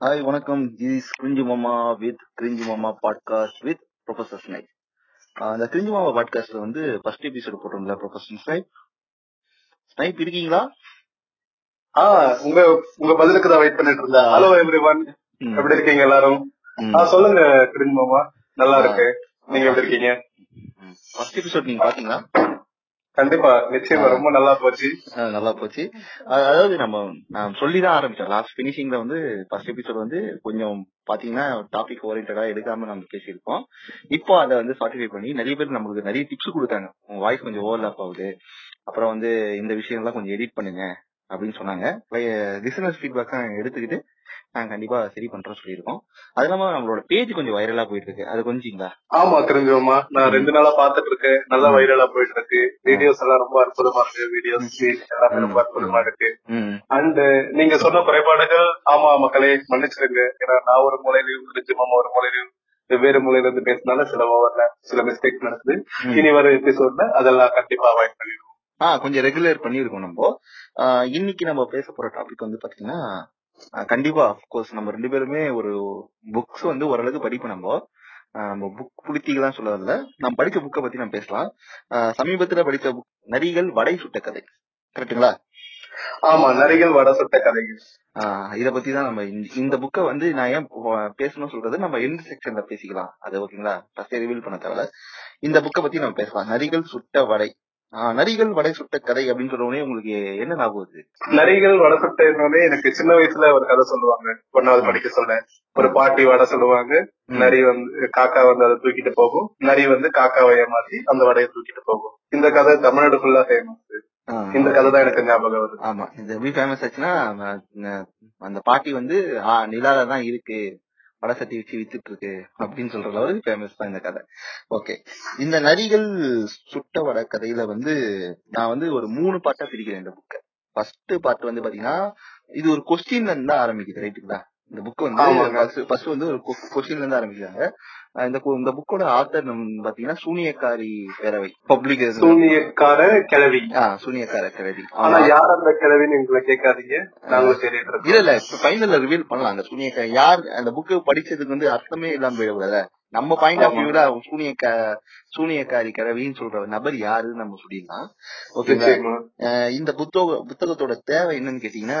Hi வணக்கம். This cringe mama with cringe mama podcast with professor Snipe அந்த cringe மாமா பாட்காஸ்ட்ல வந்து ஃபர்ஸ்ட் எபிசோட் போட்டோம்ல ப்ரொஃபசர் ஸ்னைப் ஸ்னைப் இருக்கீங்களா ஆ உங்க உங்க பதிலுக்கு தான் வெயிட் பண்ணிட்டு இருந்தேன். ஹலோ எவ்ரி ஒன் ம், எப்படி இருக்கீங்க எல்லாரும். ஆ சொல்லுங்க கிரின் மாமா நல்லா இருக்கு. நீங்க எப்படி இருக்கீங்க? ஃபர்ஸ்ட் எபிசோட் நீங்க பாத்தீங்களா? கண்டிப்பா நிச்சயமா. ரொம்ப நல்லா போச்சு. நல்லா போச்சு. அதாவது நம்ம நான் சொல்லிதான் ஆரம்பிச்சோம் லாஸ்ட் பினிஷிங்ல வந்து ஃபர்ஸ்ட் எபிசோட் வந்து கொஞ்சம் பாத்தீங்கன்னா டாபிக் ஓரியன்டா எடுக்காம நம்ம பேசியிருக்கோம் இப்போ அதை வந்து சாட்டிஃபை பண்ணி நிறைய பேர் நமக்கு நிறைய டிப்ஸ் கொடுத்தாங்க. உங்க வாய்ஸ் கொஞ்சம் ஓவர்லாப் ஆகுது. அப்புறம் வந்து இந்த விஷயம்லாம் கொஞ்சம் எடிட் பண்ணுங்க அப்படின்னு சொன்னாங்க. லிசனர்ஸ் ஃபீட்பேக் எடுத்துக்கிட்டு நாங்க கண்டிப்பா சரி பண்றோம் சொல்லியிருக்கோம். அது இல்லாம நம்மளோட பேஜ் கொஞ்சம் வைரலா போயிட்டு இருக்கு அது கொஞ்சீங்களா? ஆமா கிரிஞ்சு மாமா நான் ரெண்டு நாளா பாத்துட்டு இருக்கேன் நல்லா. வைரலா போயிட்டு இருக்கு வீடியோஸ் எல்லாம் ரொம்ப அற்புதமா இருக்கு. வீடியோஸ் எல்லாமே ரொம்ப. அற்புதமா இருக்கு. அண்ட் நீங்க சொன்ன குறைபாடுகள் ஆமா மக்களே மன்னிச்சிருங்க ஏன்னா நான் ஒரு மூலையிலையும் மாமா ஒரு மூலையிலையும் வெவ்வேறு மூலையில இருந்து பேசினால சில ஓவர்ல சில மிஸ்டேக் நடக்குது. இனி வர எபிசோட்ல அதெல்லாம் கண்டிப்பா அவாய்ட் பண்ணிடுவோம். ஆ கொஞ்சம் ரெகுலர் பண்ணியிருக்கோம் நம்ம. இன்னைக்கு நம்ம பேச போற டாபிக் வந்து பாத்தீங்கன்னா கண்டிப்பா கோர்ஸ் நம்ம ரெண்டு பேருமே ஒரு புக்ஸ் வந்து ஓரளவுக்கு படிப்போம் நம்ம. நம்ம புக் புடித்திக்கு தான் சொல்ல வரல நம்ம படிச்ச புக்கை பத்தி நம்ம பேசலாம். சமீபத்துல படிச்ச புக் நரிகள் வடை சுட்ட கதை. கரெக்ட்டுங்களா? ஆமா நரிகள் வட சுட்ட கதைகள் இத பத்தி தான் நம்ம இந்த- புக்கை வந்து நான் ஏன் பேசணும்னு சொல்றது நம்ம எந்த செக்ஷன்ல பேசிக்கலாம். அது ஓகேங்களா ஃபர்ஸ்ட் ரிவீல் பண்ண தேவையில்ல. இந்த புக்கை பத்தி நம்ம பேசலாம். நரிகள் சுட்ட வடை. நரிகள் வடை சுட்ட கதை உடனே உங்களுக்கு என்ன ஞாபகம் வருது? நரிகள் வடை சுட்டதுனாலே எனக்கு சின்ன வயசுல ஒரு கதை சொல்லுவாங்க. ஒன்னாவது படிக்க சொல்ல ஒரு பாட்டி வடை சொல்லுவாங்க. நரி வந்து காக்கா வந்து அதை தூக்கிட்டு போகும். நரி வந்து காக்காவை ஏமாத்தி அந்த வடையை தூக்கிட்டு போகும். இந்த கதை தமிழ்நாடு ஃபுல்லா ஃபேமஸ் இந்த கதை தான் எனக்கு ஞாபகம் வருது. ஆமா. இது எப்படி ஃபேமஸ் ஆச்சுன்னா அந்த பாட்டி வந்து நிலால தான் இருக்கு. வடை சட்டி வச்சு வித்துட்டு இருக்கு அப்படின்னு சொல்ற அளவுக்கு ஃபேமஸ் தான் இந்த கதை. ஓகே இந்த நரிகள் சுட்ட வடை கதையில வந்து நான் வந்து ஒரு மூணு பாட்டா பிரிக்கிறேன் இந்த புக்கை ஃபர்ஸ்ட் பார்ட் வந்து பாத்தீங்கன்னா இது ஒரு கொஸ்டின்ல இருந்து ஆரம்பிக்குது ரைட்டுங்களா இந்த புக் வந்து. ஃபர்ஸ்ட் வந்து ஒரு கொஸ்டின்ல இருந்து ஆரம்பிக்கிறாங்க. இந்த இந்த புக்கோட ஆத்தர் பாத்தீங்கன்னா சூனியக்காரி பேரவை பப்ளிக் சூனியக்கார கிழவி. சூனியக்கார கிழவி. ஆனா யார் அந்த கிழவின்னு எங்களை கேட்காதீங்க. இல்ல இல்ல இப்ப ஃபைனல்ல ரிவீல் பண்ணலாம். அந்த சூனியக்கா யார் அந்த புக்கு படிச்சதுக்கு வந்து அர்த்தமே இல்லாம போயிடக்கூடாது நம்ம பாயிண்ட் ஆஃப். வியூல சூனியக்கா சூனியக்காரி கிழவின்னு சொல்ற நபர் யாருன்னு நம்ம சொல்லிடலாம். ஓகேங்களா? இந்த புத்தக புத்தகத்தோட தேவை என்னன்னு கேட்டீங்கன்னா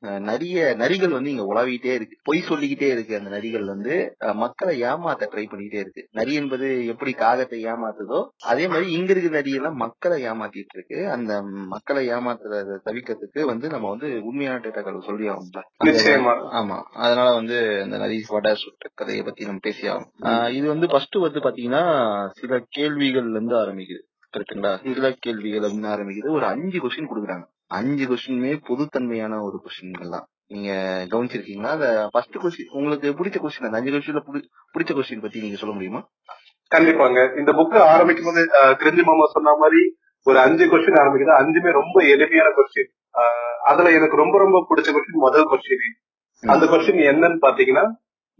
நிறைய நரிகள் வந்து இங்க உலாவிட்டே இருக்கு. பொய் சொல்லிக்கிட்டே இருக்கு அந்த நரிகள் வந்து. மக்களை ஏமாத்த ட்ரை பண்ணிக்கிட்டே இருக்கு. நரி என்பது எப்படி காகத்தை ஏமாத்துதோ அதே மாதிரி இங்க இருக்கிற நரியெல்லாம் மக்களை ஏமாத்திட்டு இருக்கு. அந்த மக்களை ஏமாத்துறத தவிர்க்கிறதுக்கு வந்து நம்ம வந்து உண்மையான டேட்டாக்கள் சொல்லி நிச்சயமா. ஆமா. அதனால வந்து இந்த நரி வடை கதையை பத்தி நம்ம பேசி ஆகணும். ஆஹ் இது வந்து ஃபர்ஸ்ட் வந்து பாத்தீங்கன்னா சில கேள்விகள்ல இருந்து ஆரம்பிக்குது. கரெக்ட்டுங்களா சில கேள்விகள் அப்படின்னு ஆரம்பிக்குது. ஒரு அஞ்சு கொஸ்டின் கொடுக்குறாங்க. அஞ்சு கொஸ்டினுமே பொதுத்தன்மையான ஒரு கொஸ்டின்கள் தான். நீங்க கவனிச்சிருக்கீங்களா? அந்த ஃபர்ஸ்ட் கொஸ்டின் உங்களுக்கு பிடிச்ச கொஸ்டின் அந்த அஞ்சு கொஸ்டின்ல பிடிச்ச கொஸ்டின் பத்தி நீங்க சொல்ல முடியுமா? கண்டிப்பாங்க. இந்த புக் ஆரம்பிக்கும் போது கிரிஞ்சி மாமா சொன்ன மாதிரி ஒரு அஞ்சு கொஸ்டின் ஆரம்பிக்குது. அஞ்சுமே ரொம்ப எளிமையான கொஸ்டின் அதுல எனக்கு ரொம்ப ரொம்ப பிடிச்ச கொஸ்டின் முதல் கொஸ்டின் அந்த கொஸ்டின் என்னன்னு பாத்தீங்கன்னா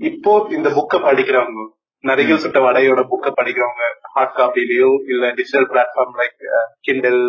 இப்போ இந்த புக்கை படிக்கிறவங்க நரிகள் சுட்ட வடையோட புக்கை படிக்கிறவங்க ஹார்ட் காப்பிலயோ இல்ல digital platform like Kindle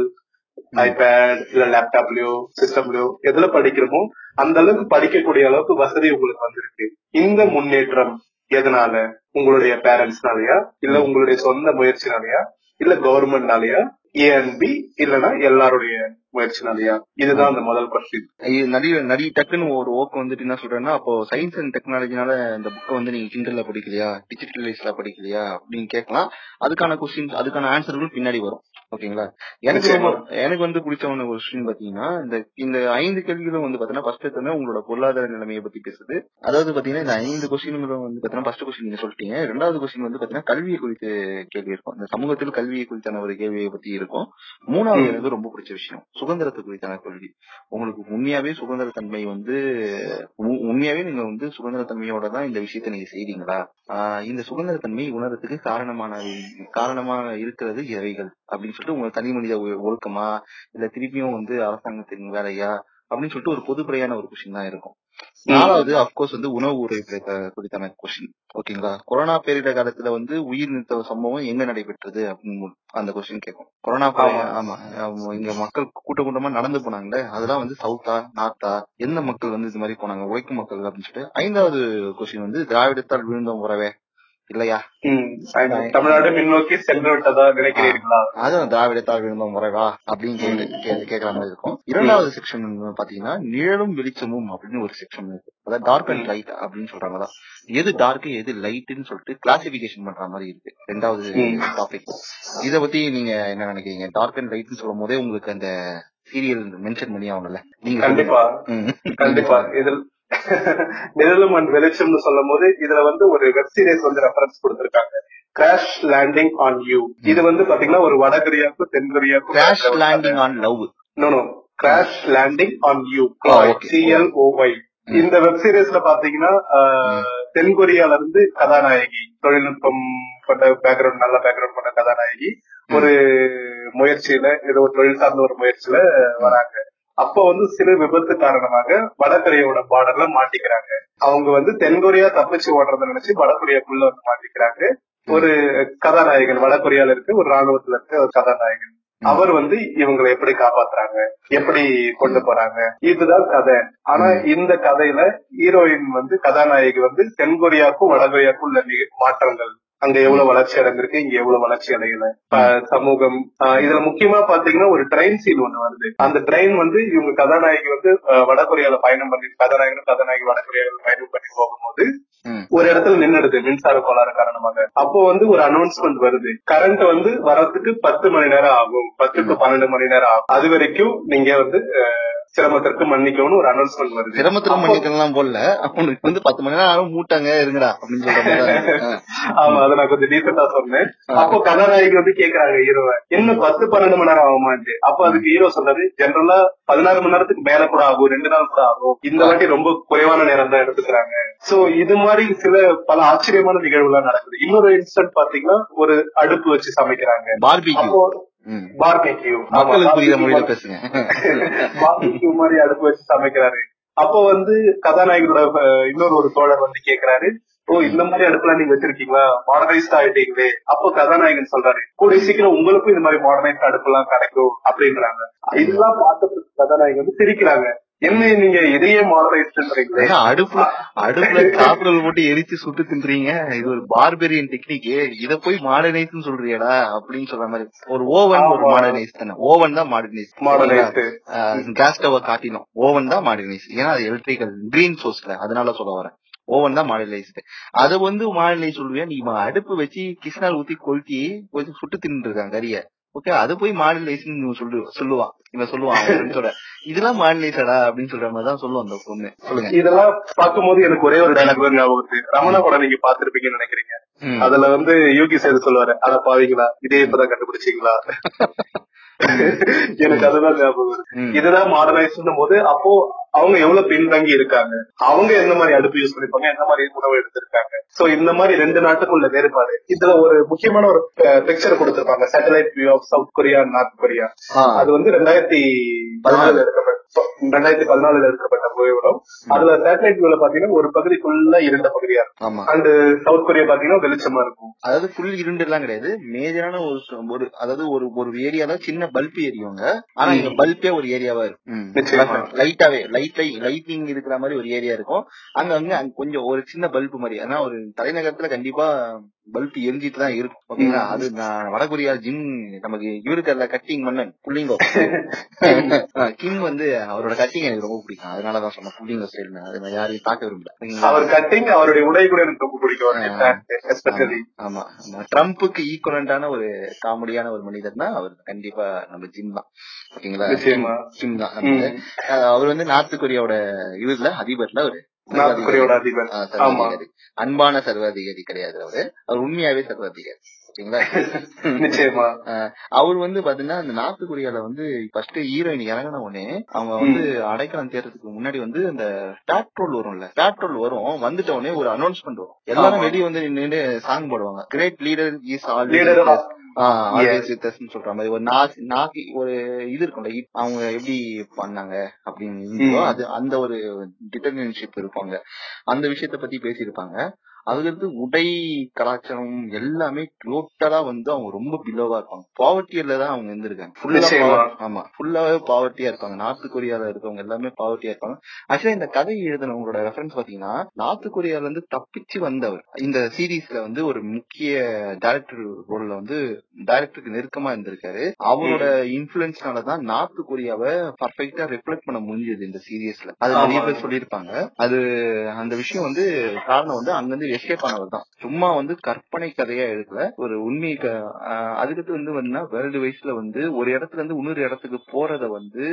iPad இல்ல லேப்டாப்லயோ சிஸ்டம்லயோ எதுல படிக்கிறோமோ அந்த அளவுக்கு படிக்கக்கூடிய அளவுக்கு வசதி உங்களுக்கு வந்திருக்கு. இந்த முன்னேற்றம் எதனால? உங்களுடைய பேரண்ட்ஸ்னாலயா இல்ல உங்களுடைய சொந்த முயற்சினாலயா? இல்ல கவர்மெண்ட்னாலயா ஏஎன்பி இல்லனா எல்லாருடைய முயற்சினாலயா? இதுதான் அந்த முதல் கொஸ்டின் நிறைய நிறைய டக்குன்னு ஒரு ஓக்கு வந்துட்டு என்ன சொல்றேன்னா அப்போ சயின்ஸ் அண்ட் டெக்னாலஜினால இந்த புக்கை வந்து நீங்க கிண்டல்ல படிக்கலையா? டிஜிட்டலைஸ்ல படிக்கலையா? அப்படின்னு கேட்கலாம். அதுக்கான கொஸ்டின் அதுக்கான ஆன்சர்களும் பின்னாடி வரும். ஓகேங்களா? எனக்கு எனக்கு வந்து பிடிச்சவன கொஸ்டின் பாத்தீங்கன்னா இந்த இந்த ஐந்து கேள்விகளும் வந்து பாத்தீங்கன்னா ஃபர்ஸ்ட் எடுத்தோன்னே உங்களோட பொருளாதார நிலைமையை பத்தி பேசுது. அதாவது பாத்தீங்கன்னா இந்த ஐந்து கொஸ்டின்களும் வந்து பாத்தீங்கன்னா ஃபர்ஸ்ட் கொஸ்டின் நீங்க சொல்லிட்டீங்க. ரெண்டாவது கொஸ்டின் வந்து பாத்தீங்கன்னா கல்வியை குறித்து கேள்வி இருக்கும். இந்த சமூகத்தில் கல்வியை குறித்தான ஒரு கேள்வியை பத்தி இருக்கும். மூணாவது. எனக்கு ரொம்ப பிடிச்ச விஷயம் சுதந்திரத்தை குறித்தான கேள்வி. உங்களுக்கு உண்மையாவே சுதந்திர தன்மை வந்து உண்மையாவே நீங்க வந்து சுதந்திர தன்மையோட தான் இந்த விஷயத்தை நீங்க செய்றீங்களா இந்த சுதந்திர தன்மை உணர்றதுக்கு காரணமான காரணமா இருக்கிறது இவைகள் அப்படின்னு சொல்லிட்டு உங்க தனி மனித ஒழுக்கமா இல்ல திருப்பியும் வந்து அரசாங்கத்தின் வேலையா அப்படின்னு சொல்லிட்டு ஒரு பொதுப்படையான ஒரு கொஸ்டின் தான் இருக்கும். நாலாவது அப்கோர்ஸ் வந்து உணவு உரை குறித்தான கொஸ்டின் ஓகேங்களா கொரோனா பேரிடர் காலத்துல வந்து உயிர் நிறுத்த சம்பவம் எங்க நடைபெற்றது அப்படின்னு அந்த கொஸ்டின் கேட்கும் கொரோனா ஆமா இங்க மக்கள் கூட்ட கூட்டமா நடந்து போனாங்களே அதெல்லாம் வந்து சவுத்தா நார்த்தா எந்த மக்கள் வந்து இது மாதிரி போனாங்க உழைக்கும் மக்கள் அப்படின்னு சொல்லிட்டு ஐந்தாவது கொஸ்டின் வந்து திராவிடத்தால் விழுந்தோம் உறவே இல்லையா? தமிழ்நாடு முன்னோக்கி சென்று விட்டதா நினைக்கிறீர்களா அதுவும் திராவிடத்தால் விழுந்தோம் முறைவா அப்படின்னு கேட்கற மாதிரி இருக்கும். இரண்டாவது செக்ஷன் பாத்தீங்கன்னா நிழலும் வெளிச்சமும் அப்படின்னு ஒரு செக்ஷன் இருக்கு. அதாவது டார்க் அண்ட் லைட் அப்படின்னு சொல்றாங்க எது டார்க் எது லைட்னு சொல்லிட்டு கிளாசிபிகேஷன் பண்ற மாதிரி இருக்கு. ரெண்டாவது டாபிக் இத பத்தி நீங்க என்ன நினைக்கிறீங்க? டார்க் அண்ட் லைட்னு சொல்லும் போதே உங்களுக்கு அந்த சீரியல் மென்ஷன் பண்ணி ஆகணும்ல. நீங்க கண்டிப்பா. கண்டிப்பா. இதில் நிழலும் அண்ட் வெளிச்சம்னு சொல்லும் போது இதுல வந்து ஒரு வெப் சீரிஸ் வந்து ரெஃபரன்ஸ் கொடுத்திருக்காங்க. கிராஷ் லேண்டிங் ஆன் யூ இது வந்து பாத்தீங்கன்னா ஒரு வடகொரியாவுக்கும் தென்கொரியாவுக்கும் crash landing on love no no crash landing on you CL OY இந்த வெப் சீரிஸ்ல பாத்தீங்கன்னா தென்கொரியால இருந்து கதாநாயகி தொழில்நுட்பம் கொண்ட பேக்ரவுண்ட் நல்ல பேக்ரவுண்ட் கொண்ட கதாநாயகி ஒரு முயற்சியில ஏதோ ஒரு தொழில் சார்ந்த ஒரு முயற்சியில வராங்க. அப்ப வந்து சிறு விபத்து காரணமாக வடகொரியாவோட பார்டர்ல மாட்டிக்கிறாங்க. அவங்க வந்து தென்கொரியா தப்பிச்சு ஓடுறத நினைச்சு வடகொரியாக்குள்ள வந்து மாட்டிக்கிறாங்க. ஒரு கதாநாயகன் வடகொரியால இருக்கு ஒரு ராணுவத்துல இருக்க ஒரு கதாநாயகன். அவர் வந்து இவங்களை எப்படி காப்பாத்துறாங்க எப்படி கொண்டு போறாங்க இதுதான் கதை. ஆனா இந்த கதையில ஹீரோயின் வந்து கதாநாயகி வந்து தென்கொரியாவுக்கும் வடகொரியாவுக்கும் உள்ள மாற்றங்கள். அங்க எவ்வளவு வளர்ச்சி அடைந்திருக்கு இங்க எவ்வளவு வளர்ச்சி அடையல. சமூகம் இதுல முக்கியமா பாத்தீங்கன்னா ஒரு ட்ரெயின் சீன் ஒண்ணு வருது. அந்த ட்ரெயின் வந்து இவங்க கதாநாயகி வந்து வடகொரியால பயணம் பண்ணி கதாநாயகனும் கதாநாயகி வடகொரியாவில் பயணம் பண்ணி போகும்போது ஒரு இடத்துல நின்னுடுது மின்சார கோளாறு காரணமாக. அப்போ வந்து ஒரு அனௌன்ஸ்மெண்ட் வருது. கரண்ட் வந்து வரதுக்கு பத்து மணி நேரம் ஆகும். பத்து டு பன்னெண்டு மணி நேரம் ஆகும். அது வரைக்கும் நீங்க வந்து சிரமத்திற்கு மன்னிக்கணும்னு ஒரு அனௌன்ஸ்மெண்ட் வருது. சிரமத்திற்கு மன்னிக்கலாம் போல அவனுக்கு வந்து பத்து மணி நேரம் மூட்டாங்க இருங்கடா அப்படின்னு சொல்ற ஆமா அதை நான் கொஞ்சம் டீசெண்டா சொன்னேன். அப்போ கதாநாயகி வந்து கேக்குறாங்க ஹீரோவை. என்ன பத்து பன்னெண்டு மணி நேரம் ஆகுமான்ட்டு. அப்ப அதுக்கு ஹீரோ சொல்றாரு ஜென்ரலா பதினாறு மணி நேரத்துக்கு மேல கூட ஆகும் ரெண்டு நாள் கூட ஆகும். இந்த வாட்டி ரொம்ப குறைவான நேரம் தான் எடுத்துக்கிறாங்க. சோ இது மாதிரி சில பல ஆச்சரியமான நிகழ்வுலாம் நடக்குது. இன்னொரு இன்ஸ்டன்ட் பாத்தீங்கன்னா ஒரு அடுப்பு வச்சு சமைக்கிறாங்க. அப்போ பார்பிக்யூ மக்களுக்கு புரியுற மொழியில பேசுங்க. பார்பிக்யூ மாதிரி அடுப்பு வச்சு சமைக்கிறாரு. அப்போ வந்து கதாநாயகனோட இன்னொரு ஒரு தோழர் வந்து கேக்குறாரு. ஓ இந்த மாதிரி அடுப்புலாம் நீங்க வச்சிருக்கீங்களா? மாடர்னைஸ்ட் ஆயிட்டீங்களே. அப்போ கதாநாயகன் சொல்றாரு கூடிய சீக்கிரம் உங்களுக்கும் இந்த மாதிரி மாடர்னைஸ்ட் அடுப்பு எல்லாம் கிடைக்கும் அப்படின்றாங்க. இதெல்லாம் பார்த்து கதாநாயகன் வந்து சிரிக்கிறாங்க. என்ன நீங்க இதையே மாடரைஸ்ன்றீங்களே அடுப்புல அடுப்புல சாப்பிடல் போட்டு எரிச்சு சுட்டு தின்றீங்க. இது ஒரு பார்பெரியன் டெக்னிக் இத போய் மாடர்னைஸ் சொல்றியடா அப்படின்னு சொல்ற மாதிரி. ஒரு ஓவன் ஒரு மாடர்னைஸ் தானே. ஓவன் தான் மாடர்னைஸ் மாடர்னைஸ் கேஸ் ஸ்டவ் காட்டினோம். ஓவன் தான் மாடர்னைஸ் ஏன்னா அது எலக்ட்ரிக்கல் கிரீன் சோர்ஸ்ல அதனால சொல்ல வரேன். ஓவன் தான் மாடலைஸ்டு அதை வந்து மாடலைஸ் சொல்லுவேன் நீ அடுப்பு வச்சு கிருஷ்ணால் ஊத்தி கொளுத்தி கொஞ்சம் சுட்டு தின்னு இருக்கான் கறிய. ஓகே அது போய் மாடலைஸ்னு சொல்லு சொல்லுவான் இவன் சொல்லுவான் ஃப்ரெண்ட்ஸோட இதெல்லாம் மாடலைஸடா அப்படின்னு சொல்ற மாதிரி தான் சொல்லுவோம் அந்த பொண்ணு. இதெல்லாம் பார்க்கும்போது எனக்கு ஒரே ஒரு டைலாக் ஞாபகம் வருது ரமணா படம் நீங்க பாத்துருப்பீங்கன்னு நினைக்கிறீங்க. அதுல வந்து யூகி சேது சொல்லுவாரு அத பாவீங்களா? இதே இப்பதான் கண்டுபிடிச்சீங்களா? எனக்கு அதுதான் ஞாபகம் வருது இதுதான் மாடர்னைஸ் போது அப்போ அவங்க எவ்வளவு பின்தங்கி இருக்காங்க? அவங்க எந்த மாதிரி அடுப்பு யூஸ் பண்ணிருப்பாங்க எந்த மாதிரி உணவு எடுத்திருக்காங்க? சோ இந்த மாதிரி ரெண்டு நாட்டுக்குள்ள வேறுபாடு. இதுல ஒரு முக்கியமான ஒரு பிக்சர் கொடுத்திருப்பாங்க. Satellite view of South Korea North Korea அது வந்து ரெண்டாயிரத்தி பதினாலுல எடுக்கப்பட்ட ரெண்டாயிரத்தி பதினாலுல எடுக்கப்பட்ட புகைப்படம் அதுல சேட்டலைட் வியூல பாத்தீங்கன்னா ஒரு பகுதி ஃபுல்லா இருண்ட பகுதியா இருக்கும். அண்ட் சவுத் கொரியா பாத்தீங்கன்னா வெளிச்சமா இருக்கும். அதாவது ஃபுல் இருண்டு எல்லாம் கிடையாது. மேஜரான ஒரு ஒரு அதாவது ஒரு ஒரு ஏரியால சின்ன பல்ப் எரியுங்க ஆனா இங்க பல்பே ஒரு ஏரியாவா இருக்கும். லைட்டாவே லைட் லைட்டிங் இருக்கிற மாதிரி ஒரு ஏரியா இருக்கும். அங்க அங்க கொஞ்சம் ஒரு சின்ன பல்பு மாதிரி ஆனா ஒரு தலைநகரத்துல கண்டிப்பா பல்ப் எரிஞ்சிட்டு தான் இருக்கும் ஓகேங்களா? அது நான் வடகொரியா ஜிம் நமக்கு இவருக்கு கட்டிங் மன்னன் புள்ளிங்கோ. கிம் வந்து அவரோட கட்டிங் எனக்கு ரொம்ப பிடிக்கும். அதனாலதான் சொன்னேன். புள்ளிங்கோ ஸ்டைல் அது யாரையும் பார்க்க விரும்பல. அவர் கட்டிங் அவருடைய உடை கூட எனக்கு ரொம்ப பிடிக்கும். ஆமா ஆமா. ட்ரம்ப்புக்கு ஈக்குவலண்டான ஒரு காமெடியான ஒரு மனிதர்னா அவர். கண்டிப்பா நம்ம ஜிம் தான். ஓகேங்களா? ஜிம் தான். அவர் வந்து நார்த் கொரியாவோட இதுல அதிபர்ல ஒரு அன்பான சர்வாதிகாரி கிடையாது அவரு. அவர் உண்மையாவே சர்வாதிகாரி. நிச்சயமா. அவர் வந்து பாத்தீங்கன்னா அந்த நார்த் கொரியால வந்து ஃபர்ஸ்ட் ஹீரோயின் இறங்கின உடனே அவங்க வந்து அடைக்கலம் தேர்றதுக்கு முன்னாடி வந்து அந்த பேட்ரோல் வரும்ல பேட்ரோல் வரும் வந்துட்ட உடனே ஒரு அனௌன்ஸ்மெண்ட் வரும். எல்லாரும் வெளியே வந்து நின்று சாங் போடுவாங்க. Great leader is all always அஸ்னு சொல்ற மாதிரி. ஒரு நாசி நாக்கி ஒரு இது இருக்கும்ல அவங்க எப்படி பண்ணாங்க அப்படின்னு. அது அந்த ஒரு டிட்டர்மினன்ஷிப் இருப்பாங்க. அந்த விஷயத்த பத்தி பேசியிருப்பாங்க. அதுக்கடுத்து உடை கலாச்சாரம் எல்லாமே டோட்டலா வந்து அவங்க ரொம்ப பிலோவா இருப்பாங்க. பாவர்ட்டியில தான் அவங்க இருந்திருக்காங்க. ஃபுல்லா. ஆமா. ஃபுல்லாவே பாவர்ட்டியா இருப்பாங்க. நார்த் கொரியால இருக்கவங்க எல்லாமே பாவர்ட்டியா இருப்பாங்க. ஆக்சுவலா இந்த கதை எழுதினவங்களோட ரெஃபரன்ஸ் பாத்தீங்கன்னா நார்த் கொரியால இருந்து தப்பிச்சு வந்தவர். இந்த சீரீஸ்ல வந்து ஒரு முக்கிய டைரக்டர் ரோல்ல வந்து டைரக்டருக்கு நெருக்கமா இருந்திருக்காரு. அவரோட இன்ஃபுளுன்ஸ்னால தான் நார்த் கொரியாவை பர்ஃபெக்டா ரிஃப்ளெக்ட் பண்ண முடிஞ்சது இந்த சீரியஸ்ல அது நிறைய. பேர் சொல்லியிருப்பாங்க. அது அந்த விஷயம் வந்து காரணம் வந்து அங்கிருந்து எஸ்கேப் ஆனவர் தான் சும்மா வந்து கற்பனை கதையா எடுக்கல ஒரு உண்மை க- ஆஹ் அதுக்கடுத்து வந்து பாத்தீங்கன்னா வேர்ல்டு வைஸ்ல வந்து ஒரு இடத்துல இருந்து இன்னொரு இடத்துக்கு போறத வந்து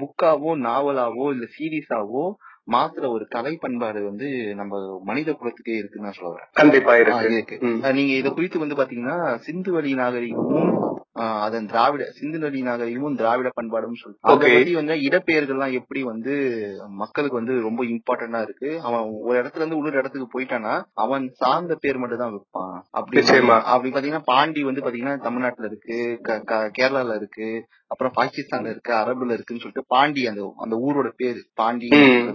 புக்காவோ நாவலாவோ இல்ல சீரீஸாவோ மாத்துற ஒரு கலை பண்பாடு வந்து நம்ம மனித குலத்துக்கே இருக்குன்னு நான் சொல்றேன் கண்டிப்பா இருக்கு. நீங்க இத குறித்து வந்து பாத்தீங்கன்னா சிந்து வழி நாகரிகமும் அதன் திராவிட சிந்து வழி நாகரிகமும் திராவிட பண்பாடும் சொல்லி அதை. பத்தி வந்து இடப்பெயர்கள்லாம் எப்படி வந்து மக்களுக்கு வந்து ரொம்ப இம்பார்ட்டன்டா இருக்கு அவன் ஒரு இடத்துல இருந்து இன்னொரு இடத்துக்கு போயிட்டானா அவன் சார்ந்த பேர் மட்டும் தான் வைப்பான் அப்படி. அப்படி பாத்தீங்கன்னா பாண்டி வந்து பாத்தீங்கன்னா தமிழ்நாட்டுல இருக்கு கேரளால இருக்கு அப்புறம் பாகிஸ்தான்ல இருக்கு அரபுல இருக்குன்னு சொல்லிட்டு பாண்டி அந்த அந்த ஊரோட பேரு பாண்டி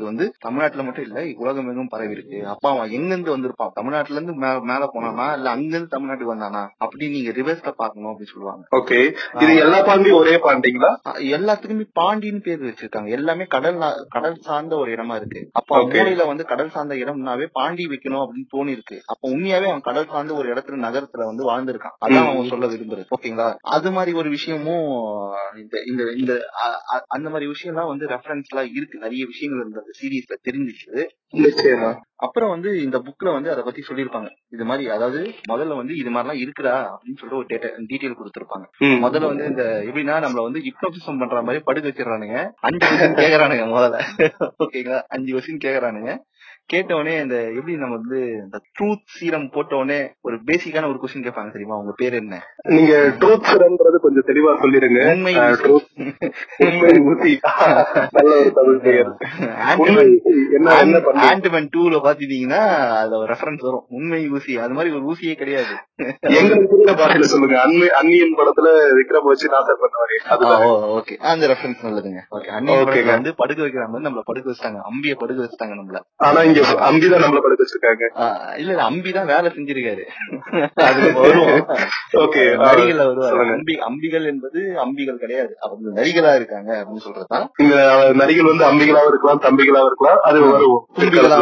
வந்து தமிழ்நாட்டுல மட்டும் இல்ல உலகம் எங்கும் பரவி இருக்கு. அப்ப அவன் எங்க இருந்து வந்திருப்பான் தமிழ்நாட்டுல இருந்து மேல போனானா இல்ல அங்க இருந்து தமிழ்நாட்டுக்கு வந்தானா? அப்படி நீங்க ரிவர்ஸ்ல பாக்கணும் அப்படின்னு சொல்லுவாங்க. ஓகே. இது எல்லா பாண்டியும் ஒரே பாண்டிங்களா? எல்லாத்துக்குமே பாண்டின்னு பேர் வச்சிருக்காங்க. எல்லாமே கடல் கடல் சார்ந்த ஒரு இடமா இருக்கு. அப்ப. மூலையில வந்து கடல் சார்ந்த இடம்னாவே பாண்டி வைக்கணும் அப்படின்னு தோணி இருக்கு அப்ப உண்மையாவே அவன் கடல் சார்ந்த ஒரு இடத்துல நகரத்துல வந்து வாழ்ந்திருக்கான். அதான். அவன் சொல்ல விரும்புறது. ஓகேங்களா? அது மாதிரி ஒரு விஷயமும் இந்த இந்த இந்த அந்த மாதிரி விஷயம் எல்லாம் வந்து ரெஃபரன்ஸ் எல்லாம் இருக்கு. நிறைய விஷயங்கள் இந்த சீரீஸ்ல தெரிஞ்சிச்சு. அப்புறம் வந்து இந்த புக்ல வந்து அதை பத்தி சொல்லியிருப்பாங்க. இது மாதிரி அதாவது முதல்ல வந்து இது மாதிரிலாம் இருக்குடா அப்படின்னு சொல்லிட்டு ஒரு டேட்டா டீட்டெயில் கொடுத்திருப்பாங்க. முதல்ல வந்து இந்த எப்படின்னா நம்மள வந்து ஹிப்னோசிசம் பண்ற மாதிரி படுக்க வச்சிடறானுங்க. அஞ்சு கொஸ்டின் கேக்குறானுங்க முதல்ல. ஓகேங்களா அஞ்சு கொஸ்டின் கேக்குறானுங்க. கேட்டவொடனே இந்த எப்படி நம்ம வந்து இந்த ட்ரூத் சீரம் போட்டவொடனே ஒரு பேசிக்கான ஒரு கொஸ்டின் கேட்பாங்க தெரியுமா? உங்க பேர் என்ன? நீங்க ட்ரூத் சிரம்ன்றது கொஞ்சம் தெளிவா சொல்லிருங்க. உண்மை உண்மை ஊசி. நல்ல ஒரு தமிழ் பெயர். என்ன என்ன ஆண்டமன் டூல பாத்தீங்கன்னா அதுல ஒரு ரெஃபரன்ஸ் வரும். உண்மை ஊசி. அது மாதிரி ஒரு ஊசியே கிடையாது. எங்களுக்கு பாஷையில சொல்லுங்க. அன்னை அன்னியன் படத்துல விக்ரம் வச்சு நாசர் பண்ணுவாரு. ஓகே. அந்த ரெஃபரன்ஸ் நல்லதுங்க. ஓகே. ங்க. வந்து படுக்க வைக்கிற மாதிரி நம்மள படுக்க வச்சிட்டாங்க. அம்பிய படுக்க வச்சிட்டாங்க நம்மள. ஆனா இங்க அம்பிதான் நம்மள படுக்க வச்சிருக்காங்க. இல்ல இல்ல அம்பி தான் வேலை செஞ்சிருக்காரு. ஓகே நரிகள் வருவாரு. அம்பி அம்பிகள் என்பது அம்பிகள் கிடையாது. அவங்க நரிகளா இருக்காங்க அப்படின்னு சொல்றதுதான். இந்த நரிகள் வந்து அம்பிகளாவும் இருக்கலாம் தம்பிகளாவும் இருக்கலாம் அது வரும் இருக்கலாம்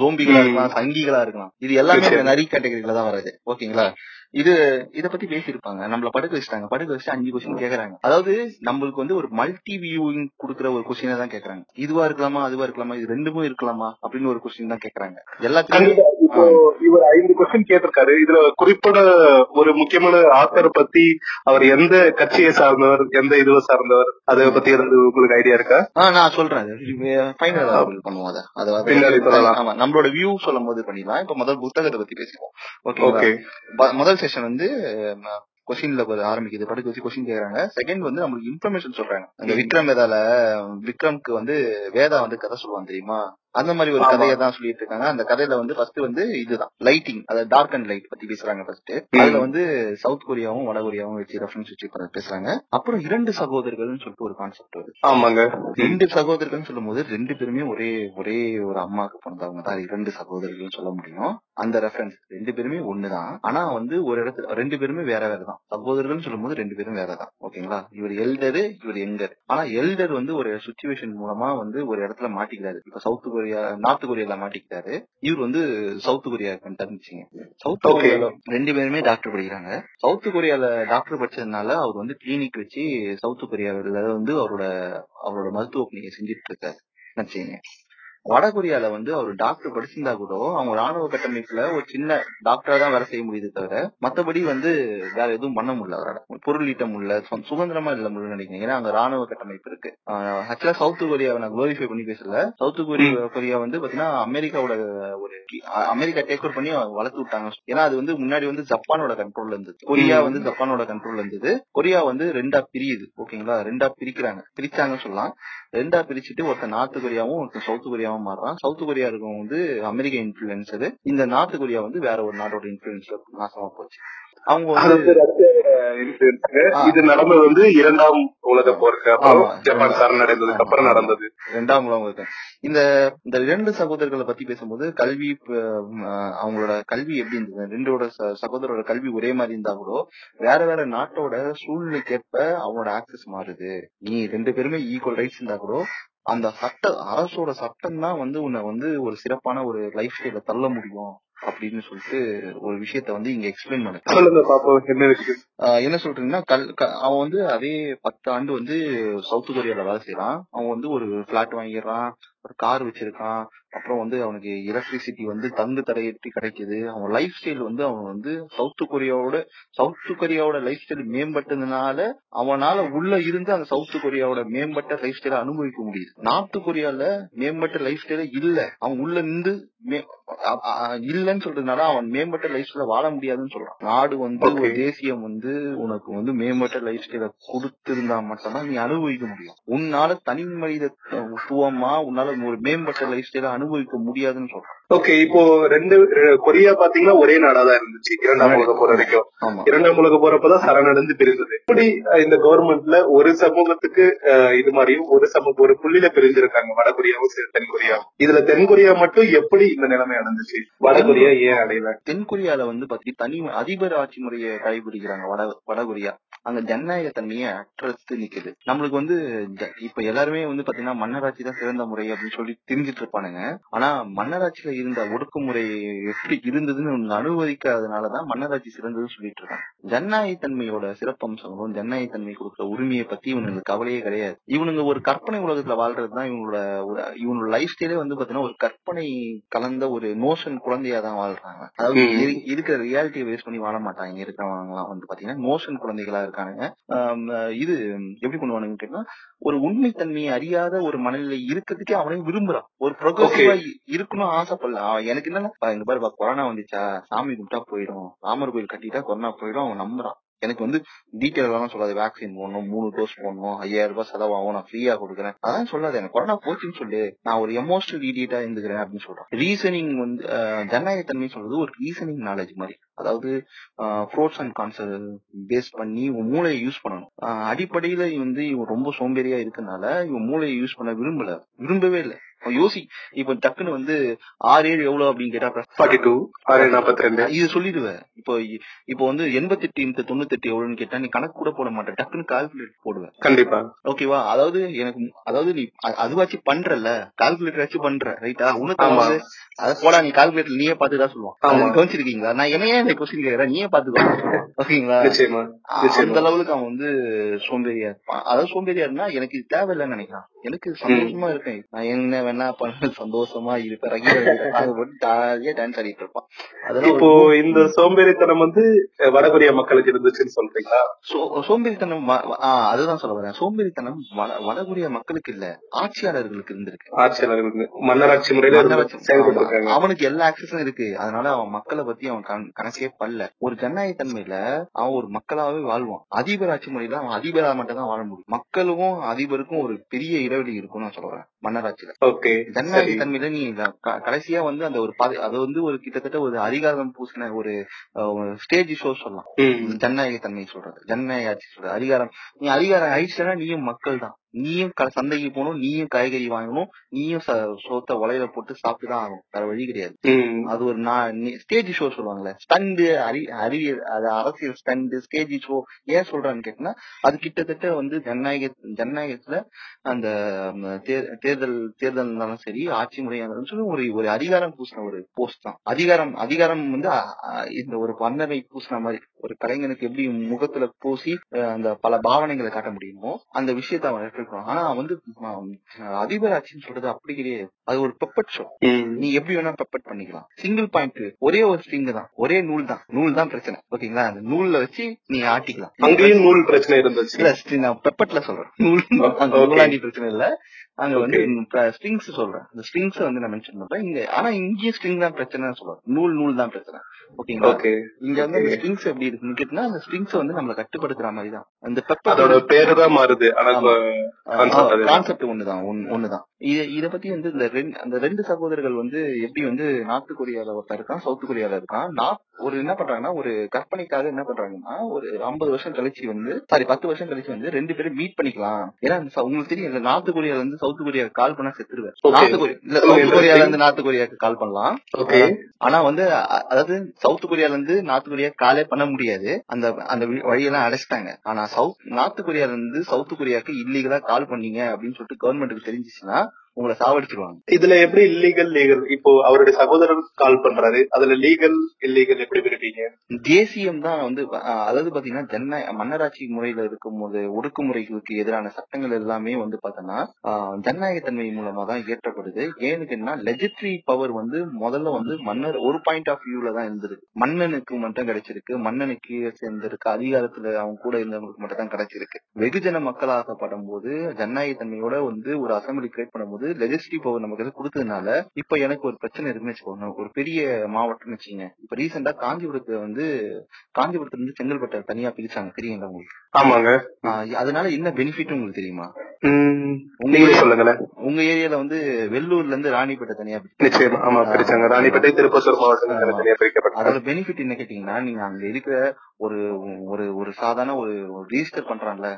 ஜோம்பிகளா. இருக்கலாம் சங்கிகளா இருக்கலாம். இது எல்லாமே. நரி கேட்டகரியில தான் வருது. ஓகேங்களா? இது இத பத்தி பேசியிருப்பாங்க. நம்மள படுக்க வச்சுட்டாங்க. படுக்க வச்சு அஞ்சு கொஸ்டின் கேக்குறாங்க. அதாவது நம்மளுக்கு வந்து ஒரு மல்டி வியூவிங் குடுக்கற ஒரு கொஸ்டினை தான் கேக்குறாங்க. இதுவா இருக்கலாமா அதுவா இருக்கலாமா இது ரெண்டுமே இருக்கலாமா அப்படின்னு ஒரு கொஸ்டின் தான் கேக்குறாங்க. எல்லாத்தையும் இப்போ இவர் ஐந்து கொஸ்டின் கேட்டிருக்காரு. இதுல குறிப்பிட ஒரு முக்கியமான ஆத்தர் பத்தி அவர் எந்த கட்சியை சார்ந்தவர் எந்த இதுவை சார்ந்தவர் அதை பத்தி ஏதாவது உங்களுக்கு ஐடியா இருக்கா? நான் சொல்றேன். பண்ணுவோம் நம்மளோட வியூ சொல்லும் போது பண்ணிடலாம். இப்ப முதல் புத்தகத்தை பத்தி ஓகேங்களா ஓகே முதல் செஷன் வந்து கொஸ்டின்ல ஆரம்பிக்குது. படுக்க வச்சு கொஸ்டின் கேக்குறாங்க. செகண்ட் வந்து நம்மளுக்கு இன்ஃபர்மேஷன் சொல்றாங்க. அந்த. விக்ரம் வேதால விக்ரம்க்கு வந்து வேதா வந்து கதை சொல்லுவான் தெரியுமா? அந்த மாதிரி ஒரு. கதையை தான் சொல்லிட்டு இருக்காங்க அந்த கதையில வந்து ஃபர்ஸ்ட் வந்து இதுதான் லைட்டிங் அதாவது டார்க் அண்ட் லைட் பத்தி பேசுறாங்க ஃபர்ஸ்ட். அதுல வந்து சவுத் கொரியாவும் வட கொரியாவும் வச்சு ரெஃபரன்ஸ் வச்சு பேசுறாங்க. அப்புறம் இரண்டு சகோதரர்கள்னு சொல்லிட்டு ஒரு கான்செப்ட் வருது. ஆமாங்க. ரெண்டு சகோதரர்கள் சொல்லும்போது ரெண்டு பேருமே ஒரே ஒரே ஒரு அம்மாவுக்கு பிறந்தவங்க தான். இரண்டு சகோதரர்கள் சொல்ல முடியும். அந்த ரெஃபரன்ஸ் ரெண்டு பேருமே ஒண்ணுதான். ஆனா வந்து ஒரு இடத்துல ரெண்டு பேருமே வேற வேற தான் சகோதரர்கள் சொல்லும்போது ரெண்டு பேரும் வேற தான் ஓகேங்களா? இவர் எல்டரு இவர் எங்கர் ஆனா எல்டர் வந்து ஒரு சுச்சுவேஷன் மூலமா வந்து ஒரு இடத்துல மாட்டிக்கிறாரு. இப்ப சவுத் கொரியா நார்த் கொரியால மாட்டிக்கிட்டாரு. இவர் வந்து சவுத் கொரியா தந்துச்சுங்க சவுத். கொரியால ரெண்டு பேருமே டாக்டர் படிக்கிறாங்க. சவுத் கொரியால டாக்டர் படிச்சதுனால அவர் வந்து கிளினிக் வச்சு சவுத் கொரியாவில வந்து அவரோட அவரோட மருத்துவ பணியை செஞ்சுட்டு இருக்காரு. நினைச்சீங்க வட கொரியால வந்து அவர் டாக்டர் படிச்சிருந்தா கூட அவங்க ராணுவ கட்டமைப்புல ஒரு சின்ன டாக்டரா தான் வேலை செய்ய முடியுது தவிர மத்தபடி வந்து வேற எதுவும் பண்ண முடியல அவரால். பொருள் ஈட்ட முடியல சுதந்திரமா இல்ல முடியல நினைக்கிறேன் ஏன்னா அங்க ராணுவ கட்டமைப்பு இருக்கு. ஆக்சுவலா சவுத் கொரியாவை நான் குளோரிஃபை பண்ணி பேசல. சவுத் கொரியா கொரியா வந்து பாத்தீங்கன்னா அமெரிக்காவோட ஒரு அமெரிக்கா டேக் ஓவர் பண்ணி வளர்த்து விட்டாங்க. ஏன்னா அது வந்து முன்னாடி வந்து ஜப்பானோட கண்ட்ரோல்ல இருந்தது. கொரியா வந்து ஜப்பானோட கண்ட்ரோல்ல இருந்தது. கொரியா வந்து ரெண்டா பிரியுது. ஓகேங்களா? ரெண்டா பிரிக்கிறாங்க. பிரிச்சாங்கன்னு சொல்லலாம். ரெண்டா பிரிச்சுட்டு ஒருத்தன் நார்த் கொரியாவும் ஒருத்தன் சவுத் கொரியாவும் மாறுறான். சவுத் கொரியா இருக்கவங்க வந்து அமெரிக்க இன்ஃபுளுசரு இந்த நார்த் கொரியா வந்து வேற ஒரு நாட்டோட இன்ஃபுளுசர் நாசமா போச்சு. அவங்க. இது நடந்தது வந்து இரண்டாம் உலக போருக்கு. அப்புறம். ஜப்பான் சரணடைந்ததுக்கு அப்புறம் நடந்தது. ரெண்டாம் உலகம் இருக்கு இந்த இந்த ரெண்டு சகோதரர்களை பத்தி பேசும்போது கல்வி அவங்களோட கல்வி எப்படி இருந்தது? ரெண்டோட சகோதரோட கல்வி ஒரே மாதிரி இருந்தா கூட வேற வேற நாட்டோட சூழ்நிலைக்கேற்ப அவங்களோட ஆக்சஸ் மாறுது. நீ ரெண்டு பேருமே ஈக்குவல் ரைட்ஸ் இருந்தா கூட அந்த சட்ட அரசோட சட்டம் தான் வந்து உன்னை வந்து ஒரு சிறப்பான ஒரு லைஃப் ஸ்டைல தள்ள முடியும். அப்படின்னு சொல்லிட்டு ஒரு விஷயத்த வந்து இங்க எக்ஸ்பிளைன் பண்ணு என்ன சொல்றீங்கன்னா கல் அவன் வந்து அதே பத்து ஆண்டு வந்து சவுத் கொரியால வேலை செய்யறான் அவன் வந்து ஒரு பிளாட் வாங்கிடுறான். ஒரு கார் வச்சிருக்கான். அப்புறம் வந்து அவனுக்கு எலக்ட்ரிசிட்டி வந்து தங்கு தடையற்றி கிடைக்குது. அவன் லைஃப் ஸ்டைல் வந்து அவன் வந்து சவுத் கொரியாவோட சவுத் கொரியாவோட லைஃப் ஸ்டைல் மேம்பட்டதுனால அவனால உள்ள இருந்து அந்த சவுத் கொரியாவோட மேம்பட்ட லைஃப் ஸ்டைல அனுபவிக்க முடியுது. நார்த் கொரியால மேம்பட்ட லைஃப் ஸ்டைல இல்ல. அவன் உள்ள இருந்து இல்லன்னு சொல்றதுனால அவன் மேம்பட்ட லைஃப் ஸ்டைல வாழ முடியாதுன்னு சொல்றான். நாடு வந்து ஒரு. தேசியம் வந்து உனக்கு வந்து மேம்பட்ட லைஃப் ஸ்டைல கொடுத்திருந்தா மட்டும்தான் நீ அனுபவிக்க முடியும். உன்னால தனி மனிதத்துவமா உன்னால ஒரு மேம்பட்ட லைஃப் ஸ்டைல அனுபவிக்க முடியாதுன்னு சொல்றான் ஓகே இப்போ ரெண்டு கொரியா பாத்தீங்கன்னா ஒரே நாடாதான் இருந்துச்சு. இரண்டாம் உலக போர் வரைக்கும். இரண்டாம் உலக போறப்பதான் சரணடைந்து பிரிந்தது. இப்படி இந்த கவர்மெண்ட்ல ஒரு சமூகத்துக்கு இது மாதிரியும் ஒரு சமூக ஒரு புள்ளியில பிரிஞ்சிருக்காங்க வடகொரியாவும் தென்கொரியாவும் இதுல தென்கொரியா மட்டும் எப்படி இந்த நிலைமை அடைஞ்சிச்சு? வடகொரியா ஏன் அடையல? தென்கொரியால வந்து பாத்தீங்கன்னா தனி அதிபர் ஆட்சி முறையை கடைபிடிக்கிறாங்க வட வடகொரியா அங்க ஜனநாயக தன்மையை அற்றத்து நிக்குது. நம்மளுக்கு வந்து இப்ப எல்லாருமே வந்து பாத்தீங்கன்னா மன்னராட்சி தான் சிறந்த முறை அப்படின்னு சொல்லி தெரிஞ்சிட்டு இருப்பானுங்க. ஆனா மன்னராட்சியில இருந்த ஒடுக்குமுறை எப்படி இருந்ததுன்னு அனுபவிக்காதனாலதான் மன்னராட்சி சிறந்ததுன்னு சொல்லிட்டு இருக்காங்க. ஜனநாயக தன்மையோட சிறப்பம்சங்களும் ஜனநாயக தன்மை கொடுக்குற உரிமையை பத்தி இவனுங்களுக்கு கவலையே கிடையாது. இவனுங்க ஒரு கற்பனை உலகத்துல வாழ்றதுதான் இவங்களோட ஒரு- இவனோட லைஃப் ஸ்டைலே வந்து பாத்தீங்கன்னா ஒரு கற்பனை கலந்த ஒரு நோஷன் குழந்தையா தான் வாழ்றாங்க. அதாவது இருக்கிற ரியாலிட்டியை வேஸ்ட் பண்ணி வாழ மாட்டாங்க. இருக்கிறவங்க எல்லாம் வந்து பாத்தீங்கன்னா நோஷன் குழந்தைகளா இருக்கானுங்க. இது எப்படி பண்ணுவானுங்க கேட்டா ஒரு உண்மைத்தன்மையை அறியாத ஒரு மனநிலை இருக்கிறதுக்கே அவனே விரும்புறான். ஒரு ப்ரொக்ரெசிவா இருக்கணும் ஆசைப்படல. அவன் எனக்கு என்னன்னா "பா, இங்க பாரு கொரோனா வந்துச்சா? சாமி கும்பிட்டா போயிடும். ராமர் கோயில் கட்டிட்டா கொரோனா போயிடும். அவன் நம்புறான். எனக்கு வந்து டீட்டெயில் எல்லாம் சொல்லாது வேக்சின் போடணும் மூணு டோஸ் போடணும் ஐயாயிரம் ரூபாய் செலவாகும் நான் ஃப்ரீயா கொடுக்குறேன். அதான் சொல்லாது எனக்கு கொரோனா போச்சுன்னு சொல்லு. நான் ஒரு எமோஷனல் இடியட்டா இருந்துக்கிறேன் அப்படின்னு சொல்றேன். ரீசனிங் வந்து ஜனநாயகத்தன்மை சொல்றது ஒரு ரீசனிங் நாலேஜ் மாதிரி. அதாவது ஃப்ரோட்ஸ் அண்ட் கான்சர் பேஸ் பண்ணி உன் மூளையை யூஸ் பண்ணணும். அடிப்படையில வந்து இவன் ரொம்ப சோம்பேறியா இருக்கனால இவன் மூளையை யூஸ் பண்ண விரும்பல. விரும்பவே இல்லை. யோசி இப்ப டக்குன்னு வந்து ஆறு ஏழு எவ்வளவு அப்படின்னு கேட்டா இது சொல்லிடுவேன். இப்போ இப்போ வந்து எண்பத்தெட்டு இந்த தொண்ணூத்தெட்டு எவ்வளவுன்னு கேட்டா நீ கணக்கு கூட போட மாட்டேன். டக்குன்னு கால்குலேட் போடுவேன். கண்டிப்பா. ஓகேவா அதாவது எனக்கு அதாவது நீ அதுவாச்சும் பண்றல கால்குலேட்டர் வச்சு பண்ற ரைட்டா உனக்கு அத போடா நீ கால்குலேட்டர் நீயே பாத்துதான் சொல்லுவான். கவனிச்சிருக்கீங்களா? நான் என்னையே இந்த கொஸ்டின் கேக்குறேன்? நீயே பாத்துக்கோ ஓகேங்களா? அந்த அளவுக்கு அவன் வந்து சோம்பேறியா இருப்பான். அதாவது சோம்பேறியா இருந்தா எனக்கு இது தேவையில்லைன்னு நினைக்கிறான். எனக்கு சந்தோஷமா இருக்கேன் நான் என்ன வேணா பண்ண சந்தோஷமா இருப்பேன். ஜாலியா டான்ஸ் ஆடிட்டு இருப்பான். அதெல்லாம் இப்போ இந்த சோம்பேறித்தனம் வந்து வடகொரியா மக்களுக்கு இருந்துச்சுன்னு சொல்றீங்களா? சோம்பேறித்தனம் அதுதான் சொல்ல வரேன். சோம்பேறித்தனம் வட- வடகொரியா மக்களுக்கு இல்ல ஆட்சியாளர்களுக்கு இருந்திருக்கு. ஆட்சியாளர்களுக்கு மன்னராட்சி முறையில அவனுக்கு எல்லா ஆக்சஸும் இருக்கு. அதனால அவன் மக்களை பத்தி அவன் கண- கணக்கே பல்ல ஒரு ஜனநாயக தன்மையில அவன் ஒரு மக்களாவே வாழ்வான். அதிபர் ஆட்சி முறையில அவன் அதிபரா மட்டும் தான் வாழ முடியும். மக்களுக்கும் அதிபருக்கும் ஒரு பெரிய இடைவெளி இருக்கும்னு நான் சொல்றேன் மன்னராட்சியில. ஓகே ஜனநாயக தன்மையில நீ கடைசியா வந்து அந்த ஒரு அது வந்து ஒரு கிட்டத்தட்ட ஒரு அதிகாரம் பூசின ஒரு ஸ்டேஜ் ஷோ சொல்லலாம். ஜனநாயக தன்மை சொல்றது. ஜனநாயக ஆட்சி சொல்றது. அதிகாரம் நீ அதிகாரம் ஆயிடுச்சுன்னா நீயும் மக்கள் தான் நீயும் சந்தைக்கு போகணும் நீயும் காய்கறி வாங்கணும் நீயும் சோத்த உலையில போட்டு சாப்பிட்டு தான் ஆகணும். வேற வழி கிடையாது. அது ஒரு ஸ்டேஜ் ஷோ சொல்லுவாங்கல்ல ஸ்டண்டு அறி அறிவியல் அது அரசியல் ஸ்டண்டு ஸ்டேஜ் ஷோ ஏன் சொல்றான்னு கேட்டீங்கன்னா அது கிட்டத்தட்ட வந்து ஜனநாயக ஜனநாயகத்துல அந்த தேர்தல் தேர்தல் இருந்தாலும் சரி ஆட்சி முறையா இருந்தாலும் சரி ஒரு ஒரு அதிகாரம் பூசின ஒரு போஸ்ட் தான். அதிகாரம் அதிகாரம் வந்து இந்த ஒரு வண்ணனை பூசின மாதிரி ஒரு கலைஞனுக்கு எப்படி முகத்துல பூசி அந்த பல பாவனைகளை காட்ட முடியுமோ அந்த விஷயத்த அவன் எடுத்துருக்கான் ஆனா வந்து அதிபர் ஆட்சின்னு சொல்றது அப்படி கிடையாது. அது ஒரு பெப்பட் ஷோ. நீ எப்படி வேணா பெப்பட் பண்ணிக்கலாம். சிங்கிள் பாயிண்ட் ஒரே ஒரு ஸ்ட்ரிங் தான். ஒரே நூல் தான். நூல் தான் பிரச்சனை. ஓகேங்களா? அந்த நூல்ல வச்சு நீ ஆட்டிக்கலாம். அங்கேயும் நூல் பிரச்சனை இருந்துச்சு. இல்ல நான் பெப்பட்ல சொல்றேன். நூல். நூலாண்டி பிரச்சனை இல்ல. அங்க வந்து ஸ்ட்ரிங்ஸ் சொல்றேன். இந்த ஸ்ட்ரிங்ஸ் வந்து நான் மென்ஷன் பண்றேன். இங்க ஆனா இங்கேயும் ஸ்ட்ரிங் தான் பிரச்சனை சொல்றேன். நூல் நூல் தான் பிரச்சனை. ஓகேங்களா ஓகே இங்க வந்து அந்த ஸ்ட்ரிங்ஸ் எப்படி இருக்குன்னு கேட்டீங்கன்னா அந்த ஸ்ட்ரிங்ஸ் வந்து நம்மள கட்டுப்படுத்துற மாதிரி தான். அந்த பெப்பர் அதோட பேரு தான் மாறுது. கான்செப்ட் ஒண்ணுதான் ஒண்ணு- ஒண்ணுதான் இத இத பத்தி வந்து இந்த ரெண்டு அந்த ரெண்டு சகோதரர்கள் வந்து எப்படி வந்து நார்த் கொரியால ஒருத்தர் இருக்கான் சவுத் கொரியால இருக்கான். நார்த் ஒரு என்ன பண்றாங்கன்னா ஒரு கற்பனைக்காக என்ன பண்றாங்கன்னா ஒரு 50 வருஷம் கழிச்சு வந்து சாரி பத்து வருஷம் கழிச்சு வந்து ரெண்டு பேரும் மீட் பண்ணிக்கலாம். ஏன்னா இந்த உங்களுக்கு தெரியும் நார்த் கொரியால இருந்து சவுத் கொரியா கால் பண்ணா செத்துருவேன். நார்த் கொரியா இல்ல சொல்லுங்க, சவுத் கொரியால. இருந்து நார்த் கொரியாக்கு கால் பண்ணலாம். ஓகே ஆனா வந்து அதாவது சவுத் கொரியால இருந்து நார்த் கொரியா காலே பண்ண முடியாது. அந்த அந்த வழியெல்லாம் அடைச்சிட்டாங்க. ஆனா சவுத் நார்த் கொரியால இருந்து சவுத் கொரியாக்கு இல்லீகலா கால் பண்ணீங்க அப்படின்னு சொல்லிட்டு கவர்மெண்ட்டுக்கு தெரிஞ்சிச்சுன்னா உங்களை சாவடிச்சிருவாங்க. இதுல எப்படி இல்லீகல் லீகல் இப்போ அவருடைய சகோதரர் கால் பண்றாரு. அதுல லீகல் இல்லீகல் எப்படி பிரிப்பீங்க தேசியம் தான் வந்து அதாவது பாத்தீங்கன்னா ஜன மன்னராட்சி முறையில இருக்கும்போது ஒடுக்குமுறைகளுக்கு எதிரான சட்டங்கள் எல்லாமே வந்து பாத்தீங்கன்னா ஜனநாயக ஜனநாயகத்தன்மை மூலமா தான் இயற்றப்படுது. ஏன்னு கேட்டீங்கன்னா லெஜிஸ்ட்ரி பவர் வந்து முதல்ல வந்து மன்னர் ஒரு பாயிண்ட் ஆஃப் வியூல தான் இருந்தது. மன்னனுக்கு மட்டும் கிடைச்சிருக்கு. மன்னனுக்கு கீழே சேர்ந்திருக்கு அதிகாரத்துல அவங்க கூட இருந்தவங்களுக்கு மட்டும் தான் கிடைச்சிருக்கு. வெகுஜன மக்களாக்கப்படும் போது ஜனநாயகத்தன்மையோட வந்து ஒரு அசம்பிளி கிரியேட் பண்ணும்போது லெஜிஸ்ட்ரி பவர் நமக்கு கொடுத்ததுனால இப்ப எனக்கு ஒரு பிரச்சனை இருக்குன்னு வச்சுக்கோங்க. ஒரு பெரிய மாவட்டம்னு வச்சுங்க இப்ப ரீசெண்டா காஞ்சிபுரத்துல வந்து காஞ்சிபுரத்துல இருந்து செங்கல்பட்டை தனியா பிரிச்சாங்க தெரியுங்களா உங்களுக்கு? ஆமாங்க. அதனால என்ன பெனிஃபிட் உங்களுக்கு தெரியுமா? உங்க சொல்லுங்களேன். ஏரியால வந்து வெள்ளூர்ல இருந்து ராணிப்பேட்டை தனியா பிரிச்சாங்க. நிச்சயமா ஆமா பிரிச்சாங்க. ராணிப்பேட்டை திருப்பத்தூர் மாவட்டம் அதோட பெனிஃபிட் என்ன கேட்டீங்கன்னா நீங்க அங்க இருக்கிற ஒரு ஒரு ஒரு சாதாரண ஒரு ரிஜிஸ்டர் பண்றான்ல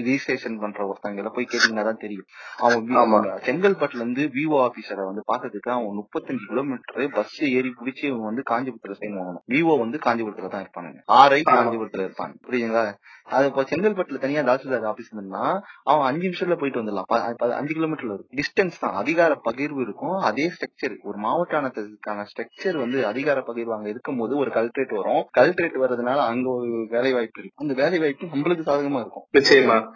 ரிஜிஸ்ட்ரேஷன் பண்ற ஒருத்தங்க போய் கேட்டீங்கன்னா தான் தெரியும். அவங்க செங்கல்பட்டுல இருந்து விவோ ஆபீசரை வந்து பாக்கிறதுக்கு அவன் முப்பத்தஞ்சு கிலோமீட்டர் பஸ் ஏறி பிடிச்சி இவன் வந்து காஞ்சிபுரத்துல வாங்கணும் விவோ வந்து காஞ்சிபுரத்துல தான் இருப்பானுங்க. ஆர்ஐ. காஞ்சிபுரத்துல இருப்பாங்க புரியுதுங்களா? அது இப்போ செங்கல்பட்டுல தனியா தாசில்தார் ஆபீஸ் இருந்தா அவன் அஞ்சு நிமிஷத்துல போயிட்டு வந்துடலாம். அஞ்சு கிலோமீட்டர்ல இருக்கும் டிஸ்டன்ஸ் தான். அதிகார பகிர்வு இருக்கும். அதே ஸ்ட்ரக்சர் ஒரு மாவட்டானத்துக்கான ஸ்ட்ரக்சர் வந்து அதிகார பகிர்வு அங்க இருக்கும்போது ஒரு கல்ட்ரேட் வரும். கல்ட்ரேட் வர்றதுனால அங்க ஒரு வேலை வாய்ப்பு இருக்கு அந்த வேலை வாய்ப்பு நம்மளுக்கு சாதகமா இருக்கும்.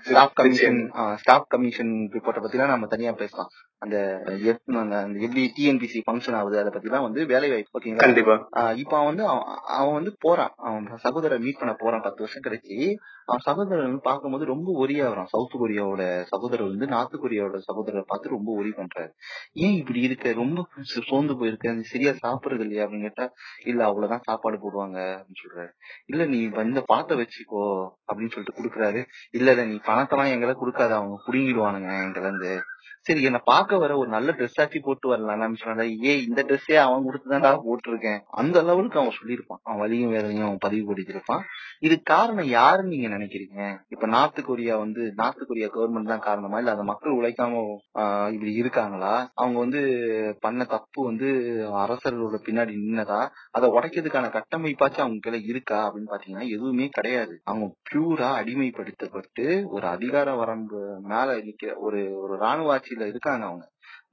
Staff commission. ஸ்டாஃப் கமிஷன் ரிப்போர்ட்டை பத்திலாம் நம்ம தனியா பேசலாம். அந்த எப்- அந்த எப்படி டிஎன்பிசி ஃபங்க்ஷன் ஆகுது அதை பத்திலாம் வந்து வேலை வாய்ப்பு ஓகேங்களா? கண்டிப்பா. இப்ப அவன் வந்து அவன் வந்து போறான். அவன் சகோதரரை மீட் பண்ண போறான் பத்து வருஷம் கழிச்சு. அவன் சகோதரர் வந்து பார்க்கும்போது ரொம்ப ஒரியா வரான். சவுத் கொரியாவோட சகோதரர் வந்து நார்த் கொரியாவோட சகோதரரை பார்த்து ரொம்ப ஒரி பண்றாரு. ஏன் இப்படி இருக்க? ரொம்ப சோர்ந்து போயிருக்க? சரியா சாப்பிடுறது இல்லையா? அப்படின்னு கேட்டா இல்ல அவ்வளவுதான் சாப்பாடு போடுவாங்க அப்படின்னு சொல்றாரு. இல்ல நீ இந்த பணத்தை வச்சுக்கோ அப்படின்னு சொல்லிட்டு குடுக்குறாரு. இல்ல இல்ல நீ பணத்தெல்லாம் எங்களை கொடுக்காத. அவங்க புடுங்கிடுவானுங்க எங்களை இருந்து. சரி என்ன பார்க்க வர ஒரு நல்ல ட்ரெஸ் ஆக்கி போட்டு வரலாம். சொன்னா ஏ இந்த ட்ரெஸ்ஸே அவன் கொடுத்துதான்டா போட்டிருக்கேன். அந்த லெவலுக்கு அவன் சொல்லியிருப்பான். அவன் வலியும் வேதனையும் அவன் பதிவு படிச்சிருப்பான் இது காரணம் யாருன்னு நீங்க நினைக்கிறீங்க? இப்ப நார்த் கொரியா வந்து நார்த் கொரியா கவர்மெண்ட் தான் காரணமா? இல்ல அந்த மக்கள் உழைக்காம இப்படி இருக்காங்களா? அவங்க வந்து பண்ண தப்பு வந்து அரசர்களோட பின்னாடி நின்னதா? அதை உடைக்கிறதுக்கான கட்டமைப்பாச்சும் அவங்க கையில இருக்கா? அப்படின்னு பாத்தீங்கன்னா எதுவுமே கிடையாது. அவங்க பியூரா அடிமைப்படுத்தப்பட்டு ஒரு அதிகார வரம்பு மேல நிக்கிற ஒரு ஒரு ராணுவ ஆட்சியில இருக்காங்க அவங்க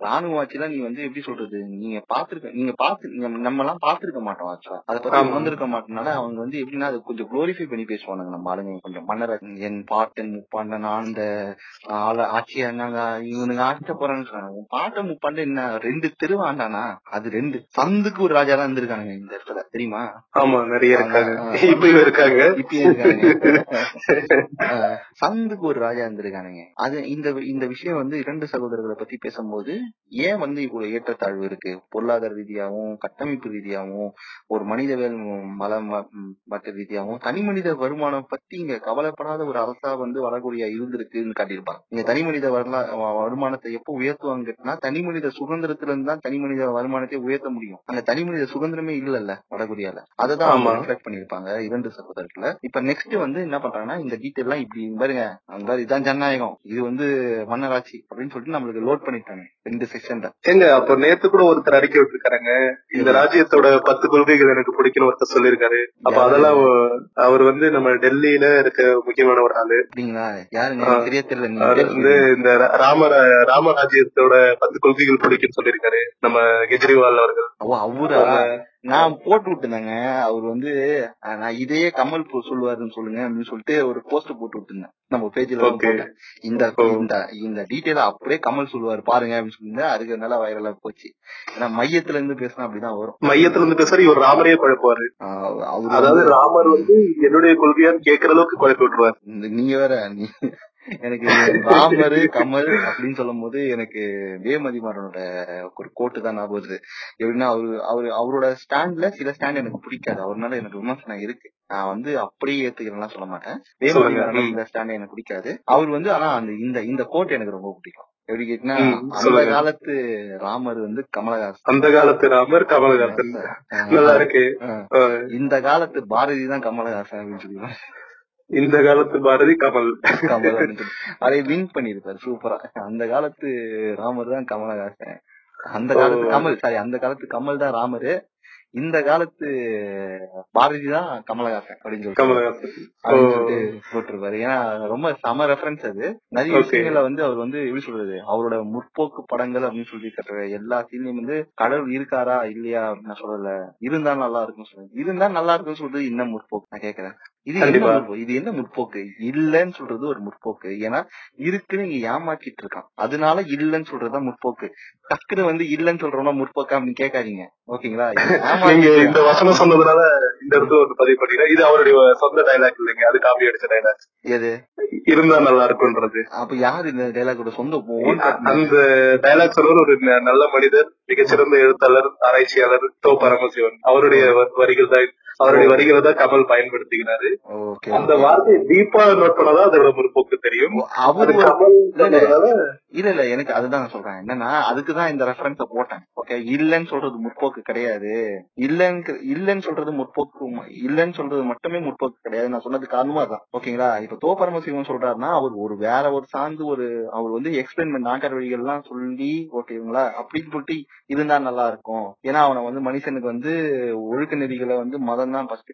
ராணுவ ஆட்சியில நீ வந்து எப்படி சொல்றது? நீங்க பாத்துருக்க நீங்க பாத்து நம்ம- எல்லாம் பாத்துருக்க மாட்டோம் ஆக்சுவலா அதை பத்தி. உணர்ந்திருக்க மாட்டனால அவங்க வந்து எப்படின்னா அதை கொஞ்சம் குளோரிஃபை பண்ணி பேசுவானுங்க நம்ம ஆளுங்க. கொஞ்சம் மன்னர் என் பாட்டன் முப்பாண்டன் ஆண்ட ஆள ஆட்சியா இருந்தாங்க இவனுங்க ஆட்சிய போறான்னு பாட்டன் முப்பாண்டன் என்ன ரெண்டு தெரு ஆண்டானா? அது ரெண்டு சந்துக்கு ஒரு ராஜா தான் இருந்திருக்கானுங்க இந்த இடத்துல. தெரியுமா? ஆமா நிறைய இருக்காங்க. இப்பயும் இருக்காங்க. இப்பயும் இருக்காங்க. சந்துக்கு ஒரு ராஜா இருந்திருக்கானுங்க. அது இந்த இந்த விஷயம் வந்து இரண்டு சகோதரர்களை பத்தி பேசும்போது ஏன் வந்து இவ்வளவு ஏற்றத்தாழ்வு இருக்கு? பொருளாதார ரீதியாகவும் கட்டமைப்பு ரீதியாகவும் ஒரு மனித வேல் மல மற்ற ரீதியாகவும் தனி மனித வருமானம் பத்தி இங்க கவலைப்படாத ஒரு அரசா வந்து வடகொரியா இருந்திருக்குன்னு காட்டியிருப்பாங்க. இங்க தனி மனித வரலா- வருமானத்தை எப்போ உயர்த்துவாங்கன்னா தனி மனித சுதந்திரத்துல இருந்து தான் தனி மனித வருமானத்தை உயர்த்த முடியும். அந்த தனி மனித சுதந்திரமே இல்லல்ல வடகொரியால. அததான். ரிஃப்ளெக்ட் பண்ணிருப்பாங்க இரண்டு சகோதரத்துல இப்ப நெக்ஸ்ட் வந்து என்ன பண்றாங்கன்னா இந்த டீட்டெயில் எல்லாம் இப்படி பாருங்க அந்த மாதிரி இதான் ஜனநாயகம். இது வந்து மன்னராட்சி அப்படின்னு சொல்லிட்டு நம்மளுக்கு லோட் பண்ணிட்டாங்க. ரெண்டு செக்ஷன்ல ஏங்க அப்ப நேத்து கூட ஒருத்தர் அறிக்கை விட்டுருக்காருங்க. இந்த ராஜ்யத்தோட பத்து கொள்கைகள் எனக்கு பிடிக்கும்னு ஒருத்தர் சொல்லியிருக்காரு அப்ப அதெல்லாம் அவ- அவர் வந்து நம்ம டெல்லியில இருக்க முக்கியமான ஒரு ஆளு. அப்படிங்களா? யாருங்க தெரிய தெரியல. வந்து இந்த ராம ராமராஜ்யத்தோட பத்து கொள்கைகள் பிடிக்கும்னு சொல்லியிருக்காரு நம்ம கெஜ்ரிவால் அவர்கள். அவரா? நான் போட்டு விட்டுருந்தேங்க அவர் வந்து நான் இதையே கமல் சொல்லுவாருன்னு சொல்லுங்க அப்படின்னு சொல்லிட்டு ஒரு போஸ்ட் போட்டு விட்டுருந்தேன். நம்ம பேஜ்ல. இந்த. இந்த இந்த டீட்டெயில அப்படியே கமல் சொல்லுவாரு பாருங்க அப்படின்னு சொல்லியிருந்தேன் அதுக்கு நல்லா வைரலா போச்சு. ஏன்னா மையத்துல இருந்து பேசினா அப்படிதான் வரும். மையத்துல இருந்து பேசுற இவர் ராமரையே குழப்புவாரு. அதாவது ராமர் வந்து என்னுடைய கொள்கையான்னு கேட்கற அளவுக்கு குழப்பி விட்டுருவாரு. நீங்க வேற நீ- எனக்கு ராமரு கமல் அப்படின்னு சொல்லும் போது எனக்கு வேமதிமாறனோட ஒரு கோட்டு தான் ஞாபகம் வருது. எப்படின்னா அவரு அவரு அவரோட ஸ்டாண்ட்ல சில ஸ்டாண்ட் எனக்கு பிடிக்காது. அவர்னால எனக்கு விமர்சனம் இருக்கு. நான் வந்து அப்படியே ஏத்துக்கிறேன்லாம் சொல்ல மாட்டேன். வேமதிமாறன் சில ஸ்டாண்ட் எனக்கு பிடிக்காது. அவர் வந்து ஆனா அந்த இந்த இந்த கோட் எனக்கு ரொம்ப பிடிக்கும். எப்படி கேட்டினா ம், அந்த. காலத்து ராமர் வந்து கமலஹாசன். அந்த காலத்து ராமர் கமலஹாசன். நல்லா இருக்கு. இந்த காலத்து பாரதி தான் கமலஹாசன் அப்படின்னு சொல்லுவாங்க இந்த காலத்து பாரதி கமல். கமல் சொல்லி அதை லிங்க் பண்ணிருப்பாரு சூப்பரா அந்த காலத்து ராமர் தான் கமலஹாசன். அந்த காலத்து. கமல் சாரி அந்த காலத்து கமல் தான் ராமரு. இந்த காலத்து பாரதி தான் கமலஹாசன் அப்படின்னு சொல்லிட்டு கமலஹாசன். போட்டிருப்பாரு. ஏன்னா ரொம்ப செம ரெஃபரன்ஸ் அது. நிறைய Okay. விஷயங்கள்ல வந்து அவர் வந்து எப்படி சொல்றது அவரோட முற்போக்கு படங்கள் அப்படின்னு சொல்லி கட்டுற எல்லா சீன்லயும் வந்து கடவுள் இருக்காரா இல்லையா அப்படின்னு நான் சொல்லல. இருந்தா நல்லா இருக்கும்னு சொல்றேன் இருந்தா நல்லா இருக்கும்னு சொல்றது என்ன முற்போக்கு. நான் கேக்குறேன். இது என்ன. முற்போக்கு? இது என்ன முற்போக்கு? இல்லன்னு சொல்றது ஒரு முற்போக்கு. ஏன்னா இருக்குன்னு இங்க ஏமாத்திட்டு இருக்கான். அதனால இல்லன்னு சொல்றதுதான் முற்போக்கு. டக்குன்னு வந்து இல்லன்னு சொல்றோம்னா முற்போக்கா அப்படின்னு கேட்காதீங்க. ஓகேங்களா? நீங்க இந்த வசனம் சொன்னதுனால இந்த இடத்துல ஒரு பதிவு பண்ணிக்கிறேன். இது அவருடைய சொந்த டைலாக் இல்லைங்க. அது காப்பி அடிச்ச டைலாக் எது? இருந்தா நல்லா இருக்கும்ன்றது. அப்ப யாரு இந்த டைலாக்கோட சொந்த? அந்த டைலாக் சொல்றவர் ஒரு நல்ல மனிதர் மிகச்சிறந்த எழுத்தாளர் ஆராய்ச்சியாளர் தோ பரமசிவன். அவருடைய வரிகள் தான் அவருடைய வரிகளை தான் கமல் பயன்படுத்துகிறாரு. அந்த வார்த்தையை டீப்பா நோட் பண்ணாதான் அதோட முற்போக்கு தெரியும். அவர் கமல் இல்ல, இல்ல. எனக்கு அதுதான் சொல்றேன். என்னன்னா அதுக்குதான் இந்த ரெஃபரன்ஸ போட்டேன். ஓகே இல்லன்னு சொல்றது முற்போக்கு கிடையாது. இல்லன்னு இல்லன்னு சொல்றது முற்போக்கு இல்லன்னு சொல்றது மட்டுமே முற்போக்கு கிடையாது. நான் சொன்னது காரணமா தான் ஓகேங்களா இப்ப தோ பரமசிவம் சொல்றாருன்னா அவர் ஒரு வேற ஒரு சார்ந்து ஒரு அவர் வந்து எக்ஸ்பிளைன் நாட்டார் வழிகள் எல்லாம் சொல்லி ஓகேங்களா அப்படின்னு சொல்லிட்டு இருந்தா நல்லா இருக்கும். ஏன்னா அவனை வந்து மனுஷனுக்கு வந்து ஒழுக்க நெறிகளை வந்து மதம் தான் ஃபர்ஸ்ட்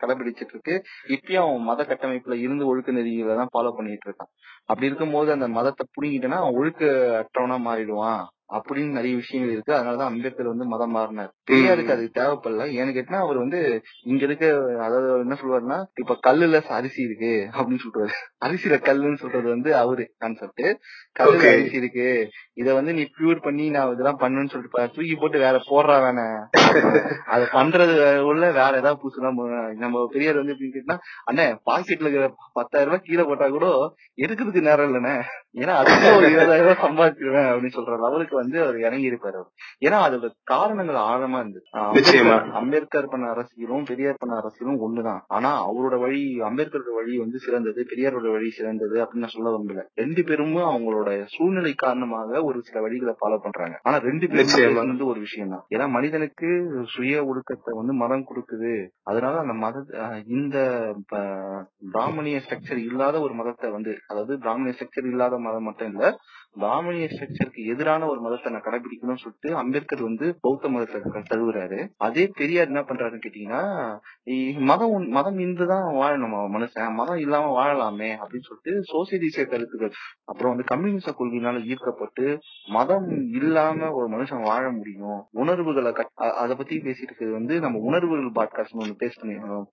கடைபிடிச்சிட்டு இருக்கு இப்பயும் அவன் மத கட்டமைப்புல இருந்து ஒழுக்க நெறிகளை தான் ஃபாலோ பண்ணிட்டு இருக்கான் அப்படி இருக்கும்போது அந்த மதத்தை புடிங்கிட்டனா ஒழுக்க அற்றவனா மாறிடுவான். அப்படின்னு நிறைய விஷயங்கள் இருக்கு. அதனாலதான் அம்பேத்கர் வந்து மதம் மாறினார். பெரியாருக்கு அது தேவைப்படல. ஏன்னு கேட்டா அவர் வந்து இங்க இருக்க அதாவது என்ன சொல்லுவாருன்னா இப்ப கல்லுல அரிசி இருக்கு அப்படின்னு சொல்றாரு. அரிசியில கல்லுன்னு சொல்றது வந்து அவரு கான்செப்ட் கல்லுல. அரிசி இருக்கு. இத வந்து நீ பியூர் பண்ணி நான் இதெல்லாம் பண்ணுன்னு சொல்லிட்டு தூக்கி போட்டு வேற போடுறா வேணா. அது பண்றது உள்ள வேற ஏதாவது புதுசுலாம் நம்ம பெரியார் வந்து எப்படின்னு கேட்டா அண்ணே பாக்கெட்ல இருக்கிற பத்தாயிரம் ரூபாய் கீழே போட்டா கூட எடுக்கிறதுக்கு நேரம் இல்லைண்ணே. ஏன்னா அதுக்கு ஒரு இருபதாயிரம் ரூபாய் சம்பாதிச்சிருவேன் அப்படின்னு சொல்ற லெவலுக்கு வந்து அவர் இறங்கி இருப்பாரு ஏன்னா அதோட காரணங்கள் ஆழமா இருந்து. அம்பேத்கர் பண்ண அரசியலும் பெரியார் பண்ண அரசியலும் ஒண்ணுதான். ஆனா அவரோட வழி அம்பேத்கரோட வழி வந்து சிறந்தது பெரியாரோட வழி சிறந்தது அப்படின்னு சொல்ல விரும்பல. ரெண்டு பேரும் அவங்களோட சூழ்நிலை காரணமாக ஒரு சில வழிகளை ஃபாலோ பண்றாங்க. ஆனா ரெண்டு பேரும். பேசுனது ஒரு விஷயம் தான் ஏன்னா மனிதனுக்கு சுய ஒழுக்கத்தை வந்து மதம் கொடுக்குது. அதனால அந்த மத இந்த பிராமணிய ஸ்ட்ரக்சர் இல்லாத ஒரு மதத்தை வந்து அதாவது பிராமணிய ஸ்ட்ரக்சர் இல்லாத மதம் மட்டும் இல்ல பிராமணிய ஸ்ட்ரக்சருக்கு எதிரான ஒரு மதத்தை நான் கடைபிடிக்கணும்னு சொல்லிட்டு அம்பேத்கர் வந்து பௌத்த மதத்தை தழுவுறாரு அதே பெரியார் என்ன பண்றாருன்னு கேட்டீங்கன்னா மதம் மதம் இருந்துதான் வாழணும் அவன் மனுஷன் மதம் இல்லாம வாழலாமே அப்படின்னு சொல்லிட்டு சோசியலிச கருத்துக்கள் அப்புறம் வந்து கம்யூனிச கொள்கையினால ஈர்க்கப்பட்டு மதம் இல்லாம ஒரு மனுஷன் வாழ முடியும் உணர்வுகளை அத பத்தி பேசிட்டு இருக்கிறது வந்து நம்ம உணர்வுகள் பாட்காஸ்ட் ஒண்ணு பேச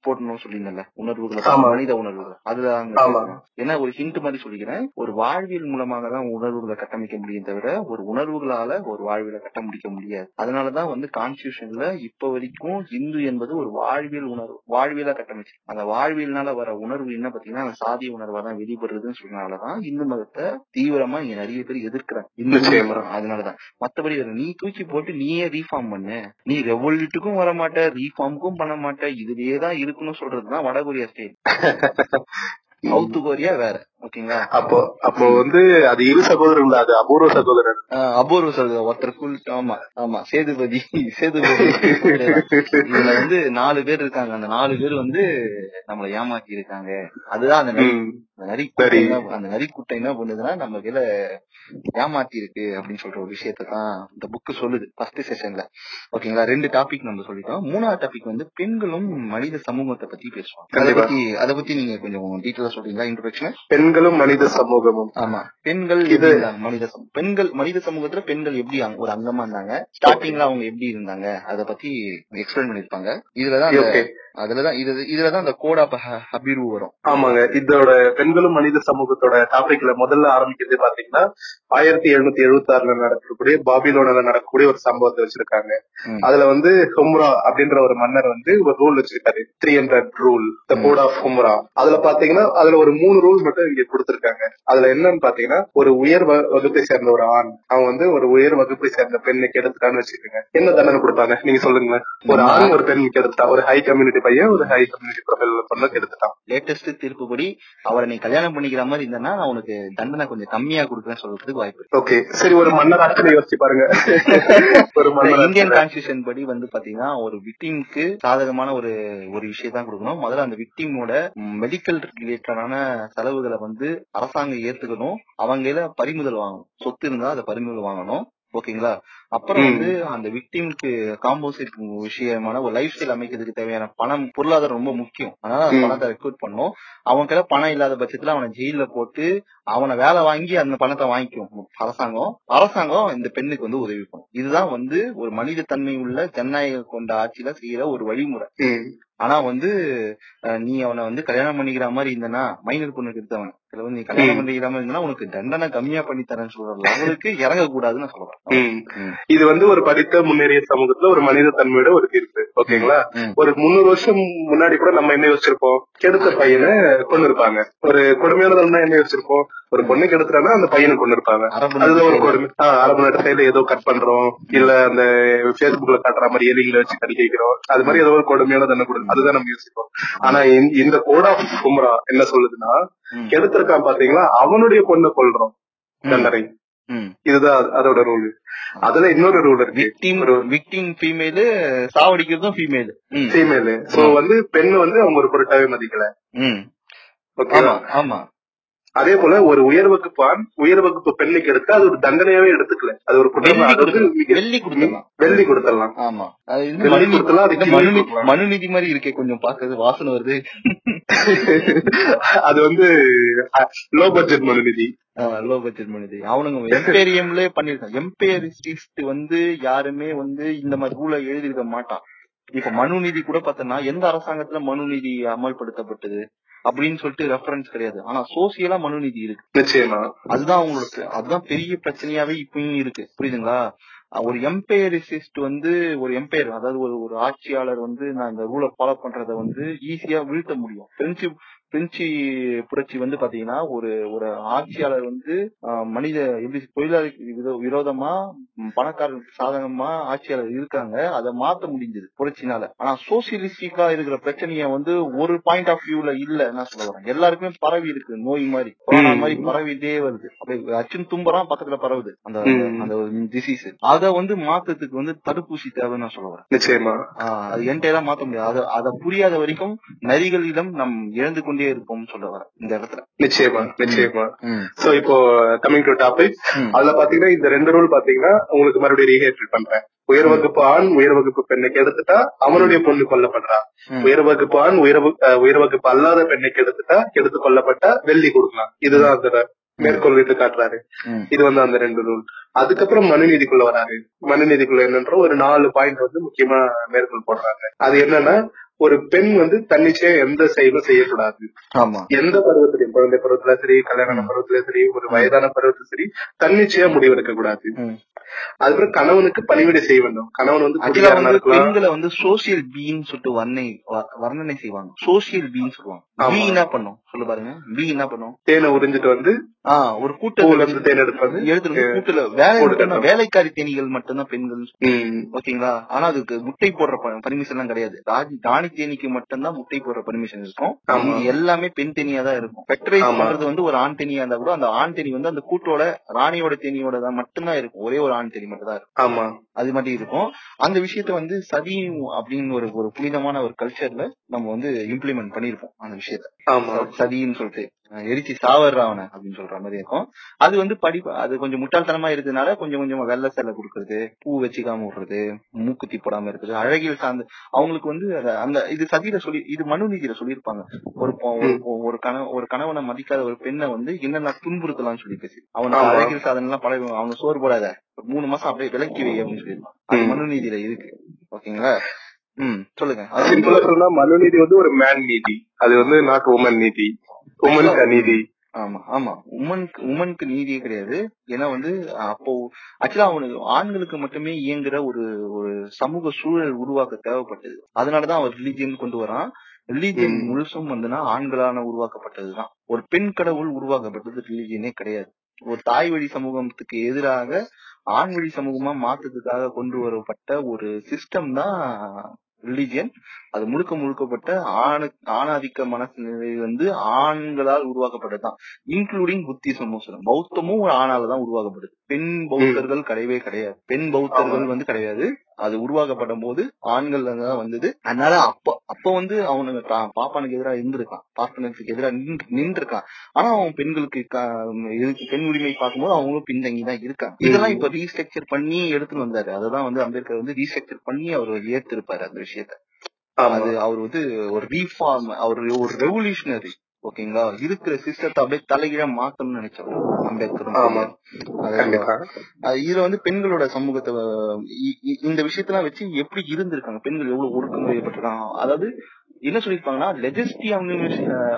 போடணும்னு சொல்லியிருந்தல உணர்வுகளை. மனித உணர்வுகள் அதுதான். பேசணும். ஏன்னா ஒரு ஹிண்ட் மாதிரி சொல்லிக்கிறேன் ஒரு வாழ்வியல் மூலமாக தான் உணர்வுகளை கட்டமைக்க முடியும் தவிர ஒரு உணர்வுகளால ஒரு வாழ்வியலை கட்ட முடிக்க முடியாது. அதனாலதான் வந்து கான்ஸ்டியூஷன்ல இப்ப வரைக்கும் இந்து என்பது ஒரு வாழ்வியல் உணர்வு வாழ்வியலா கட்டமைச்சு அந்த வாழ்வியல்னால வர உணர்வு என்ன பாத்தீங்கன்னா அந்த சாதி உணர்வா தான் வெளிப்படுறதுன்னு சொன்னனாலதான் இந்து மதத்தை தீவிரமா இங்க நிறைய பேர் எதிர்க்கிறாங்க. இந்து. மதம் அதனாலதான். மத்தபடி நீ தூக்கி போட்டு நீயே ரீஃபார்ம் பண்ணு. நீ ரெவல்யூட்டுக்கும் வர மாட்ட ரீஃபார்முக்கும் பண்ண மாட்ட. இதுலயே தான் இருக்கணும்னு சொல்றதுதான் வடகொரியா ஸ்டைல் சவுத் கொரியா வேற ஓகேங்களா அப்போ அப்போ வந்து அது இரு சகோதரர்கள் அது அபூர்வ சகோதரர். அபூர்வ சொல்றது ஒருத்தர் full ஆமா ஆமா சேதுபதி சேதுபதி இதுல வந்து நாலு பேர் இருக்காங்க. அந்த நாலு பேர் வந்து நம்மள ஏமாத்தி இருக்காங்க. அதுதான் அந்த நரி. அந்த நரி சரி. கூட்டம் என்ன- பண்ணுதுன்னா நம்ம கீழ ஏமாத்தி இருக்கு அப்படின்னு சொல்ற ஒரு விஷயத்தை தான் இந்த புக் சொல்லுது ஃபர்ஸ்ட் செஷன்ல ஓகேங்களா ரெண்டு டாபிக் நம்ம சொல்லிட்டோம். மூணாவது டாபிக் வந்து பெண்களும் மனித சமூகத்தை பத்தி பேசுவோம் அதை. பத்தி அதை பத்தி நீங்க கொஞ்சம் டீட்டெயிலா சொல்றீங்களா இன்ட்ரோடக்ஷன் பெண்களும் மனித சமூகமும். ஆமா. பெண்கள் இது- மனித பெண்கள் மனித சமூகத்துல பெண்கள் எப்படி ஒரு அங்கமா இருந்தாங்க? ஸ்டார்டிங்ல அவங்க எப்படி இருந்தாங்க? அத பத்தி எக்ஸ்பிளைன் பண்ணிருப்பாங்க. இதுலதான் அதுலதான் இது இதுலதான் அந்த கோட் ஹபிரு வரும். ஆமாங்க. இதோட பெண்களும் மனித சமூகத்தோட டாபிக்ல முதல்ல ஆரம்பிக்கிறது பாத்தீங்கன்னா ஆயிரத்தி எழுநூத்தி எழுபத்தி ஆறுல நடக்கக்கூடிய பாபிலோனில நடக்கக்கூடிய ஒரு சம்பவத்தை வச்சிருக்காங்க. அதுல வந்து ஹும்ரா அப்படின்ற ஒரு மன்னர் வந்து ஒரு ரூல் வச்சிருக்காரு. Three hundred rule the code of Hammurabi அதுல பாத்தீங்கன்னா அதுல ஒரு மூணு ரூல் மட்டும் இங்க கொடுத்திருக்காங்க. அதுல என்னன்னு பாத்தீங்கன்னா ஒரு உயர் வகுப்பை சேர்ந்த ஒரு ஆண் அவன் வந்து ஒரு உயர் வகுப்பை சேர்ந்த பெண்ணை கெடுத்துட்டான்னு வச்சுக்கோங்க. என்ன தண்டனை கொடுப்பாங்க நீங்க சொல்லுங்களேன். ஒரு ஆண் ஒரு பெண் கெடுத்துட்டான் ஒரு ஹை கம்யூனிட்டி பையன் ஒரு ஹை கம்யூனிட்டி ப்ரொஃபைல் பொண்ணு கெடுத்துட்டான்? லேட்டஸ்ட் தீர்ப்புப்படி அவரை நீ கல்யாணம் பண்ணிக்கிற மாதிரி இருந்தனா நான் உனக்கு தண்டனை கொஞ்சம் கம்மியா கொடுக்குறேன்னு சொல்றதுக்கு வாய்ப்பு ஓகே சரி ஒரு மன்னர் ஆட்சியை யோசிச்சு பாருங்க. ஒரு இந்தியன் கான்ஸ்டியூஷன் படி வந்து பாத்தீங்கன்னா ஒரு விக்டிம்க்கு சாதகமான ஒரு ஒரு விஷயம் தான் கொடுக்கணும். முதல்ல அந்த விக்டிமோட மெடிக்கல் ரிலேட்டடான செலவுகளை வந்து அரசாங்கம் ஏத்துக்கணும். அவங்கள பறிமுதல் வாங்கணும். சொத்து இருந்தா அதை பறிமுதல் வாங்கணும். ஓகேங்களா அப்புறம். வந்து அந்த விக்டிம்க்கு காம்போசிட் விஷயமான ஒரு லைஃப் ஸ்டைல் அமைக்கிறதுக்கு தேவையான பணம் பொருளாதாரம் ரொம்ப முக்கியம் அதனால. பணத்தை ரெக்ரூட் பண்ணும் அவங்க கையில பணம் இல்லாத பட்சத்துல அவனை ஜெயில போட்டு அவனை வேலை வாங்கி அந்த பணத்தை வாங்கிக்கும் அரசாங்கம் அரசாங்கம் இந்த பெண்ணுக்கு வந்து உதவி பண்ணும் இதுதான் வந்து ஒரு மனித தன்மை உள்ள ஜனநாயகம் கொண்ட ஆட்சியில செய்யற ஒரு வழிமுறை. ஆனா வந்து நீ அவனை வந்து கல்யாணம் பண்ணிக்கிற மாதிரி இருந்தனா மைனர் பொண்ணுக்கு எடுத்தவன் இதுல வந்து நீ கல்யாணம். பண்ணிக்கிற மாதிரி இருந்தா உனக்கு தண்டனை கம்மியா பண்ணி தரேன்னு சொல்ற லெவலுக்கு இறங்க கூடாதுன்னு சொல்றேன். இது வந்து ஒரு படித்த முன்னேறிய சமூகத்துல ஒரு மனித தன்மையோட ஒரு தீர்ப்பு. ஓகேங்களா. ஒரு முந்நூறு வருஷம் முன்னாடி கூட நம்ம என்ன யோசிச்சிருப்போம்? கெடுத்த பையனை கொண்டு இருப்பாங்க ஒரு கொடுமையானதுன்னா என்ன யோசிச்சிருப்போம்? ஒரு பொண்ணு கெடுத்துறாங்கன்னா அந்த பையனை கொண்டு இருப்பாங்க அதுல ஒரு கொடுமை. அரபு நாட்டு சைடுல ஏதோ கட் பண்றோம். இல்ல அந்த பேஸ்புக்ல காட்டுற மாதிரி எலிகளை வச்சு கடிக்க வைக்கிறோம் அது மாதிரி ஏதோ ஒரு கொடுமையான தண்டனை கொடுக்கும் அதுதான் நம்ம யோசிப்போம். ஆனா இந்த- கோட் ஆஃப் கும்ரா என்ன சொல்லுதுன்னா. கெடுத்திருக்கான் பாத்தீங்களா? அவனுடைய பொண்ணை கொள்றோம் தண்டனை. இதுதான் அது- அதோட ரூல் அதுல இன்னொரு ரூல் இருக்கு. விக்டிம் விக்டிம் ஃபீமேலு சாவடிக்கிறதும் ஃபீமேலு ஃபீமேல் சோ வந்து பெண் வந்து அவங்க ஒரு பொருட்டாவே மதிக்கல. ஓகேவா ஆமா அதே போல ஒரு உயர் வகுப்பு ஆண் உயர் வகுப்பு பெண்ணுக்கு எடுத்து அது ஒரு தண்டனையாவே எடுத்துக்கல. அது ஒரு குற்றம். வெள்ளி கொடுத்தலாம் வெள்ளி கொடுத்துடலாம். ஆமா. வெள்ளி கொடுத்தலாம் அது இது கிள்ளி மனுநீதி கொடுக்கலாம். மனுநீதி மாதிரி இருக்கே கொஞ்சம் பாக்குறது வாசனை வருது. அது வந்து லோ பட்ஜெட் மனுநிதி. லோ பட்ஜெட் மனிதி. அவனுங்க எம்பேரியம்ல பண்ணிருக்கான் எம்பேரிஸ்ட் வந்து யாருமே வந்து இந்த மாதிரி ரூலை எழுதியிருக்க மாட்டான். இப்ப மனுநீதி கூட பார்த்தோம்னா எந்த அரசாங்கத்துல மனுநீதி அமல்படுத்தப்பட்டது அப்படின்னு சொல்லிட்டு ரெஃபரன்ஸ் கிடையாது. ஆனா சோசியலா மனுநீதி இருக்கு. நிச்சயமா. அதுதான் அவங்களுக்கு அதுதான் பெரிய பிரச்சனையாவே இப்பயும் இருக்கு. புரியுதுங்களா? ஒரு எம்பையரிசிஸ்ட் வந்து ஒரு எம்பையர் அதாவது ஒரு ஒரு ஆட்சியாளர் வந்து நான் இந்த ரூலை ஃபாலோ பண்றத வந்து ஈஸியா வீழ்த்த முடியும். பிரெஞ்சு பிரெஞ்சு புரட்சி வந்து பாத்தீங்கன்னா ஒரு ஒரு ஆட்சியாளர் வந்து மனித எப்படி தொழிலாளிக்கு விரோ- விரோதமா பணக்காரர்களுக்கு சாதகமா ஆட்சியாளர் இருக்காங்க. அதை மாத்த முடிஞ்சது புரட்சினால. ஆனா சோசியலிஸ்டிக்கா இருக்கிற பிரச்சனைய வந்து ஒரு பாயிண்ட் ஆஃப் வியூல இல்ல என்ன சொல்ல வரேன். எல்லாருக்குமே பரவி இருக்கு நோய் மாதிரி. கொரோனா. மாதிரி பரவிட்டே வருது. அப்படியே அச்சுன் தும்புறான் பக்கத்துல பரவுது அந்த. அந்த டிசீஸ் அத வந்து மாத்தத்துக்கு வந்து தடுப்பூசி தேவைன்னு நான் சொல்ல வரேன். நிச்சயமா. அது என்டையரா மாத்த முடியாது. அத அத புரியாத வரைக்கும் நரிகளிடம் நம் இழந்து கொண்டே இருப்போம் சொல்ல வரேன். இந்த இடத்துல. நிச்சயமா நிச்சயமா. சோ இப்போ கமிங் டு டாபிக். அதுல பாத்தீங்கன்னா இந்த ரெண்டு ரூல் பாத்தீங்கன்னா உங்களுக்கு மறுபடியும் ரீஹேட்டல் பண்றேன். உயர் வகுப்பு ஆண் உயர் வகுப்பு பெண்ணுக்கு எடுத்துட்டா அவனுடைய பொண்ணு கொல்லப்படுறா. உயர் வகுப்பு ஆண் உயர் உயர் வகுப்பு அல்லாத பெண்ணுக்கு எடுத்துட்டா கெடுத்து கொல்லப்பட்டா வெள்ளி கொடுக்கலாம். இதுதான் அந்த மேற்கோள் விட்டு காட்டுறாரு. இது வந்து அந்த ரெண்டு ரூல் அதுக்கப்புறம் மனுநீதிக்குள்ள வராரு. மனுநீதிக்குள்ள என்னன்ற ஒரு நாலு பாயிண்ட் வந்து முக்கியமா மேற்கோள் போடுறாங்க. அது என்னன்னா ஒரு பெண் வந்து தன்னிச்சையா எந்த செயலும் செய்யக்கூடாது. எந்த பருவத்திலையும் குழந்தை பருவத்துல சரி கல்யாண பருவத்துல சரி ஒரு வயதான பருவத்துல சரி தன்னிச்சையா முடிவெடுக்க கூடாது. அதுக்கப்புறம் கணவனுக்கு பணிவிடை செய்ய வேண்டும். கணவன் வந்து பெண்களை வந்து சோசியல் பீன்னு சொல்லிட்டு வர்ணனை வர்ணனை செய்வாங்க. சோசியல் பீன்னு சொல்லுவாங்க. பி என்ன பண்ணும். சொல்லு பாருங்க. பி என்ன பண்ணும். தேனை உறிஞ்சிட்டு வந்து ஆஹ் ஒரு கூட்டத்துல இருந்து தேன் எடுத்து எடுத்துட்டு வந்து கூட்டுல வேலை. வேலைக்காரி தேனிகள் மட்டும்தான் பெண்கள் ஓகேங்களா? ஆனா அதுக்கு முட்டை போடுற பர்மிஷன் எல்லாம் கிடையாது. ராஜி தானி தேனிக்கு மட்டும்தான் முட்டை போடுற பர்மிஷன் இருக்கும். எல்லாமே பெண் தேனியா தான் இருக்கும் ஆமா. பண்றது வந்து ஒரு ஆண் தேனியா இருந்தா கூட அந்த ஆண் தேனி வந்து அந்த கூட்டோட ராணியோட தேனியோட தான் மட்டும்தான் இருக்கும். ஒரே ஒரு ஆண் தேனி மட்டும் தான் இருக்கும். ஆமா. அது மட்டும் இருக்கும். அந்த விஷயத்த வந்து சதி அப்படின்னு ஒரு ஒரு புனிதமான ஒரு கல்ச்சர்ல நம்ம வந்து இம்ப்ளிமெண்ட் பண்ணிருப்போம் அந்த விஷயத்த. சதின்னு சொல்லிட்டு. எரிச்சு சாவர்றா அவனை அப்படின்னு சொல்ற மாதிரி இருக்கும். அது வந்து படிப்பு அது கொஞ்சம் முட்டாள்தனமா இருக்கிறதுனால கொஞ்சம் கொஞ்சமா வெள்ளை சேலை கொடுக்கறது பூ வச்சுக்காம விடுறது மூக்குத்தி போடாம இருக்குது அழகியல் சார்ந்து அவங்களுக்கு வந்து அந்த இது சதியில சொல்லி இது மனு நீதியில சொல்லியிருப்பாங்க. ஒரு ஒரு பொ- ஒரு கண ஒரு கணவனை மதிக்காத ஒரு பெண்ணை வந்து என்னென்ன துன்புறுத்தலாம்னு சொல்லி பேசி ஆமா. அழகியல் சாதனை எல்லாம் பழக அவங்க சோறு போடாத ஒரு மூணு மாசம் அப்படியே விலக்கி வை அப்படின்னு அது ம். மனு நீதியில இருக்கு. ஓகேங்களா? ம் சொல்லுங்க. சிம்பிளா சொன்னா மனுநீதி வந்து ஒரு மேன் நீதி. அது வந்து நாட் உமன் நீதி. உமனுக்கு அநீதி ஆமா ஆமா. உமனுக்கு உமனுக்கு நீதியே கிடையாது. ஏன்னா வந்து அப்போ ஆக்சுவலா அவனுக்கு ஆண்களுக்கு மட்டுமே இயங்குற ஒரு ஒரு சமூக சூழல் உருவாக்க தேவைப்பட்டது. அதனாலதான் அவர் ரிலீஜியன் கொண்டு வரான். ரிலீஜியன். முழுசும் வந்துன்னா ஆண்களான உருவாக்கப்பட்டதுதான். ஒரு பெண் கடவுள் உருவாக்கப்பட்டது ரிலீஜியனே கிடையாது. ஒரு தாய் வழி சமூகத்துக்கு எதிராக ஆண் வழி சமூகமா மாத்ததுக்காக கொண்டு வரப்பட்ட ஒரு சிஸ்டம் தான் ரிலீஜியன் அது முழுக்க முழுக்கப்பட்ட ஆணு ஆணாதிக்க மனநிலை வந்து ஆண்களால் உருவாக்கப்பட்டதுதான். இன்க்ளூடிங் புத்திசமும் சொல்லும் பௌத்தமும் ஒரு ஆணால தான் உருவாக்கப்படுது. பெண் பௌத்தர்கள் கிடையவே கிடையாது. பெண் பௌத்தர்கள் வந்து கிடையாது. அது உருவாக்கப்பட்ட போது ஆண்கள் தான் வந்தது. அதனால அப்ப அப்ப வந்து அவனுக்கு பாப்பானுக்கு எதிராக இருந்திருக்கான். பாப்பனுக்கு எதிராக நின்றுருக்கான். ஆனா அவன் பெண்களுக்கு பெண் உரிமை பார்க்கும்போது அவங்களும் பின்தங்கி தான் இருக்காங்க. இதெல்லாம் இப்ப ரீஸ்ட்ரக்சர் பண்ணி எடுத்துட்டு வந்தாரு. அததான் வந்து அம்பேத்கர் வந்து ரீஸ்ட்ரக்சர் பண்ணி அவர் ஏத்திருப்பாரு அந்த விஷயத்த. அது அவர் வந்து ஒரு ரீஃபார்ம் அவர் ஒரு ரெவல்யூஷனரி ஓகேங்களா? இருக்கிற சிஸ்டத்தை அப்படியே தலைகீழ மாத்தணும்னு நினைச்சவர் அம்பேத்கர் இதுல வந்து பெண்களோட சமூகத்தை இந்த விஷயத்தெல்லாம் வச்சு எப்படி இருந்திருக்காங்க? பெண்கள் எவ்வளவு ஒடுக்கம் ஏற்பட்டிருக்காங்க? அதாவது என்ன சொல்லிருப்பாங்கன்னா லெஜஸ்டிவ்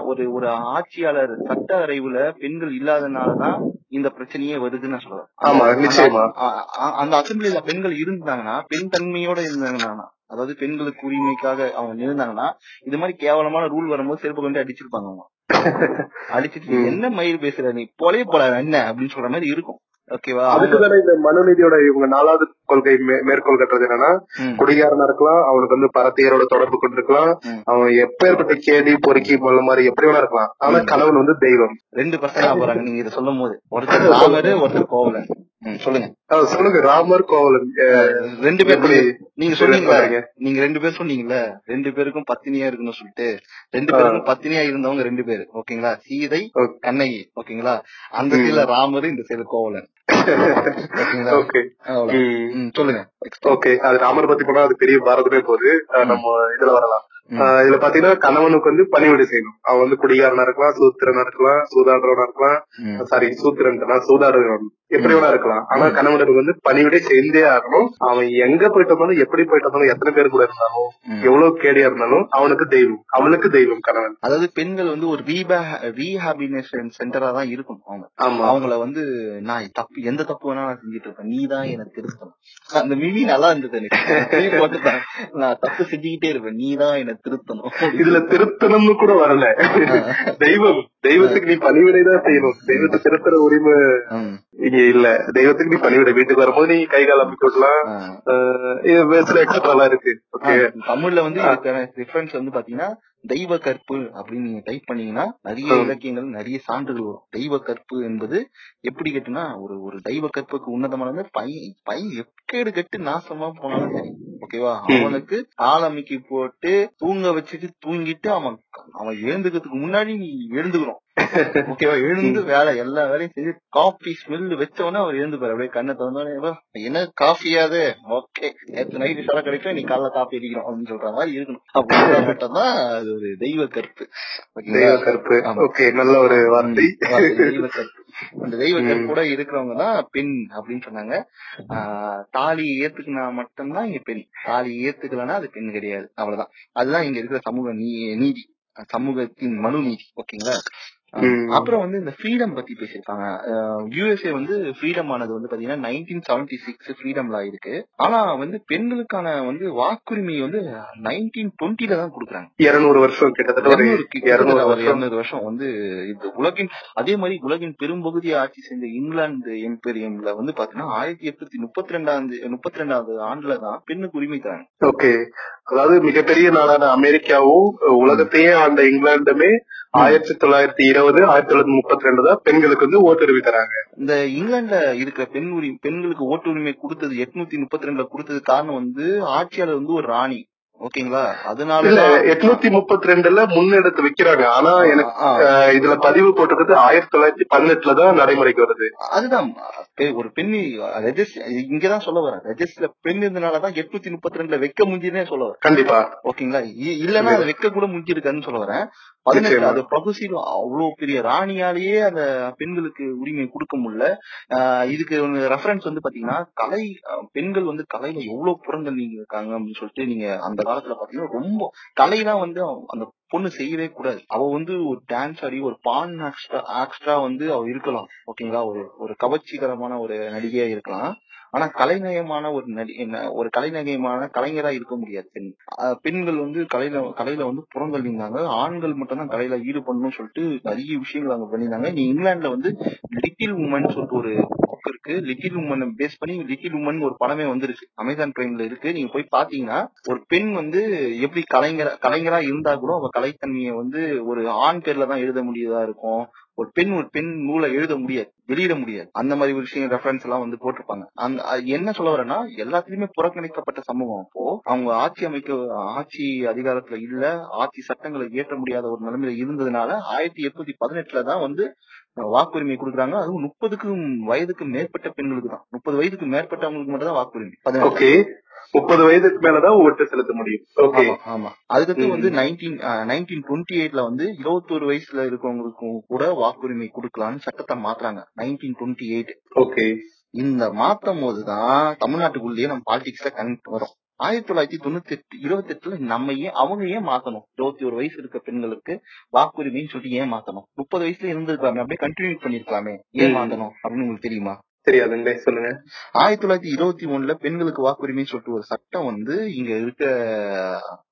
ஒரு ஒரு ஆட்சியாளர் சட்ட அறைவுல பெண்கள் இல்லாதனாலதான் இந்த பிரச்சனையே வருதுன்னு நான் அ- அந்த அசம்பிளில பெண்கள் இருந்தாங்கன்னா பெண் தன்மையோட இருந்தாங்கன்னா அதாவது பெண்களுக்கு உரிமைக்காக அவங்க இருந்தாங்கன்னா இது மாதிரி கேவலமான ரூல் வரும்போது செருப்பு கொண்டு அடிச்சிருப்பாங்க அவங்க. அடிச்சிட்டு. என்ன மயில் பேசுற? நீ போலே போல என்ன? அப்படின்னு சொல்ற மாதிரி இருக்கும். ஓகேவா அதுக்கு தானே இந்த மனுநீதியோட இவங்க நாலாவது கொள்கை மேற்கோள் கட்டுறது என்னன்னா. குடிகாரனா இருக்கலாம் அவனுக்கு வந்து பரத்தையரோட தொடர்பு கொண்டிருக்கலாம். அவன் எப்பேற்பட்ட கேடி பொறுக்கி மல்ல மாதிரி எப்படி வேணா இருக்கலாம். ஆனா. கணவன் வந்து தெய்வம். ரெண்டு பசங்க போறாங்க. நீங்க இதை சொல்லும் போது ஒருத்தர் ராமரு ஒருத்தர் கோவலன். சொல்லுங்க. சொல்லுங்க. ராமர் கோவலன். ரெண்டு பேர் நீங்க பண்றீங்க? நீங்க ரெண்டு பேர் சொன்னீங்கல்ல. ரெண்டு பேருக்கும் பத்தினியா இருக்குன்னு சொல்லிட்டு. ரெண்டு பேருக்கும் பத்தினியா இருந்தவங்க ரெண்டு பேர். ஓகேங்களா? சீதை. கண்ணகி. ஓகேங்களா? அந்த. சைடுல ராமர் இந்த சைடுல கோவலன். சொல்லுங்க. ஓகே. அது ராமர் பத்தி போனா அது பெரிய பாரதமே போகுது. நம்ம இதுல வரலாம். இதுல பாத்தீங்கன்னா கணவனுக்கு வந்து பணிவிடை செய்யணும். அவன் வந்து குடிகாரனா இருக்கலாம் சூத்திரனா இருக்கலாம் சூதாடுறவனா இருக்கலாம். சாரி சூத்திரன் சூதாடுறவன் எப்படி வேணா இருக்கலாம் ஆனா கணவனுக்கு வந்து பணிவிடை செய்தே ஆகணும். அவன் எங்க போயிட்டு வந்தாலும் எப்படி போயிட்டு வந்தாலும் எத்தனை பேர் கூட இருந்தாலும். எவ்வளவு கேடியா இருந்தாலும் அவனுக்கு தெய்வம். அவனுக்கு தெய்வம் கணவன். அதாவது பெண்கள் வந்து ஒரு ரீஹாபினேஷன் சென்டரா தான் இருக்கும் அவங்க. ஆமா. அவங்கள வந்து நான் தப்பு எந்த தப்பு வேணா நான் செஞ்சுட்டு இருப்பேன். நீ தான் எனக்கு திருத்தணும். அந்த மிமி நல்லா இருந்தது எனக்கு. நான் தப்பு செஞ்சுக்கிட்டே இருப்பேன். நீ தான் என்ன திருத்தணும். இதுல திருத்தணும்னு கூட வரல. தெய்வம். தெய்வத்துக்கு நீ பணிவிடை தான் செய்யணும். தெய்வத்தை திருத்துற உரிமை. இங்க இல்ல. தெய்வத்துக்கு நீ பணிவிடை. வீட்டுக்கு வரும்போது நீ கை கால் அமைக்க விடலாம் சில எக்ஸட்ரா இருக்கு. ஓகே தமிழ்ல வந்து ரெஃபரன்ஸ் வந்து பாத்தீங்கன்னா தெய்வ கற்பு அப்படின்னு நீங்க டைப் பண்ணீங்கன்னா நிறைய. இலக்கியங்கள் நிறைய சான்றுகள் வரும். தெய்வ கற்பு என்பது எப்படி கேட்டுனா ஒரு ஒரு தெய்வ கற்புக்கு உன்னதமானது பையன் பையன் எக்கேடு கெட்டு நாசமா போனாலும் சரி. ஓகேவா. அவனுக்கு ஆளமிக்கி போட்டு தூங்க வச்சுட்டு தூங்கிட்டு அவன் அவன் எழுந்துக்கிறதுக்கு முன்னாடி நீ எழுந்துக்கணும் ஓகேவா எழுந்து வேலை எல்லா வேலையும் செஞ்சு காஃபி ஸ்மெல் வச்சவொடனே அவர் எழுந்துப்பாரு. அப்படியே கண்ணை திறந்தோடனே என்ன காஃபியாது ஓகே நேற்று நைட்டு சாலை கிடைக்கும் நீ காலைல காஃபி அடிக்கணும் அப்படின்னு சொல்ற மாதிரி இருக்கணும். அப்படி மட்டும்தான் அது ஒரு தெய்வ ஓகேங்களா? தெய்வ ஆமா. ஓகே நல்ல ஒரு வார்த்தை. தெய்வ கற்பு அந்த தெய்வ ம். கற்போட இருக்கிறவங்க தான் பெண் அப்படின்னு சொன்னாங்க. தாலி ஏத்துக்கினா மட்டும்தான் இங்க பெண். தாலி ஏத்துக்கலன்னா அது பெண் கிடையாது. அவ்வளவுதான். அதுதான் இங்க இருக்கிற சமூக நீ- நீதி. சமூகத்தின் மனு நீதி. ஓகேங்களா. அப்புறம் வந்து இந்த ஃப்ரீடம் பத்தி பேசியிருக்காங்க. யூஎஸ்ஏ வந்து ஃப்ரீடம் ஆனது வந்து பாத்தீங்கன்னா nineteen seventy six freedom law இருக்கு ஆனா வந்து பெண்களுக்கான வந்து வாக்குரிமை வந்து நைன்டீன் டுவெண்ட்டில தான் கொடுக்குறாங்க. இருநூறு வருஷம் கிட்டத்தட்ட இருநூறு வருஷம். வந்து இது உலகின் அதே மாதிரி உலகின் பெரும்பகுதியை ஆட்சி செஞ்ச இங்கிலாந்து எம்பீரியம்ல வந்து பாத்தீங்கன்னா ஆயிரத்தி எட்நூத்தி முப்பத்தி ரெண்டாவது முப்பத்தி ரெண்டாவது ஆண்டுல தான் பெண்ணுக்கு உரிமை தராங்க. ஓகே. அதாவது மிகப்பெரிய நாடான அமெரிக்காவும் உலகத்தையே ஆண்ட இங்கிலாந்துமே ஆயிரத்தி தொள்ளாயிரத்தி இருபது ஆயிரத்தி தொள்ளாயிரத்தி முப்பத்தி ரெண்டு தான் பெண்களுக்கு வந்து ஓட்டுரிமை தராங்க. இந்த இங்கிலாந்துல இருக்கிற பெண் உரிமை பெண்களுக்கு ஓட்டு உரிமை கொடுத்தது எட்நூத்தி முப்பத்தி ரெண்டுல கொடுத்தது காரணம் வந்து ஆட்சியாளர் வந்து ஒரு ராணி. ஓகேங்களா? இல்ல அதனாலதான் எட்நூத்தி முப்பத்தி ரெண்டுல முன்னெடுத்து வைக்கிறாங்க. ஆனா எனக்கு இதுல பதிவு போட்டிருக்கிறது ஆயிரத்தி தொள்ளாயிரத்தி பதினெட்டுல தான் நடைமுறைக்கு வருது. அதுதான். ஒரு பெண் இங்கதான் சொல்ல வரேன் ரெஜிஸ்டர்ல பெண் இருந்தனாலதான் எட்நூத்தி முப்பத்தி ரெண்டுல வைக்க முடியுதுன்னே சொல்ல வரேன் கண்டிப்பா. ஓகேங்களா? இல்லன்னா அதை வைக்க கூட முடிஞ்சிருக்காதுன்னு சொல்ல வரேன். அது ப்ரொபசிவ் அவ்வளவு பெரிய ராணியாலேயே அந்த பெண்களுக்கு உரிமை கொடுக்க முடியல. ஆஹ் இதுக்கு ரெஃபரன்ஸ் வந்து பாத்தீங்கன்னா கலை பெண்கள் வந்து கலையில எவ்வளவு புறந்தள்ளி இருக்காங்க அப்படின்னு சொல்லிட்டு நீங்க அந்த காலத்துல பாத்தீங்கன்னா ரொம்ப கலைலாம் வந்து அந்த பொண்ணு செய்யவே கூடாது. அவ வந்து ஒரு டான்ஸ் ஆடி ஒரு பான் ஆக்ஸ்ட்ரா வந்து அவ இருக்கலாம். ஓகேங்களா? ஒரு ஒரு கவர்ச்சிகரமான ஒரு நடிகையா இருக்கலாம். ஆனா கலைநயமான ஒரு நடி என்ன- ஒரு கலைநயமான கலைஞரா இருக்க முடியாது. பெண் பெண்கள் வந்து கலையில கலையில வந்து புறந்தள்ளினாங்க ஆண்கள் மட்டும் தான் கலையில ஈடுபடணும்னு சொல்லிட்டு நிறைய விஷயங்கள் அங்க பண்ணியிருந்தாங்க. நீ இங்கிலாந்துல வந்து லிட்டில் உமன் சொல்லிட்டு ஒரு புக் இருக்கு. லிட்டில் உமன் பேஸ் பண்ணி லிட்டில் உமன் ஒரு படமே வந்துருக்கு. அமேசான் பிரைம்ல இருக்கு. நீங்க போய் பாத்தீங்கன்னா ஒரு பெண் வந்து எப்படி கலைஞர கலைஞரா இருந்தா கூட அவ கலைத்தன்மையை வந்து ஒரு ஆண் பேர்ல தான் எழுத முடியதா இருக்கும். ஒரு பெண் ஒரு பெண் நூலை எழுத முடியாது வெளியிட முடியாது. அந்த மாதிரி ஒரு விஷயம் ரெஃபரன்ஸ் எல்லாம் வந்து போட்டிருப்பாங்க. அந்த என்ன சொல்ல வரேன்னா எல்லாத்துலயுமே புறக்கணிக்கப்பட்ட சமூகம் அப்போ அவங்க ஆட்சி அமைக்க ஆட்சி அதிகாரத்துல இல்ல ஆட்சி சட்டங்களை இயற்ற முடியாத ஒரு நிலைமையில இருந்ததுனால ஆயிரத்தி எட்நூத்தி பதினெட்டுல தான் வந்து வாக்குரிமை கொடுக்குறாங்க. அதுவும் முப்பதுக்கும் வயதுக்கு மேற்பட்ட பெண்களுக்கு தான். முப்பது வயதுக்கு மேற்பட்டவங்களுக்கு மட்டும் தான் வாக்குரிமை. ஓகே. முப்பது வயதுக்கு மேலதான் ஓட்டு செலுத்த முடியும். ஓகே. ஆமா ம். வந்து நைன்டீன் நைன்டீன் டுவெண்ட்டி எயிட்ல வந்து இருபத்தோரு வயசுல இருக்கவங்களுக்கும் கூட வாக்குரிமை கொடுக்கலாம்னு சட்டத்தை மாத்துறாங்க. Nineteen twenty eight. ஓகே. இந்த மாத்தும் போதுதான் தமிழ்நாட்டுக்குள்ளேயே நம்ம பாலிடிக்ஸ்ல கனெக்ட் வரும். ஆயிரத்தி தொள்ளாயிரத்தி தொண்ணூத்தி எட்டு இருபத்தி எட்டுல நம்ம ஏன் அவங்க ஏன் மாத்தணும். இருபத்தி ஒரு வயசு இருக்க பெண்களுக்கு வாக்குரிமைன்னு சொல்லிட்டு ஏன் மாத்தணும் முப்பது வயசுல இருந்திருக்கலாமே அப்படியே கண்டினியூ பண்ணிருக்கலாமே ஏன் மாத்தணும் அப்படின்னு உங்களுக்கு தெரியுமா? தெரியாதுங்களே சொல்லுங்க. ஆயிரத்தி தொள்ளாயிரத்தி இருபத்தி ஒண்ணுல பெண்களுக்கு வாக்குரிமைன்னு சொல்லிட்டு ஒரு சட்டம் வந்து இங்க இருக்க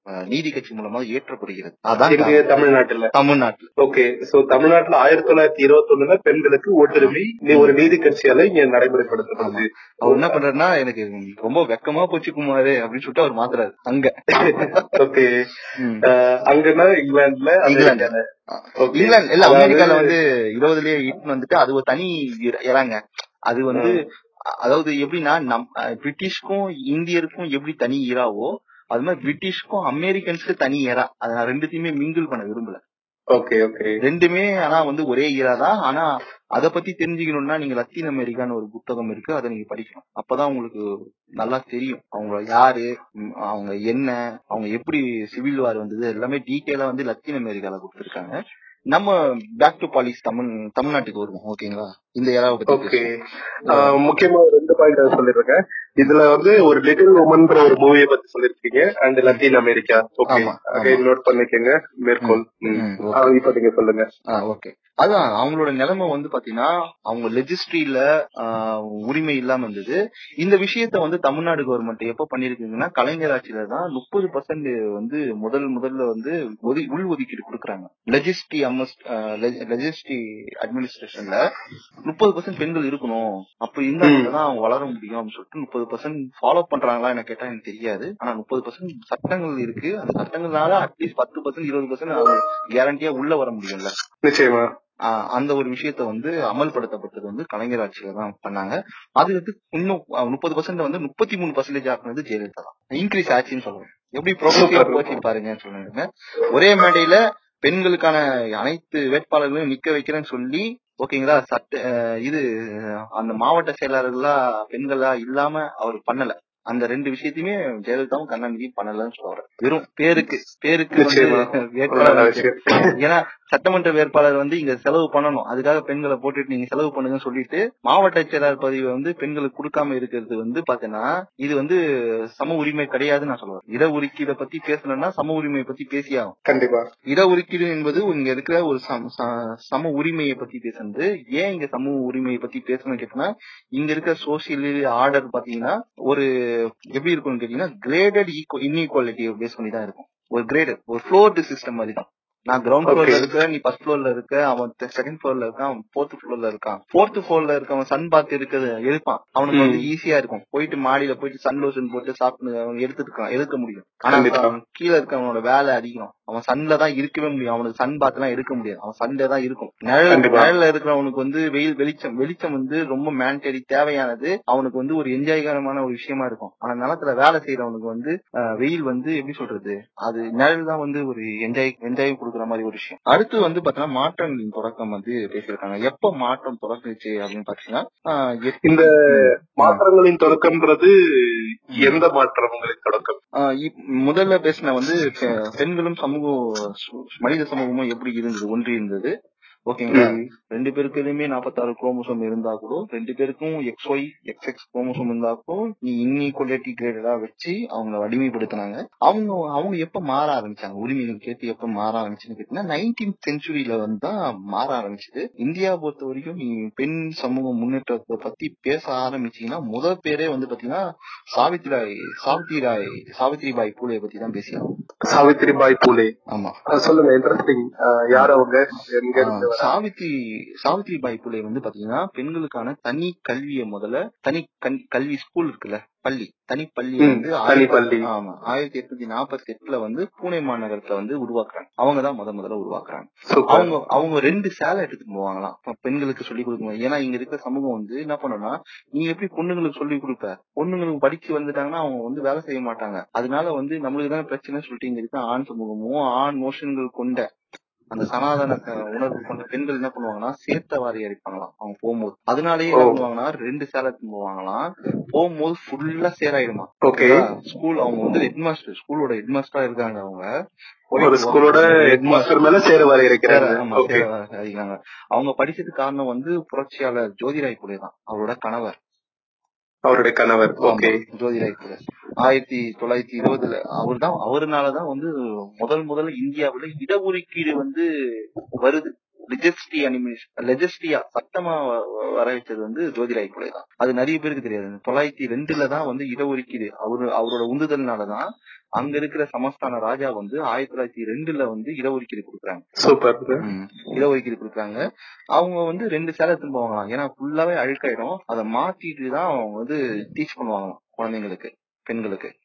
நீதி கட்சி மூலமா இயற்றப்படுகிறது. அதான். தமிழ்நாட்டுல? தமிழ்நாட்டுல. ஓகே சோ தமிழ்நாட்டுல ஆயிரத்தி தொள்ளாயிரத்தி இருபத்தி ஒண்ணுல பெண்களுக்கு ஓட்டுரிமை ஒரு நீதி கட்சியால இங்க நடைமுறைப்படுத்தப்படுது. அவர் என்ன பண்றாருன்னா எனக்கு ரொம்ப வெக்கமா போச்சு குமாரு அப்படின்னு சொல்லிட்டு அவர் மாத்துறாரு. அங்க. ஓகே. அங்கன்னா இங்கிலாந்துல இங்கிலாந்து. இல்ல அமெரிக்கால வந்து இருபதுலயே இட்டுன்னு வந்துட்டு அது ஒரு தனி இற- இறாங்க அது வந்து அதாவது எப்படின்னா நம் பிரிட்டிஷ்க்கும் இந்தியருக்கும் எப்படி தனி ஈராவோ அது மாதிரி பிரிட்டிஷ்க்கும் அமெரிக்கன்ஸ்க்கு தனி ஈரா. அதை நான் ரெண்டுத்தையுமே மிங்கிள் பண்ண விரும்பல. Okay okay. ரெண்டுமே ஆனா வந்து ஒரே ஈரா தான் ஆனா அத பத்தி தெரிஞ்சுக்கணும்னா நீங்க லத்தீன் அமெரிக்கான்னு ஒரு புத்தகம் இருக்கு. அதை நீங்க படிக்கணும். அப்பதான் உங்களுக்கு நல்லா தெரியும். அவங்க யாரு அவங்க என்ன அவங்க எப்படி சிவில் வார் வந்தது எல்லாமே டீட்டெயிலா வந்து லத்தீன் அமெரிக்கால கொடுத்திருக்காங்க. நம்ம பேக் டு பாலிஸ் தமிழ் தமிழ்நாட்டுக்கு வருவோம். ஓகேங்களா? இந்த ஏராவை பத்தி ஓகே. முக்கியமா ரெண்டு பாயிண்ட் சொல்லிருக்கேன். இதுல வந்து ஒரு லிட்டில் உமன்ற ஒரு மூவியை பத்தி சொல்லிருக்கீங்க and Latin America okay note பண்ணிக்கங்க மேற்கோள். இப்ப நீங்க சொல்லுங்க. ஓகே அதான் அவங்களோட நிலைமை வந்து பாத்தீங்கன்னா அவங்க லெஜிஸ்ட்ரியில உரிமை இல்லாம இருந்தது. இந்த விஷயத்த வந்து தமிழ்நாடு கவர்மெண்ட் எப்ப பண்ணிருக்குங்கன்னா கலைஞர் ஆட்சியில தான் முப்பது பர்சன்ட் வந்து முதல் முதல்ல வந்து உள் ஒதுக்கீடு கொடுக்குறாங்க. லெஜிஸ்ட்ரி லெஜிஸ்ட்ரி அட்மினிஸ்ட்ரேஷன்ல முப்பது பர்சன்ட் பெண்கள் இருக்கணும். அப்ப இருந்தா ம். மட்டும்தான் அவங்க வளர முடியும் அப்படின்னு சொல்லிட்டு முப்பது பர்சன்ட் ஃபாலோ பண்றாங்களா எனக்கு கேட்டா எனக்கு தெரியாது. ஆனா முப்பது பர்சன்ட் சட்டங்கள் இருக்கு. அந்த சட்டங்கள்னால அட்லீஸ்ட் பத்து பர்சன்ட் இருபது பர்சன்ட் கேரண்டியா உள்ள வர முடியும்ல. நிச்சயமா. அந்த ஒரு விஷயத்த வந்து அமல்படுத்தப்பட்டது வந்து கலைஞர் ஆட்சியில தான் பண்ணாங்க. அது வந்து இன்னும் முப்பது பர்சன்ட் வந்து முப்பத்தி மூணு பர்சன்டேஜ் ஆக்குனது ஜெயலலிதா தான். இன்க்ரீஸ் ஆச்சுன்னு சொல்லுவேன் எப்படி Super. போச்சு பாருங்க சொல்லுங்க. ஒரே மேடையில பெண்களுக்கான அனைத்து வேட்பாளர்களையும் நிக்க வைக்கிறேன்னு சொல்லி ஓகேங்களா? சட்ட இது அந்த மாவட்ட செயலாளர்களா பெண்களா இல்லாம அவர் பண்ணல. அந்த ரெண்டு விஷயத்தையுமே ஜெயலலிதாவும் கருணாநிதியும் பண்ணலன்னு சொல்ல வரேன் வெறும் பேருக்கு பேருக்கு ஏன்னா சட்டமன்ற வேட்பாளர் வந்து இங்க செலவு பண்ணணும். அதுக்காக பெண்களை போட்டுட்டு நீங்க செலவு பண்ணுங்கன்னு சொல்லிட்டு மாவட்ட செயலாளர் பதவியை வந்து பெண்களுக்கு கொடுக்காம இருக்கிறது வந்து பாத்தீங்கன்னா இது வந்து சம உரிமை கிடையாதுன்னு நான் சொல்லுவேன். இட ஒதுக்கீடை பத்தி பேசணும்னா சம உரிமையை பத்தி பேசியாகும் கண்டிப்பா. இட ஒதுக்கீடு என்பது இங்க இருக்கிற ஒரு சம- உரிமையை பத்தி பேசுறது. ஏன் இங்க சமூக உரிமையை பத்தி பேசணும்னு கேட்டோம்னா இங்க இருக்க சோசியல் ஆர்டர் பாத்தீங்கன்னா ஒரு எப்படி இருக்கும்னு கேட்டீங்கன்னா கிரேடட் இன்இக்வாலிட்டி பேஸ் பண்ணி தான் இருக்கும். ஒரு கிரேடட் ஒரு ஃப்ளோர்டு சிஸ்டம் மாதிரி தான் நான் கிரவுண்ட். ஃப்ளோர்ல இருக்க நீ ஃபர்ஸ்ட் ஃப்ளோர்ல இருக்க அவன் செகண்ட் ஃப்ளோர்ல இருக்கான் அவன் ஃபோர்த் ஃப்ளோர்ல இருக்கான். ஃபோர்த் ஃப்ளோர்ல இருக்கவன் சன் பாத் இருக்கிறது எடுப்பான். அவனுக்கு. வந்து ஈஸியா இருக்கும். போயிட்டு மாடியில போயிட்டு சன் லோஷன் போட்டு சாப்பிட்டு அவன் எடுத்துருக்கான் எடுக்க முடியும் ஆனா கீழே இருக்கவனோட வேலை அதிகம். அவன் சன்ல தான் இருக்கவே முடியும். அவனுக்கு சன் பாத் எல்லாம் எடுக்க முடியாது. அவன் சன்ல தான் இருக்கும். நிழல். நிழல்ல இருக்கிறவனுக்கு வந்து வெயில் வெளிச்சம் வெளிச்சம் வந்து ரொம்ப மேண்டரி தேவையானது. அவனுக்கு வந்து ஒரு என்ஜாய்கரமான ஒரு விஷயமா இருக்கும். ஆனா நிலத்துல வேலை செய்யறவனுக்கு வந்து வெயில் வந்து எப்படி சொல்றது? அது நிழல் தான் வந்து ஒரு என்ஜாய் என்ஜாய் கொடுக்குற மாதிரி ஒரு விஷயம். அடுத்து வந்து பாத்தீங்கன்னா மாற்றங்களின் தொடக்கம் வந்து பேசியிருக்காங்க. எப்ப மாற்றம் தொடங்குச்சு அப்படின்னு பாத்தீங்கன்னா இந்த மாற்றங்களின் தொடக்கம்ன்றது எந்த மாற்றங்களின் தொடக்கம்? முதல்ல பேசின வந்து பெண்களும் சமூக மனித சமூகமும் எப்படி இருந்தது ஒன்றி இருந்தது ஓகேங்களா. ரெண்டு பேருக்குமே நாற்பத்தாறு குரோமோசோம் இருந்தா கூட ரெண்டு பேருக்கும் X Y X X chromosome இருந்தா கூட நீ இன்இக்வலிட்டி கிரேடடா வச்சு அவங்க அடிமைப்படுத்தினாங்க. அவங்க அவங்க எப்ப மாற ஆரம்பிச்சாங்க? உரிமைகள் கேட்டு எப்ப மாற ஆரம்பிச்சுன்னு கேட்டீங்கன்னா நைன்டீன் செஞ்சுரியில வந்து தான் மாற ஆரம்பிச்சது. இந்தியா பொறுத்த வரைக்கும் நீ பெண் சமூக முன்னேற்றத்தை பத்தி பேச ஆரம்பிச்சீங்கன்னா முதல் பேரே வந்து பாத்தீங்கன்னா சாவித்ரிபாய் சாவித்ரிபாய் சாவித்ரிபாய் பூலே பத்தி தான் பேசியாகும் சாவித்ரிபாய் பூலே. ஆமா. சொல்லுங்க இன்ட்ரெஸ்டிங் யார் அவங்க? எங்க ஆஹ் சாவித்ரி சாவித்ரிபாய் புலே வந்து பாத்தீங்கன்னா பெண்களுக்கான தனி கல்வியை முதல்ல தனி கல்- கல்வி ஸ்கூல் இருக்குல்ல பள்ளி. தனி பள்ளி வந்து. ஆமா ஆயிரத்தி எட்நூத்தி நாற்பத்தி எட்டுல வந்து பூனே மாநகரத்துல வந்து உருவாக்குறாங்க. அவங்கதான் முத முதல்ல உருவாக்குறாங்க. அவங்க அவங்க ரெண்டு சேலை எடுத்துட்டு போவாங்களாம். அப்ப பெண்களுக்கு சொல்லி கொடுக்கணும் ஏன்னா இங்க இருக்கிற சமூகம் வந்து என்ன பண்ணணும்னா நீ எப்படி பொண்ணுங்களுக்கு சொல்லி கொடுப்ப? பொண்ணுங்களுக்கு படிச்சு வந்துட்டாங்கன்னா அவங்க வந்து வேலை செய்ய மாட்டாங்க. அதனால வந்து நம்மளுக்கு தான் பிரச்சனை சொல்லிட்டு இங்க இருக்க ஆண் சமூகமும் ஆண் மோஷன்கள் கொண்ட அந்த சனாதன உணர்வு கொண்ட பெண்கள் என்ன பண்ணுவாங்கன்னா சேர்த்த வாரி அடிப்பாங்களாம். அவங்க போகும்போது. அதனாலயே என்ன. பண்ணுவாங்கன்னா ரெண்டு சேலை போவாங்களாம் போகும்போது ஃபுல்லா சேராயிடுமா. ஓகே. ஸ்கூல் அவங்க வந்து ஹெட் மாஸ்டர் ஸ்கூலோட ஹெட் மாஸ்டரா இருக்காங்க அவங்க. ஒரு ஸ்கூலோட ஹெட் மாஸ்டர் மேல சேர வர. அவங்க படிச்சதுக்கு காரணம் வந்து புரட்சியாளர் ஜோதிராய் புலே தான். அவரோட கணவர். அவருடைய கணவர். ஓகே ஜோதிராய் ஆயிரத்தி தொள்ளாயிரத்தி இருபதுல அவர் தான் அவருனாலதான் வந்து முதல் முதல்ல இந்தியாவுல இடஒதுக்கீடு வந்து வருது. லெஜஸ்டி அனிமேஷ் லெஜஸ்டியா சட்டமா வர வச்சது வந்து ஜோதிராய் புலே தான். அது நிறைய பேருக்கு தெரியாது. தொள்ளாயிரத்தி ரெண்டுல தான் வந்து இடஒதுக்கீடு அவரு அவரோட உந்துதல்னாலதான் அங்க இருக்கிற சமஸ்தான ராஜா வந்து ஆயிரத்தி தொள்ளாயிரத்தி ரெண்டுல வந்து இடஒதுக்கீடு கொடுக்குறாங்க. சூப்பர். ம். இடஒதுக்கீடு கொடுக்குறாங்க. அவங்க வந்து ரெண்டு சேலை எடுத்துட்டு போவாங்களாம் ஏன்னா ஃபுல்லாவே அழுக்காயிடும். அதை மாத்திட்டு தான் அவங்க வந்து டீச் பண்ணுவாங்களாம் குழந்தைங்களுக்கு பெண்களுக்கு.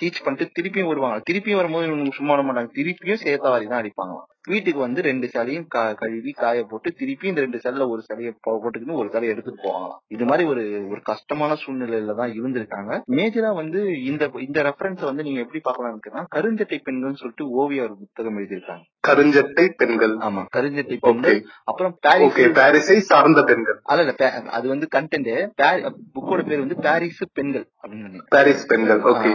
டீச் பண்ணிட்டு திருப்பியும் வருவாங்க. திருப்பியும் வரும்போது இவங்க சும்மா மாட்டாங்க. திருப்பியும் சேத்தாவாரி தான் அடிப்பாங்களாம் வீட்டுக்கு வந்து ரெண்டு சேலையும் கழுவி காய போட்டு திருப்பி இந்த ரெண்டு சேலைல ஒரு சேலையை போட்டுக்கிட்டு ஒரு சேலையை எடுத்துட்டு போவாங்களாம். இது மாதிரி ஒரு ஒரு கஷ்டமான சூழ்நிலையில தான் இருந்திருக்காங்க. மேஜரா வந்து இந்த இந்த ரெஃபரன்ஸ் வந்து நீங்க எப்படி பார்க்கலாம்னு கருஞ்சட்டை பெண்கள்னு சொல்லிட்டு ஓவியா ஒரு புத்தகம் எழுதியிருக்காங்க. கருஞ்சட்டை பெண்கள். ஆமா கருஞ்சட்டை பெண்கள். அப்புறம் பாரிஸ் சார்ந்த பெண்கள். அல்ல இல்ல அது வந்து கண்டென்ட் புக்கோட பேர் வந்து பாரிஸ் பெண்கள் அப்படின்னு. பாரிஸ் பெண்கள் ஓகே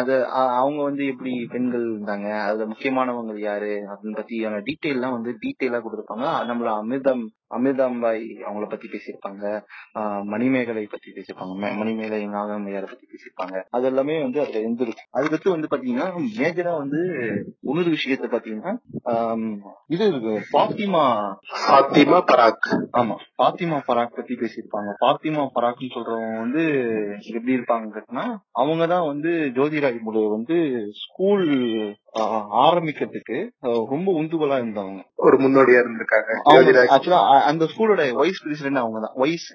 அது அவங்க வந்து எப்படி பெண்கள் இருந்தாங்க அதுல முக்கியமானவங்க யாரு அப்படின்னு பத்தியான டீட்டெயில் எல்லாம் வந்து டீட்டெயிலா கொடுத்திருப்பாங்க நம்மள அமிர்தம் அமிர்தாம்பாய் அவங்கள பத்தி பேசியிருப்பாங்க. மணிமேகலை பத்தி பேசியிருப்பாங்க. மணிமேகலை நாகம்மையார பத்தி பேசியிருப்பாங்க. அது எல்லாமே வந்து அதுல இருந்திருக்கு. அதுக்கடுத்து வந்து பாத்தீங்கன்னா மேஜரா வந்து இன்னொரு விஷயத்த பாத்தீங்கன்னா இது இருக்கு. பாத்திமா ஃபாத்திமா பராக். ஆமா. பாத்திமா பராக் பத்தி பேசியிருப்பாங்க. பாத்திமா பராக்னு சொல்றவங்க வந்து எப்படி இருப்பாங்க கேட்டினா அவங்க தான் வந்து ஜோதிராய் முழு வந்து ஸ்கூல் ஆரம்பிக்கிறதுக்கு ரொம்ப உந்துகோலா இருந்தவங்க. ஒரு முன்னோடியா இருந்திருக்காங்க. ஜோதிராஜ் ஆக்சுவலா அந்த ஸ்கூலோட வைஸ் பிரசிடென்ட் அவங்க தான் வைஸ்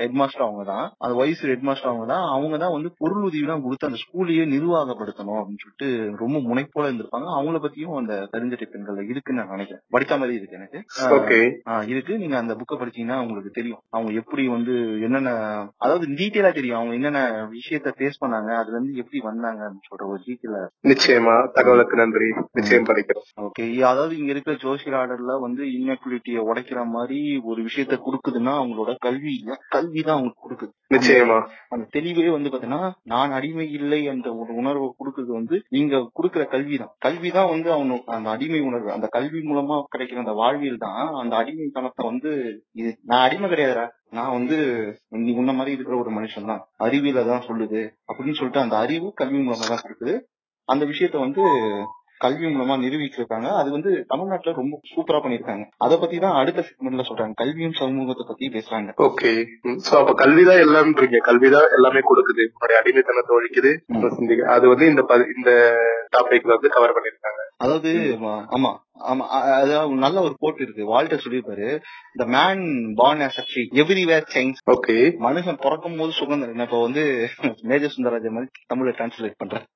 ஹெட் மாஸ்டர் அவங்க தான் அந்த வைஸ் ஹெட் மாஸ்டர் அவங்க தான் அவங்க தான் வந்து பொருள் உதவி தான் கொடுத்து அந்த ஸ்கூலையே நிர்வாகப்படுத்தணும் அப்படின்னு சொல்லிட்டு ரொம்ப முனைப்போல இருந்திருப்பாங்க. அவங்கள பத்தியும் அந்த கருஞ்சட்டை பெண்கள் இருக்குன்னு நான் நினைக்கிறேன். படித்த மாதிரி இருக்கு எனக்கு. இருக்கு. நீங்க அந்த புக்கை படிச்சீங்கன்னா உங்களுக்கு தெரியும். அவங்க எப்படி வந்து என்னென்ன அதாவது டீட்டெயிலா தெரியும். அவங்க என்னென்ன விஷயத்த ஃபேஸ் பண்ணாங்க அதுல இருந்து எப்படி வந்தாங்க அப்படின்னு சொல்ற ஒரு டீட்டெயில நிச்சயமா. தகவலுக்கு நன்றி. நிச்சயம் படிக்கிறோம். ஓகே அதாவது இங்க இருக்கிற சோசியல் ஆர்டர்ல வந்து இன்எக்வலிட்டியை உடைக்கிற மாதிரி ஒரு விஷயத்த கொடுக்குதுன்னா அவங்களோட கல்வி இல்ல கல்வி தான் அவங்களுக்கு கொடுக்குது. நிச்சயமா. அந்த தெளிவே வந்து பாத்தீங்கன்னா நான் அடிமை இல்லை என்ற ஒரு உணர்வை கொடுக்குறது வந்து நீங்க கொடுக்கிற கல்வி தான் கல்வி தான் வந்து அவனுக்கு அந்த அடிமை உணர்வு. அந்த கல்வி மூலமா கிடைக்கிற அந்த வாழ்வியல் தான் அந்த அடிமைத்தனத்தை வந்து இது. நான் அடிமை கிடையாதுடா. நான் வந்து நீ உன்ன மாதிரி இருக்கிற ஒரு மனுஷன் தான் அறிவியல தான் சொல்லுது. அப்படின்னு சொல்லிட்டு அந்த அறிவு கல்வி மூலமா தான் கொடுக்குது. அந்த விஷயத்த வந்து கல்வி மூலமா நிரூபிச்சிருக்காங்க. அது வந்து தமிழ்நாட்டுல ரொம்ப சூப்பரா பண்ணிருக்காங்க. அத பத்தி தான் அடுத்த செக்மெண்ட்ல சொல்றாங்க கல்வியும் சமூகத்தை பத்தி பேசுறாங்க. ஓகே. சோ அப்ப கல்விதான் எல்லாம்ன்றீங்க. கல்விதான் எல்லாமே கொடுக்குது. உங்களுடைய அடிமைத்தனத்தை ஒழிக்குது. அது வந்து இந்த இந்த டாபிக்ல வந்து கவர் பண்ணிருக்காங்க. அதாவது ஆமா. ஆமா அதாவது நல்ல ஒரு கோட் இருக்கு. வால்டர் சொல்லியிருப்பாரு the man born as a everywhere change okay மனுஷன் பிறக்கும் போது சுதந்திரம் இப்ப வந்து மேஜர் சுந்தரராஜன் மாதிரி தமிழ்ல டிரான்ஸ்லேட் பண்றேன்.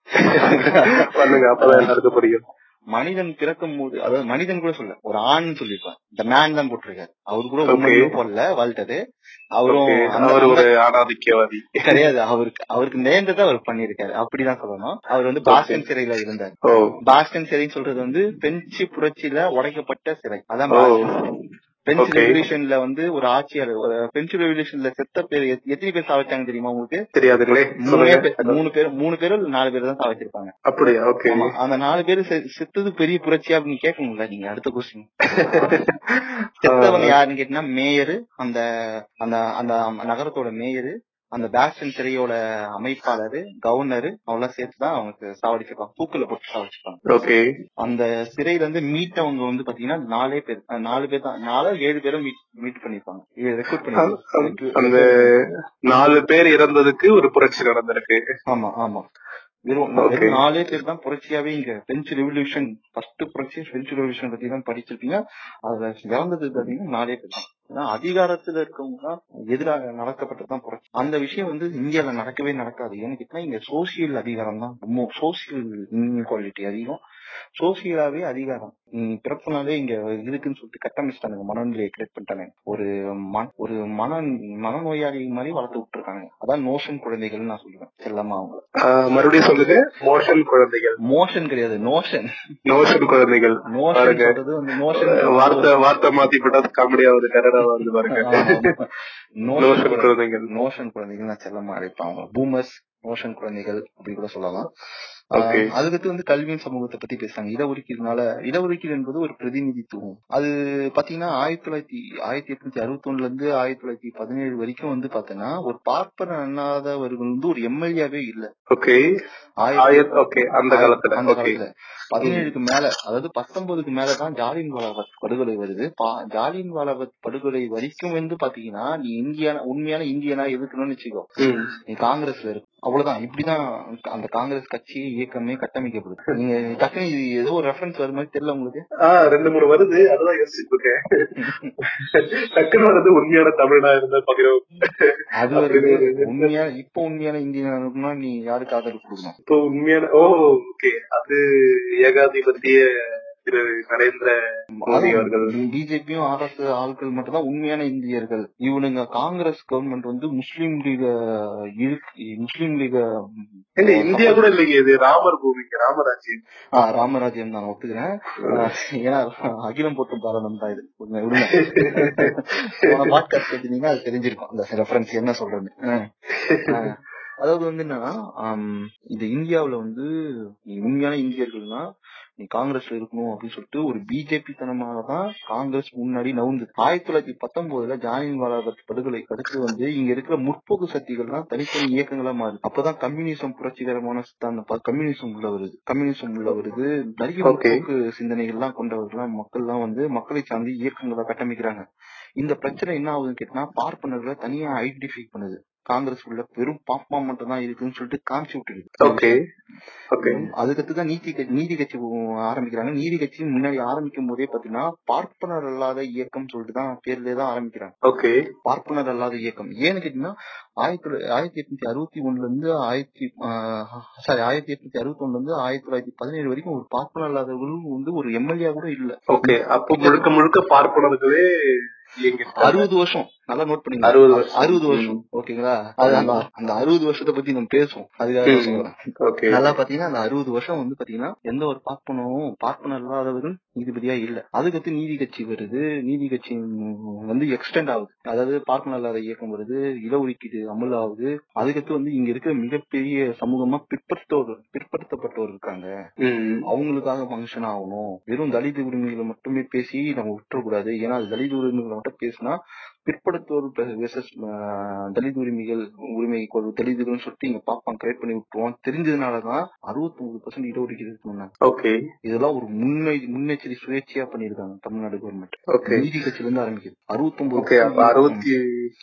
பண்ணுங்க அப்பதான் எல்லாருக்கும் புரியும். மனிதன் பிறக்கும் போது அதாவது மனிதன் கூட சொல்ல ஒரு ஆண் சொல்லியிருப்பான் இந்த மேன் தான் போட்டிருக்காரு. அவரு கூட. உண்மையும் போடல வாழ்த்தது. அவரும் அவர் ஒரு ஆணாதிக்கவாதி. கிடையாது. அவருக்கு அவருக்கு நேர்ந்ததை அவர் பண்ணிருக்காரு அப்படிதான் சொல்லணும். அவர் வந்து பாஸ்டன் சிறையில இருந்தார். ஓ பாஸ்டன் சிறைன்னு சொல்றது வந்து பிரெஞ்சு புரட்சியில உடைக்கப்பட்ட சிறை. அதான் பிரெஞ்சு. ரெவல்யூஷன்ல வந்து ஒரு ஆட்சியாளர் ஒரு பிரெஞ்சு ரெவல்யூஷன்ல செத்த பேர் எத்- எத்தனை பேர் சாவச்சாங்க தெரியுமா உங்களுக்கு? தெரியாதுங்களே மூணே பேர் மூணு பேர் நாலு பேர் தான் சாவச்சிருப்பாங்க அப்படியா? ஓகே அந்த நாலு பேர் செத்தது பெரிய புரட்சியா அப்படின்னு கேட்கணும்ல நீங்க அடுத்த கொஸ்டின் செத்தவங்க யாருன்னு கேட்டீங்கன்னா மேயரு அந்த அந்த அந்த நகரத்தோட மேயரு அந்த பேஸ்டன் சிறையோட அமைப்பாளரு கவர்னரு அவெல்லாம் சேர்த்துதான் அவங்களுக்கு சாவடிச்சிருப்பாங்க தூக்குல போட்டு சாவடிச்சிருப்பாங்க ஓகே. அந்த சிறையில இருந்து மீட்டவங்க வந்து பாத்தீங்கன்னா நாலே பேர் நாலு பேர் தான் நாலோ ஏழு பேரும் மீட் பண்ணிருப்பாங்க. ரெக்ரூட் அந்த நாலு பேர் இறந்ததுக்கு ஒரு புரட்சி நடந்திருக்கு. ஆமா ஆமா. வெறும் நாலே பேர் தான் புரட்சியாவே இங்க பிரெஞ்சு ரெவல்யூஷன் ஃபர்ஸ்ட் புரட்சி பிரெஞ்சு ரெவல்யூஷன் பத்தி தான் படிச்சிருப்பீங்க. அதுல இறந்தது பாத்தீங்கன்னா நாலே பேர் தான். ஏன்னா அதிகாரத்துல இருக்கவங்க தான் எதிராக நடக்கப்பட்டதுதான் புரட்சி. அந்த விஷயம் வந்து இந்தியால நடக்கவே நடக்காது. ஏன்னு கேட்டா இங்க சோசியல் அதிகாரம் தான். ரொம்ப சோசியல் இன்இக்வாலிட்டி அதிகம். சோசியலாவே அதிகாரம். பிறப்புனாலே இங்க இருக்குன்னு சொல்லிட்டு கட்டமைச்சிட்டாங்க மனநிலையை கிரியேட் பண்ணிட்டாங்க ஒரு ஒரு மன மனநோயாளி மாதிரி வளர்த்து விட்டுருக்காங்க அதான் நோஷன் குழந்தைகள் நான் சொல்லுவேன். செல்லமா அவங்க மறுபடியும் சொல்லுங்க. மோஷன் குழந்தைகள். மோஷன் கிடையாது. நோஷன் நோஷன் குழந்தைகள். நோஷன் வந்து நோஷன் வார்த்தை வார்த்தை மாத்தி போட்டா காமெடியா ஒரு கரடா வந்து பாருங்க. நோஷன் குழந்தைகள். நோஷன் குழந்தைகள் நான் செல்லமா அழைப்பாங்க பூமர்ஸ் நோஷன் குழந்தைகள் அப்படி கூட சொல்லலாம். அதுக்கடுத்து வந்து கல்வியின் சமூகத்தை பத்தி பேசுறாங்க. இடஒதுக்கீடுனால இடஒதுக்கீடு என்பது ஒரு பிரதிநிதித்துவம். அது பாத்தீங்கன்னா ஆயிரத்தி தொள்ளாயிரத்தி ஆயிரத்தி எட்நூத்தி அறுபத்தி ஒண்ணுல இருந்து ஆயிரத்தி தொள்ளாயிரத்தி பதினேழு வரைக்கும் வந்து பாத்தீங்கன்னா ஒரு பார்ப்பன அண்ணாதவர்கள் வந்து ஒரு எம்எல்ஏவே இல்ல. ஓகே. அந்த காலத்துல. அந்த காலத்துல. பதினேழுக்கு மேல அதாவது பத்தொன்பதுக்கு மேலதான் ஜாலியன் வாலாபாத் படுகொலை வருது. ஜாலியன் வாலாபாத் படுகொலை வரைக்கும் வந்து பாத்தீங்கன்னா நீ இந்தியான உண்மையான இந்தியனா எதுக்கணும்னு வச்சுக்கோ. நீ காங்கிரஸ்ல இருக்கு அவ்வளவுதான். இப்படிதான் அந்த காங்கிரஸ் கட்சி இயக்கமே கட்டமைக்கப்படுது. நீங்க டக்குனு இது ஏதோ ஒரு ரெஃபரன்ஸ் வர மாதிரி தெரியல உங்களுக்கு? ஆஹ் ரெண்டு மூணு வருது. அதுதான் யோசிச்சுட்டு இருக்கேன். டக்குன்னு வருது உண்மையான தமிழனா இருந்தா பகிரும் அது வருது உண்மையான இப்ப உண்மையான இந்தியனா நீ யாருக்கு ஆதரவு கொடுக்கணும்? இப்போ உண்மையான ஓ ஓகே. அது ஏகாதிபத்திய திரு நரேந்திர மோடி அவர்கள். பிஜேபியும் ஆர்எஸ் ஆட்கள் மட்டும் தான் உண்மையான இந்தியர்கள். இவனுங்க காங்கிரஸ் கவர்மெண்ட் வந்து முஸ்லீம் லீக முஸ்லீம் லீக ஏங்க இந்தியா கூட இல்லைங்க இது. ராமர் பூமிக்கு ராமராஜ்யம். ஆ, ராமராஜ்யம் நான் ஒத்துக்கிறேன். ஏன்னா அகிலம் போட்டும் பாரதம் தான் இது. விடுங்க பாட்காஸ்ட் அது தெரிஞ்சிருக்கும். அந்த ரெஃபரன்ஸ் என்ன சொல்றது. அதாவது வந்து என்னன்னா இந்த இந்தியாவுல வந்து நீ உண்மையான இந்தியர்கள்னா நீ காங்கிரஸ்ல இருக்கணும் அப்படின்னு சொல்லிட்டு ஒரு பிஜேபி தனமாகதான் காங்கிரஸ் முன்னாடி நவுந்தது. ஆயிரத்தி தொள்ளாயிரத்தி பத்தொன்பதுல ஜாலியன் வாலாபாத் படுகொலைக்கு அடுத்து வந்து இங்க இருக்கிற முற்போக்கு சக்திகள்லாம் தனித்தனி இயக்கங்களா மாறுது. அப்பதான் கம்யூனிசம் புரட்சிகரமான சித்தாந்தம் கம்யூனிசம் உள்ள வருது. கம்யூனிசம் உள்ள வருது. நிறைய. முற்போக்கு சிந்தனைகள்லாம் கொண்டவர்கள்லாம் மக்கள்லாம் வந்து மக்களை சார்ந்து இயக்கங்களை கட்டமைக்கிறாங்க. இந்த பிரச்சனை என்ன ஆகுதுன்னு கேட்டா பார்ப்பனர்களை தனியா ஐடென்டிஃபை பண்ணுது. காங்கிரஸ் உள்ள வெறும் பாப்பா மட்டும் தான் இருக்குன்னு சொல்லிட்டு காமிச்சு ஓகே. அதுக்கடுத்து தான் நீதி நீதி கட்சி ஆரம்பிக்கிறாங்க. நீதி கட்சி முன்னாடி ஆரம்பிக்கும் போதே பாத்தீங்கன்னா பார்ப்பனர் அல்லாத இயக்கம் சொல்லிட்டு தான் பேர்லயே தான் ஆரம்பிக்கிறாங்க. ஓகே. பார்ப்பனர் அல்லாத இயக்கம். ஏன்னு கேட்டீங்கன்னா ஆயிரத்தி தொள்ளாயிரத்தி ஆயிரத்தி எட்நூத்தி அறுபத்தி ஒண்ணுல இருந்து ஆயிரத்தி சாரி ஆயிரத்தி எட்நூத்தி அறுபத்தி ஒண்ணுல இருந்து ஆயிரத்தி தொள்ளாயிரத்தி பதினேழு வரைக்கும் ஒரு பார்ப்பனர் அல்லாதவர்கள் வந்து ஒரு எம்எல்ஏ கூட இல்ல. ஓகே அப்போ முழுக்க முழுக்க பார்ப்பனர்களே அறுபது வருஷம். நல்லா நோட் பண்ணீங்க 60 வருஷம். அறுபது வருஷம். ஓகேங்களா? அது அந்த அந்த அறுபது வருஷத்தை பத்தி நம்ம பேசுவோம். அதுக்காக சொல்றேன். நல்லா பாத்தீங்கன்னா அந்த அறுபது வருஷம் வந்து பாத்தீங்கன்னா எந்த ஒரு பார்ப்பனும் பார்ப்பனர் இல்லாதவர்கள் நீதிபதியா இல்ல. அதுக்கடுத்து நீதி கட்சி வருது. நீதி கட்சி வந்து எக்ஸ்டெண்ட் ஆகுது. அதாவது பார்ப்பனர் இல்லாத இயக்கம் வருது. இடஒதுக்கீடு அமல் ஆகுது அதுக்கடுத்து வந்து இங்க இருக்கிற மிகப்பெரிய சமூகமா பிற்படுத்தோர் பிற்படுத்தப்பட்டோர் இருக்காங்க. அவங்களுக்காக ஃபங்க்ஷன் ஆகணும். வெறும் தலித் உரிமைகளை மட்டுமே பேசி நம்ம விட்டுறக்கூடாது. ஏன்னா அது தலித் உரிமைகளை மட்டும் பேசினா பிற்படுத்தோர் வெர்சஸ் தலித் உரிமைகள் உரிமை கொள் தலிதுகள்னு சொல்லிட்டு இங்க பாப்பான் கிரியேட் பண்ணி விட்டுருவோம் தெரிஞ்சதுனாலதான் அறுபத்தி ஒன்பது பர்சன்ட் இடஒதுக்கீடு சொன்னாங்க ஓகே இதெல்லாம் ஒரு முன்னே முன்னெச்சரி சுயேட்சையா பண்ணிருக்காங்க தமிழ்நாடு கவர்மெண்ட் ஓகே நீதி கட்சியில இருந்து ஆரம்பிக்குது. அறுபத்தி ஓகே அப்ப அறுபத்தி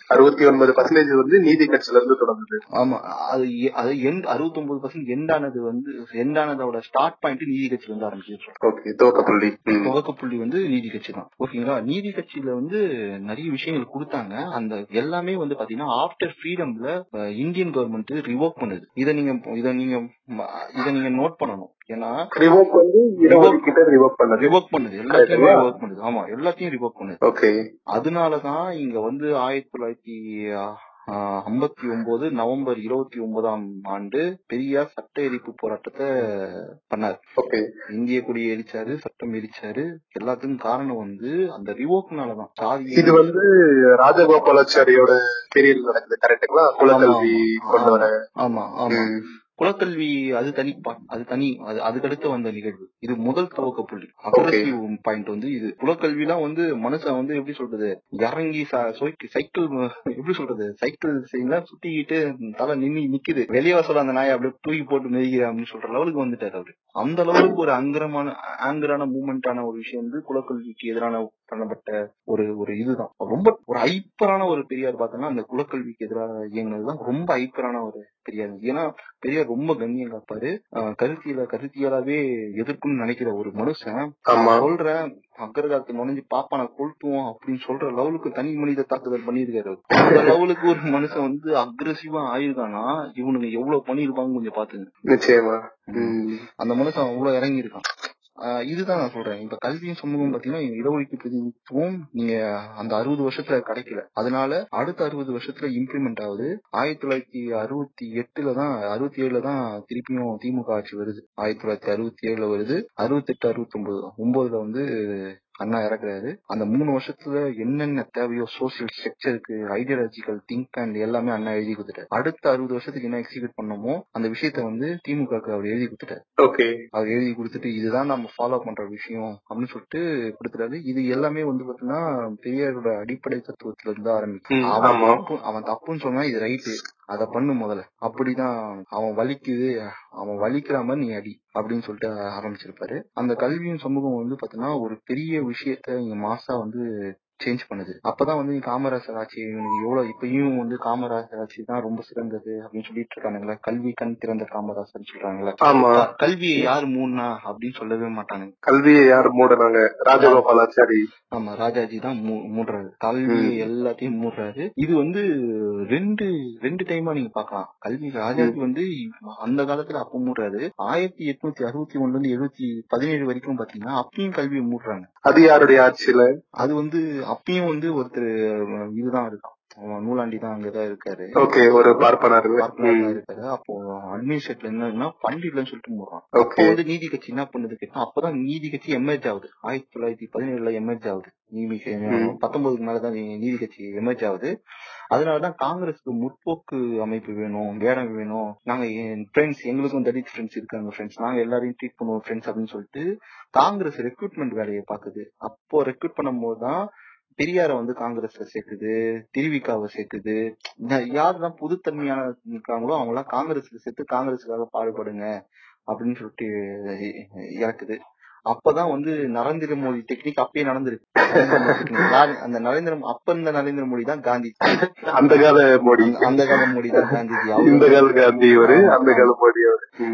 அறுபத்தி ஒன்பது பர்சன்டேஜ் வந்து நீதி கட்சியில இருந்து தொடங்குது. ஆமா அது அது எண்ட் அறுபத்தி ஒன்பது பர்சன்ட் எண்டானது வந்து எண்டானதோட ஸ்டார்ட் பாயிண்ட் நீதி கட்சியில இருந்து ஆரம்பிக்குது. ஓகே துவக்கப்புள்ளி. ம். துவக்க புள்ளி வந்து நீதி கட்சி தான். ஓகேங்களா நீதி கட்சியில வந்து நிறைய விஷயங்கள் கொடுத்தாங்க. அந்த எல்லாமே வந்து பாத்தீங்கன்னா ஆஃப்டர் ஃப்ரீடம்ல இந்தியன் கவர்மெண்ட் ரிவோக் பண்ணுது. இத நீங்க இத நீங்க இத நீங்க நோட் பண்ணணும். ஏன்னா ரிவோக் வந்து ரிவோக் பண்ணது. ரிவோக் பண்ணுது. எல்லாத்தையும். ரிவோக் பண்ணுது. ஆமா எல்லாத்தையும் ரிவோக் பண்ணுது. ஓகே அதனாலதான் இங்க வந்து ஆயிரத்தி தொள்ளாயிரத்தி ஐம்பத்தி ஒன்பது நவம்பர் இருபத்தி ஒன்பதாம் ஆண்டு பெரியார் சட்ட எரிப்பு போராட்டத்தை பண்ணார். இந்திய கொடியை எரிச்சாரு சட்டம் எரிச்சாரு. எல்லாத்துக்கும் காரணம் வந்து அந்த ரிவோக்னாலதான் சாதி இது வந்து ராஜகோபாலாச்சாரியோட பீரியட் நடக்குது கரெக்டுங்களா குலக்கல்வி ஆமா ஆமா. குலக்கல்வி அது தனி அது தனி அது அதுக்கடுத்து வந்த நிகழ்வு. இது முதல் துவக்க புள்ளி. பாயிண்ட் வந்து இது. குலக்கல்விலாம் வந்து மனுஷன் வந்து எப்படி சொல்றது? இறங்கி சைக்கிள் எப்படி சொல்றது? சைக்கிள் செய்யலாம் சுத்திக்கிட்டு தலை நின்னு நிக்குது. வெளியே சொல்ல அந்த நாயை அப்படியே தூக்கி போட்டு மிதிக்கிறேன் அப்படின்னு சொல்ற லெவலுக்கு வந்துட்டாரு அவரு. அந்த அளவுக்கு ஒரு அங்கரமான ஆங்கரான மூமெண்டான ஒரு விஷயம் வந்து குலக்கல்விக்கு எதிரான பண்ணப்பட்ட ஒரு ஒரு இதுதான். ரொம்ப ஒரு ஐப்பரான ஒரு பெரியார் பார்த்தோம்னா அந்த குலக்கல்விக்கு எதிராக இயங்குனதுதான் ரொம்ப ஐப்பரான ஒரு பெரியார். ஏன்னா பெரியார் ரொம்ப கண்ணியம் காப்பாரு. கருத்தியல கருத்தியலாவே எதிர்க்கும்னு நினைக்கிற ஒரு மனுஷன் சொல்ற அக்கரகாலத்து நுழைஞ்சு பாப்பான கொளுத்துவோம் அப்படின்னு சொல்ற லெவலுக்கு தனி மனித தாக்குதல் பண்ணியிருக்காரு அவரு. அந்த லெவலுக்கு ஒரு மனுஷன் வந்து அக்ரெசிவா ஆயிருக்கானா இவனுங்க எவ்வளவு பண்ணிருப்பாங்க கொஞ்சம் பாத்துங்க நிச்சயமா. அந்த மனுஷன் அவ்வளவு இறங்கி இருக்கான் இதுதான் நான் சொல்றேன். இப்ப கல்வியும் சமூகம் பாத்தீங்கன்னா இடஒதுக்கீடு பிரதிநிதித்துவம் நீங்க அந்த அறுபது வருஷத்துல கிடைக்கல. அதனால அடுத்த அறுபது வருஷத்துல இம்ப்ளிமெண்ட் ஆகுது. ஆயிரத்தி தொள்ளாயிரத்தி அறுபத்தி எட்டுல தான் அறுபத்தி ஏழுல தான் திருப்பியும் திமுக ஆட்சி வருது. ஆயிரத்தி தொள்ளாயிரத்தி அறுபத்தி ஏழுல வருது. அறுபத்தி எட்டு அறுபத்தி ஒன்பது ஒன்பதுல வந்து அண்ணா இறக்குறாரு. அந்த மூணு வருஷத்துல என்னென்ன தேவையோ சோசியல் ஸ்ட்ரக்சருக்கு ஐடியாலஜிக்கல் திங்க் அண்ட் எல்லாமே அண்ணா எழுதி கொடுத்துட்டாரு. அடுத்த அறுபது வருஷத்துக்கு என்ன எக்ஸிக்யூட் பண்ணமோ அந்த விஷயத்த வந்து திமுகக்கு அவர் எழுதி கொடுத்துட்டாரு. ஓகே அவர் எழுதி கொடுத்துட்டு இதுதான் நம்ம ஃபாலோ பண்ற விஷயம் அப்படின்னு சொல்லிட்டு கொடுத்துட்டாரு. இது எல்லாமே வந்து பாத்தீங்கன்னா பெரியாரோட அடிப்படை தத்துவத்துல இருந்து ஆரம்பிக்கும். அவன். தப்பு அவன் தப்புன்னு சொன்னா இது ரைட்டு அத பண்ணு முதல்ல. அப்படிதான் அவன் வலிக்குது அவன் வலிக்கிற மாதிரி நீ அடி அப்படின்னு சொல்லிட்டு ஆரம்பிச்சிருப்பாரு. அந்த கல்வியும் சமூகம் வந்து பாத்தீங்கன்னா ஒரு பெரிய விஷயத்த இங்க மாசா வந்து சேஞ்ச் பண்ணுது. அப்பதான் வந்து காமராசர் ஆட்சி எவ்வளவு இப்பயும் வந்து காமராசர் ஆட்சி தான் ரொம்ப சிறந்தது அப்படின்னு சொல்லிட்டு இருக்கானுங்களா. கல்வி கண் திறந்த காமராசர் சொல்றாங்கல்ல. ஆமா. கல்வியை யாரு மூணா அப்படின்னு சொல்லவே மாட்டானுங்க. கல்வியை யார் மூடினாங்க ராஜகோபாலாச்சாரி ஆமா ராஜாஜி தான் மூடுறாரு. கல்வியை எல்லாத்தையும் மூடுறாரு. இது வந்து ரெண்டு ரெண்டு டைமா நீங்க பாக்கலாம் கல்வி ராஜாஜி வந்து அந்த காலத்துல அப்ப மூடுறாரு. ஆயிரத்தி எட்நூத்தி அறுபத்தி ஒண்ணுல இருந்து எழுபத்தி பதினேழு வரைக்கும் பாத்தீங்கன்னா அப்பயும் கல்வியை மூடுறாங்க. அது யாருடைய ஆட்சியில? அது வந்து அப்பயும் வந்து ஒருத்தர் இதுதான் இருக்கான். அவன் நூலாண்டி தான் அங்கதான் இருக்காரு. ஓகே ஒரு பார்ப்பனர். இருக்காரு. அப்போ அட்மினிஸ்ட்ரேட்ல என்னன்னா பண்டிட்லன்னு சொல்லிட்டு போடுறான். அப்போ வந்து நீதி கட்சி என்ன பண்ணுது கேட்டா அப்பதான் நீதி கட்சி எமர்ஜ் ஆகுது. ஆயிரத்தி தொள்ளாயிரத்தி பதினேழுல எமர்ஜ் ஆகுது. நீதி. பத்தொன்பதுக்கு மேலதான் நீதி கட்சி எமர்ஜ் ஆகுது. அதனாலதான் காங்கிரஸுக்கு முற்போக்கு அமைப்பு வேணும் வேடம் வேணும். நாங்க ஃப்ரெண்ட்ஸ் எங்களுக்கும் தலித் ஃப்ரெண்ட்ஸ் இருக்காங்க ஃப்ரெண்ட்ஸ் நாங்க எல்லாரையும் ட்ரீட் பண்ணுவோம் ஃப்ரெண்ட்ஸ் அப்படின்னு சொல்லிட்டு காங்கிரஸ் ரெக்ரூட்மெண்ட் வேலையை பாக்குது அப்போ ரெக்ரூட் பண்ணும்போது தான் பெரியார வந்து காங்கிரஸ்ல சேர்க்குது திருவிக்காவை சேர்க்குது. இந்த- யாரெல்லாம் புதுத்தன்மையான இருக்காங்களோ அவங்க எல்லாம் காங்கிரஸ்ல சேர்த்து காங்கிரஸுக்காக பாடுபடுங்க அப்படின்னு சொல்லிட்டு இறக்குது. அப்பதான் வந்து நரேந்திர மோடி டெக்னிக் அப்பயே நடந்திருக்கு. அந்த நரேந்திர அப்ப இருந்த நரேந்திர மோடி தான் காந்தி. அந்த கால மோடி. அந்த- கால மோடி தான் காந்திஜி. இந்த கால காந்தி இவரு அந்த கால மோடி.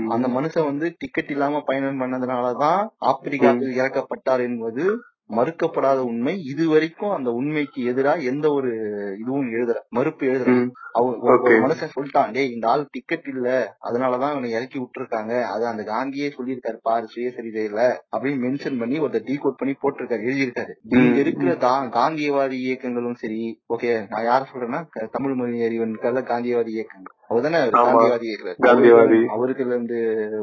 அந்த மனுஷன் வந்து டிக்கெட் இல்லாம பயணம் பண்ணதுனாலதான் ஆப்பிரிக்காவில் இறக்கப்பட்டார் என்பது மறுக்கப்படாத உண்மை இது வரைக்கும் அந்த உண்மைக்கு எதிரா எந்த ஒரு இதுவும் எழுதல மறுப்பு எழுதல. ம். அவ- ஒரு Okay. மனுஷன் சொல்லிட்டான் டேய் இந்த ஆள் டிக்கெட் இல்ல. அதனாலதான் அவனை இறக்கி விட்டுருக்காங்க. அது அந்த காந்தியே சொல்லியிருக்காரு. பாரு சுயசரிதையில அப்படின்னு மென்ஷன் பண்ணி ஒரு டீகோட் பண்ணி போட்டிருக்காரு எழுதியிருக்காரு. இங்க இருக்கிற காந்தியவாதி இயக்கங்களும் சரி ஓகே நான் யார சொல்றேன்னா தமிழ் மொழி அறிவனுக்கால காந்தியவாதி இயக்கங்கள். அவர்தானே இயக்குறாரு. காந்தியவாதி. அவருக்கு இருந்து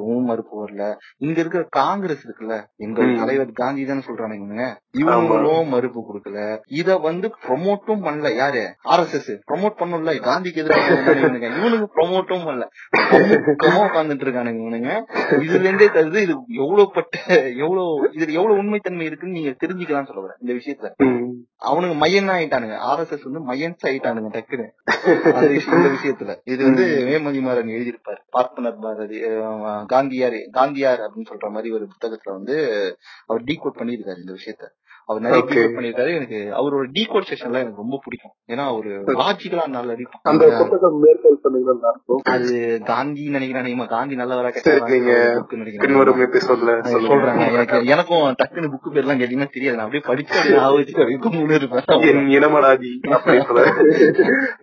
ஊம் மறுப்பு வரல. இங்க இருக்கிற காங்கிரஸ் இருக்குல்ல எங்க. தலைவர் காந்தி தானே சொல்றானுங்க இவங்களும் மறுப்பு கொடுக்கல. இத வந்து ப்ரொமோட்டும் பண்ணல. யாரு? ஆர் எஸ் எஸ் ப்ரொமோட் பண்ணும்ல காந்திக்கு எதிராக இவனுக்கு ப்ரொமோட்டும் பண்ணல. அமுக்கமா உட்கார்ந்துட்டு இருக்கானுங்க இவனுங்க. இதுல இருந்தே தருது இது எவ்வளவு பட்ட எவ்வளவு இதுல எவ்வளவு உண்மைத்தன்மை இருக்குன்னு நீங்க தெரிஞ்சுக்கலாம் சொல்ல இந்த விஷயத்துல. அவனுங்க மையன் ஆயிட்டானுங்க. ஆர் எஸ் எஸ் வந்து மையன்ஸ் ஆயிட்டானுங்க டக்குன்னு. இந்த விஷயத்துல. இது வந்து வேமதிமாறன் எழுதியிருப்பாரு. பார்ப்பனர் பாரதி காந்தியார் காந்தியார் அப்படின்னு சொல்ற மாதிரி ஒரு புத்தகத்துல வந்து அவர் டீகோட் பண்ணியிருக்காரு இந்த விஷயத்த. அவர் நிறைய. டீகோட் பண்ணியிருக்காரு. எனக்கு அவரோட டீகோட் செஷன்ல எனக்கு ரொம்ப பிடிக்கும். ஏன்னா அவரு லாஜிக்கலா நல்லா இருக்கும் அது காந்தி நினைக்கிறேன் காந்தி நல்லவரா நினைக்கிறேன். சொல்றேன் எனக்கு எனக்கும் டக்குன்னு புக்கு பேர்லாம் கேட்டீங்கன்னா தெரியாது. நான் அப்படியே படிச்சு அப்படியே ஞாபகம் வச்சு அப்படியே கும்முன்னு இருப்பேன் அப்படின்ற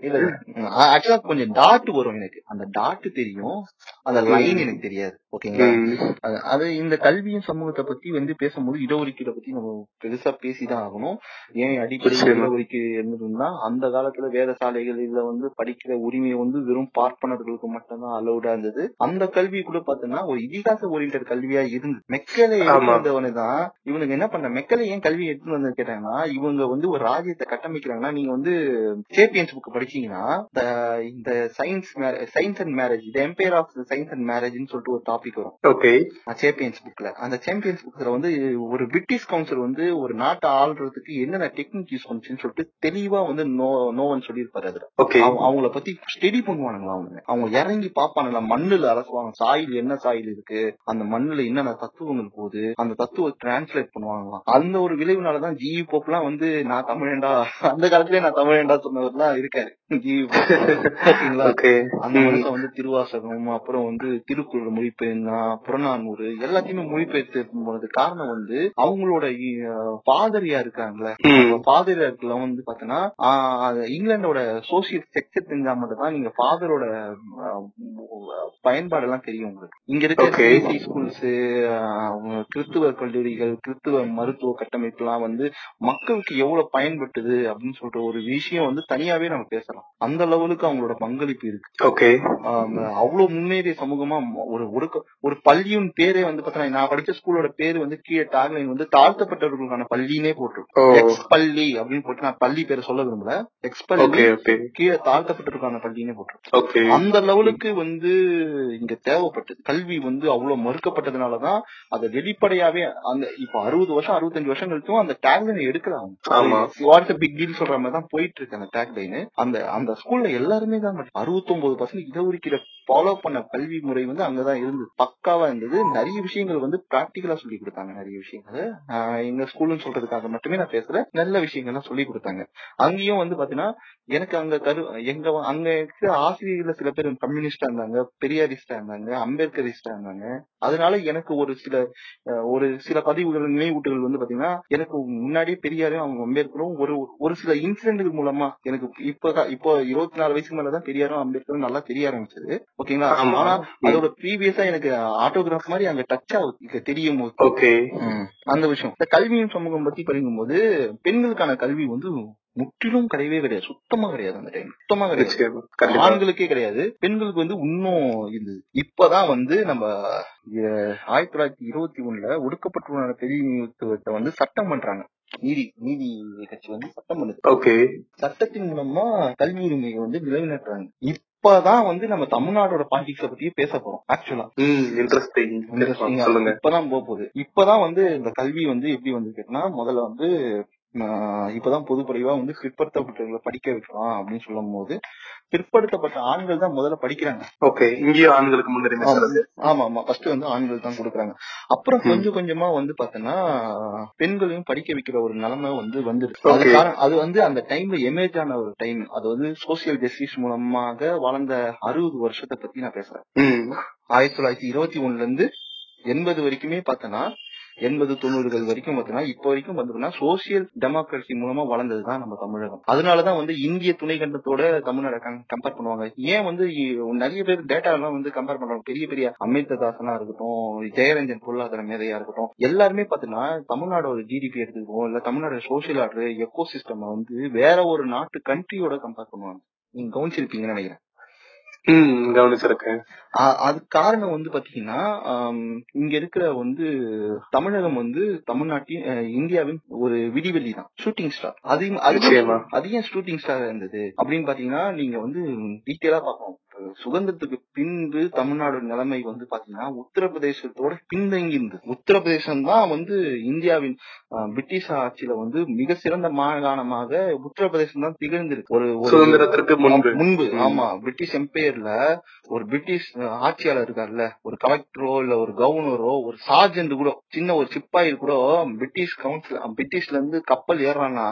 இல்ல ஆக்சுவலா கொஞ்சம் டாட் வரும் எனக்கு. அந்த டாட் தெரியும். அந்த லைன் எனக்கு தெரியாது. ஓகேங்களா. அது- இந்த கல்வியும் சமூகத்தை பத்தி வந்து பேசும்போது இடஒதுக்கீடை பத்தி நம்ம பெருசா பேசிதான் ஆகணும். ஏன் அடிப்படை ஒதுக்கீடு இருந்ததுன்னா அந்த காலத்துல வேத சாலைகளில வந்து படிக்கிற உரிமை வந்து வெறும் பார்ப்பனர்களுக்கு மட்டும்தான் அலௌடா இருந்தது. அந்த கல்வி கூட பாத்தீங்கன்னா ஒரு இதிகாச ஓரியன்ட் கல்வியா இருந்து மெக்கலை தான் இவனுக்கு என்ன பண்ண மெக்கலை ஏன் கல்வி எடுத்துட்டு வந்து கேட்டாங்கன்னா இவங்க வந்து ஒரு ராஜ்யத்தை கட்டமைக்கிறாங்கன்னா நீங்க வந்து சேப்பியன்ஸ் புக் படிச்சீங்கன்னா இந்த science science and marriage the empire of science and மேரேஜ்னு சொல்லிட்டு ஒரு டாபிக் வரும். ஓகே சாம்பியன்ஸ் புக்ல அந்த சாம்பியன்ஸ் புக்ல வந்து ஒரு பிரிட்டிஷ் கவுன்சில் வந்து ஒரு நாட்டை ஆள்றதுக்கு என்னென்ன டெக்னிக் யூஸ் பண்ணுச்சுன்னு சொல்லிட்டு தெளிவா வந்து நோ நோவன் சொல்லியிருப்பாரு அதுல. அவங்கள பத்தி ஸ்டடி பண்ணுவானுங்களா அவங்க அவங்க இறங்கி பாப்பானுங்களா மண்ணுல அரசுவாங்க சாயில் என்ன சாயில் இருக்கு? அந்த மண்ணுல என்னென்ன தத்துவங்கள் போகுது? அந்த தத்துவம் டிரான்ஸ்லேட் பண்ணுவாங்களாம். அந்த ஒரு விளைவுனாலதான் ஜிஇ போப்லாம் வந்து நான் தமிழேண்டா அந்த காலத்திலே நான் தமிழேண்டா சொன்னவர்லாம் இருக்காரு. அந்த மனுஷன் வந்து திருவாசகம் அப்புறம் வந்து திருக்குறள் மொழிபெயர்னா புறநானூறு எல்லாத்தையுமே மொழிபெயர்த்து போனது காரணம் வந்து அவங்களோட பாதிரியா இருக்காங்களே ஃபாதர்ல வந்து பாத்தீங்கன்னா இங்கிலாந்தோட சோசியல் செக்சர் தெரிஞ்சா மட்டும் தான் நீங்க ஃபாதரோட பயன்பாடு எல்லாம் தெரியும் உங்களுக்கு. இங்க இருக்க ஸ்கூல்ஸ் கிறிஸ்துவ கல்லூரிகள் கிறிஸ்துவ மருத்துவ கட்டமைப்பு எல்லாம் வந்து மக்களுக்கு எவ்வளவு பயன்பட்டுது அப்படின்னு சொல்ற ஒரு விஷயம் வந்து தனியாவே நம்ம பேசலாம். அந்த லெவலுக்கு அவங்களோட பங்களிப்பு இருக்கு. ஓகே. அவ்வளவு முன்னேறிய சமூகமா ஒரு ஒரு ஒரு பள்ளியின் பேரே வந்து பாத்தீங்கன்னா நான் படிச்ச ஸ்கூலோட பேரு வந்து கீழே டாக்லைன் வந்து தாழ்த்தப்பட்டவர்களுக்கான பள்ளினே போட்டிருக்கும். எக்ஸ் பள்ளி அப்படின்னு போட்டு நான் பள்ளி பேரை சொல்ல விரும்பல. எக்ஸ் பள்ளி கீழே தாழ்த்தப்பட்டவர்களுக்கான பள்ளினே போட்டிருக்கும். அந்த லெவலுக்கு வந்து இங்க தேவைப்பட்டது கல்வி வந்து அவ்வளவு மறுக்கப்பட்டதுனாலதான் அதை வெளிப்படையாவே அந்த இப்ப அறுபது வருஷம் அறுபத்தஞ்சு வருஷம் கழிச்சும் அந்த டேக்லைன் எடுக்கிறாங்க. வாட்ஸ் பிக் டீல் சொல்ற மாதிரி தான் போயிட்டு இருக்கு அந்த டேக்லைன் அந்த அந்த ஸ்கூல்ல எல்லாருமே தான் அறுபத்தொன்பது பர்சன்ட் இடஒதுக்கீடு ஃபாலோ பண்ண கல்வி முறை வந்து அங்கதான் இருந்தது. பக்காவா இருந்தது. நிறைய விஷயங்கள் வந்து பிராக்டிகலா சொல்லி கொடுத்தாங்க நிறைய விஷயங்கள். எங்க ஸ்கூல்னு சொல்றதுக்காக மட்டுமே நான் பேசுறேன். நல்ல விஷயங்கள்லாம் சொல்லி கொடுத்தாங்க. அங்கேயும் வந்து பாத்தீங்கன்னா எனக்கு அங்க கரு எங்க அங்க இருக்கிற ஆசிரியர்கள்ல சில பேர் கம்யூனிஸ்டா இருந்தாங்க பெரியாரிஸ்டா இருந்தாங்க அம்பேத்கரிஸ்டா இருந்தாங்க. அதனால எனக்கு ஒரு சில ஒரு சில பதிவுகள் நினைவூட்டுகள் வந்து பாத்தீங்கன்னா எனக்கு முன்னாடியே பெரியாரும் அவங்க அம்பேத்கரும் ஒரு ஒரு சில இன்சிடென்ட்கள் மூலமா எனக்கு இப்பதான் இப்போ இருபத்தி நாலு வயசுக்கு மேலதான் பெரியாரும் அம்பேத்கரும் நல்லா தெரிய ஆரம்பிச்சது. ஓகேங்களா? ஆமா. ஆனா அதோட ப்ரீவியஸா எனக்கு ஆட்டோகிராஃப் மாதிரி அங்க டச் ஆகுது தெரியும். ஓகே. அந்த விஷயம். இந்த கல்வியின் சமூகம் பத்தி படிக்கும்போது பெண்களுக்கான கல்வி வந்து முற்றிலும் கிடையவே கிடையாது. சுத்தமா கிடையாது அந்த டைம் சுத்தமா கிடையாது. ஆண்களுக்கே கிடையாது. பெண்களுக்கு வந்து இன்னும் இருந்தது இப்பதான் வந்து நம்ம ஆயிரத்தி தொள்ளாயிரத்தி இருபத்தி ஒண்ணுல ஒடுக்கப்பட்டுள்ள பிரதிநிதித்துவத்தை வந்து சட்டம் பண்றாங்க. நீதி நீதி கட்சி வந்து சட்டம் பண்ணுது. ஓகே. சட்டத்தின் மூலமா கல்வி உரிமையை வந்து நிலைநாட்டுறாங்க இப்பதான் வந்து நம்ம தமிழ்நாடோட பாலிடிக்ஸ பத்தி பேச போறோம் ஆக்சுவலா இன்ட்ரெஸ்டிங் சொல்லுங்க. இப்பதான் போக போகுது. இப்பதான் வந்து இந்த கல்வி வந்து எப்படி வந்து கேட்டனா முதல்ல வந்து இப்பதான் பொதுப்படிவா வந்து பிற்படுத்தப்பட்டவர்களை படிக்க வைக்கலாம் அப்படின்னு சொல்லும் போது பிற்படுத்தப்பட்ட ஆண்கள் தான் முதல்ல படிக்கிறாங்க. ஓகே இங்கேயும் ஆண்களுக்கு முன்னுரிமை ஆமா. ஆமா ஃபர்ஸ்ட் வந்து ஆண்கள் தான் கொடுக்குறாங்க. அப்புறம் ம். கொஞ்சம் கொஞ்சமா வந்து பாத்தீங்கன்னா பெண்களையும் படிக்க வைக்கிற ஒரு நிலைமை வந்து வந்துருச்சு அது வந்து அந்த டைம்ல எமேஜ் ஆன ஒரு டைம் அது வந்து சோசியல் ஜஸ்டிஸ் மூலமாக வளர்ந்த அறுபது வருஷத்தை பத்தி நான் பேசுறேன். ம் ஆயிரத்தி தொள்ளாயிரத்தி இருபத்தி ஒண்ணுல இருந்து எண்பது வரைக்குமே பார்த்தோன்னா எண்பது தொண்ணூறுகள் வரைக்கும் பாத்தீங்கன்னா இப்போ வரைக்கும் பார்த்தோம்னா சோசியல் டெமோக்ரஸி மூலமா வளர்ந்ததுதான் நம்ம தமிழகம். அதனாலதான் வந்து இந்திய துணைக்கண்டத்தோட தமிழ்நாட கம்பேர் பண்ணுவாங்க. ஏன் வந்து நிறைய பேர் டேட்டா எல்லாம் வந்து கம்பேர் பண்றாங்க. பெரிய பெரிய அமிர்ததாசனா இருக்கட்டும் ஜெயரஞ்சன் பொருளாதார மேதையா இருக்கட்டும் எல்லாருமே பாத்தீங்கன்னா தமிழ்நாடோட ஜிடிபி எடுத்துக்குவோம் இல்ல Tamil Nadu social order ecosystem வந்து வேற ஒரு நாட்டு கண்ட்ரியோட கம்பேர் பண்ணுவாங்க. நீங்க கவனிச்சிருப்பீங்கன்னு நினைக்கிறேன். கவனிச்சிருக்கேன். அது காரணம் வந்து பாத்தீங்கன்னா இங்க இருக்கிற வந்து தமிழகம் வந்து தமிழ்நாட்டின் இந்தியாவின் ஒரு விடிவெளி தான். ஷூட்டிங் ஸ்டார் அது அது ஏன் ஷூட்டிங் ஸ்டார் இருந்தது. அப்படின்னு பாத்தீங்கன்னா நீங்க வந்து டீட்டெயிலா பார்க்கணும் சுதந்திரத்துக்கு பின்பு தமிழ்நாடு நிலைமை வந்து பாத்தீங்கன்னா உத்தரப்பிரதேசத்தோட பின்தங்கி இருந்தது. உத்தரப்பிரதேசம் தான் வந்து இந்தியாவின் பிரிட்டிஷ் ஆட்சியில வந்து மிக சிறந்த மாகாணமாக உத்தரப்பிரதேசம் தான் திகழ்ந்திருக்கு. ஒரு சுதந்திரத்திற்கு முன்பு. முன்பு. ஆமா. பிரிட்டிஷ் எம்பையர்ல ஒரு பிரிட்டிஷ் ஆட்சியாளர் இருக்கார்ல ஒரு கலெக்டரோ இல்ல ஒரு கவர்னரோ ஒரு சார்ஜென்ட் கூட சின்ன ஒரு சிப்பாயி கூட பிரிட்டிஷ் கவுன்சில் பிரிட்டிஷ்ல இருந்து கப்பல் ஏறானா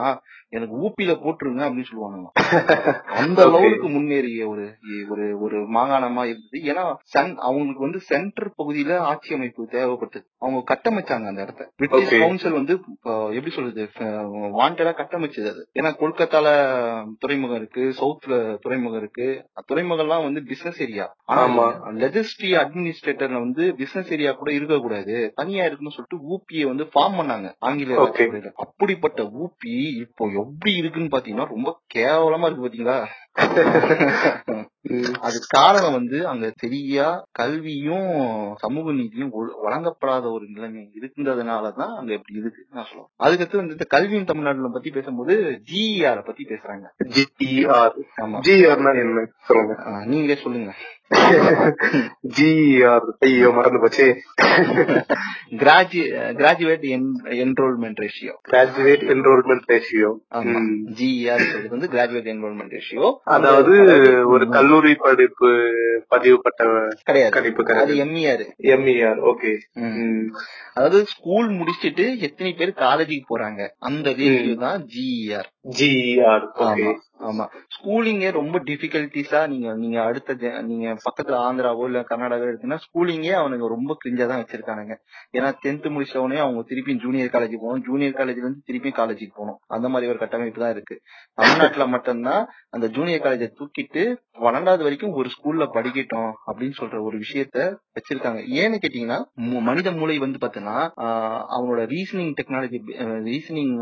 எனக்கு ஊப்பில போட்டுருங்க அப்படின்னு சொல்லுவாங்க அந்த. லெவலுக்கு முன்னேறிய ஒரு ஒரு ஒரு மாகாணமா இருந்தது. ஏன்னா சென்- அவங்களுக்கு வந்து சென்டர் பகுதியில ஆட்சி அமைப்பு தேவைப்பட்டது. அவங்க கட்டமைச்சாங்க அந்த இடத்த. பிரிட்டிஷ். கவுன்சில் வந்து எப்படி சொல்றது வாண்டடா கட்டமைச்சது அது. ஏன்னா கொல்கத்தால துறைமுகம் இருக்கு சவுத்ல துறைமுகம் இருக்கு. துறைமுகம் எல்லாம் வந்து பிசினஸ் ஏரியா ஆனா. லெஜிஸ்ட்ரி அட்மினிஸ்ட்ரேட்டர்ல வந்து பிசினஸ் ஏரியா கூட இருக்க கூடாது தனியா இருக்குன்னு சொல்லிட்டு ஊபியை வந்து ஃபார்ம் பண்ணாங்க ஆங்கில. அப்படிப்பட்ட ஊபி இப்போ எப்படி இருக்குன்னு பாத்தீங்கன்னா ரொம்ப கேவலமா இருக்கு பாத்தீங்களா. அது காரணம் வந்து அங்க சரியா கல்வியும் சமூக நீதியும் வழங்கப்படாத ஒரு நிலைமை இருக்கின்றதுனாலதான் அங்க இப்படி இருக்கு. நான் சொல்லுவேன் அதுக்கடுத்து வந்து இந்த கல்வியின் தமிழ்நாடுல பத்தி பேசும்போது ஜிஆர் பத்தி பேசுறாங்க. ஜிஇஆர் ஆமா. ஜிஆர்னா என்ன? சொல்லுங்க. ஆ, நீங்களே சொல்லுங்க. ஜிஇஆர் ஐயோ மறந்து போச்சு. Graduate enrolment ratio graduate enrolment ratio GR வந்து கிராஜுவேட் என்ரோல்மெண்ட் ரேஷியோ அதாவது ஒரு கல்லூரி படிப்பு பதிவு பட்ட கிடையாது. கணிப்பு அது எம்இஆர் எம்இஆர் ஓகே அதாவது ஸ்கூல் முடிச்சிட்டு எத்தனை பேர் காலேஜுக்கு போறாங்க? அந்த ரேஷியோ தான் ஜிஆர் ஜிஇஆர் ஆமா ஆமா. ஸ்கூலிங்கே ரொம்ப டிஃபிகல்டிஸா நீங்க நீங்க அடுத்த நீங்க பக்கத்துல ஆந்திராவோ இல்ல கர்நாடகாவோ எடுத்தீங்கன்னா ஸ்கூலிங்கே அவனுங்க ரொம்ப கிரிஞ்சா தான் வச்சிருக்கானுங்க. ஏன்னா டென்த் முடிச்ச உடனே அவங்க திருப்பி ஜூனியர் காலேஜ் போகணும். ஜூனியர் காலேஜ்ல இருந்து திருப்பி காலேஜுக்கு போகணும். அந்த மாதிரி ஒரு கட்டமைப்பு தான் இருக்கு. தமிழ்நாட்டுல மட்டும்தான் அந்த ஜூனியர் காலேஜை தூக்கிட்டு பன்னெண்டாவது வரைக்கும் ஒரு ஸ்கூல்ல படிக்கட்டும் அப்படின்னு சொல்ற ஒரு விஷயத்த வச்சிருக்காங்க. ஏன்னு கேட்டீங்கன்னா மனித மூளை வந்து பாத்தீங்கன்னா ஆஹ் அவனோட reasoning technology reasoning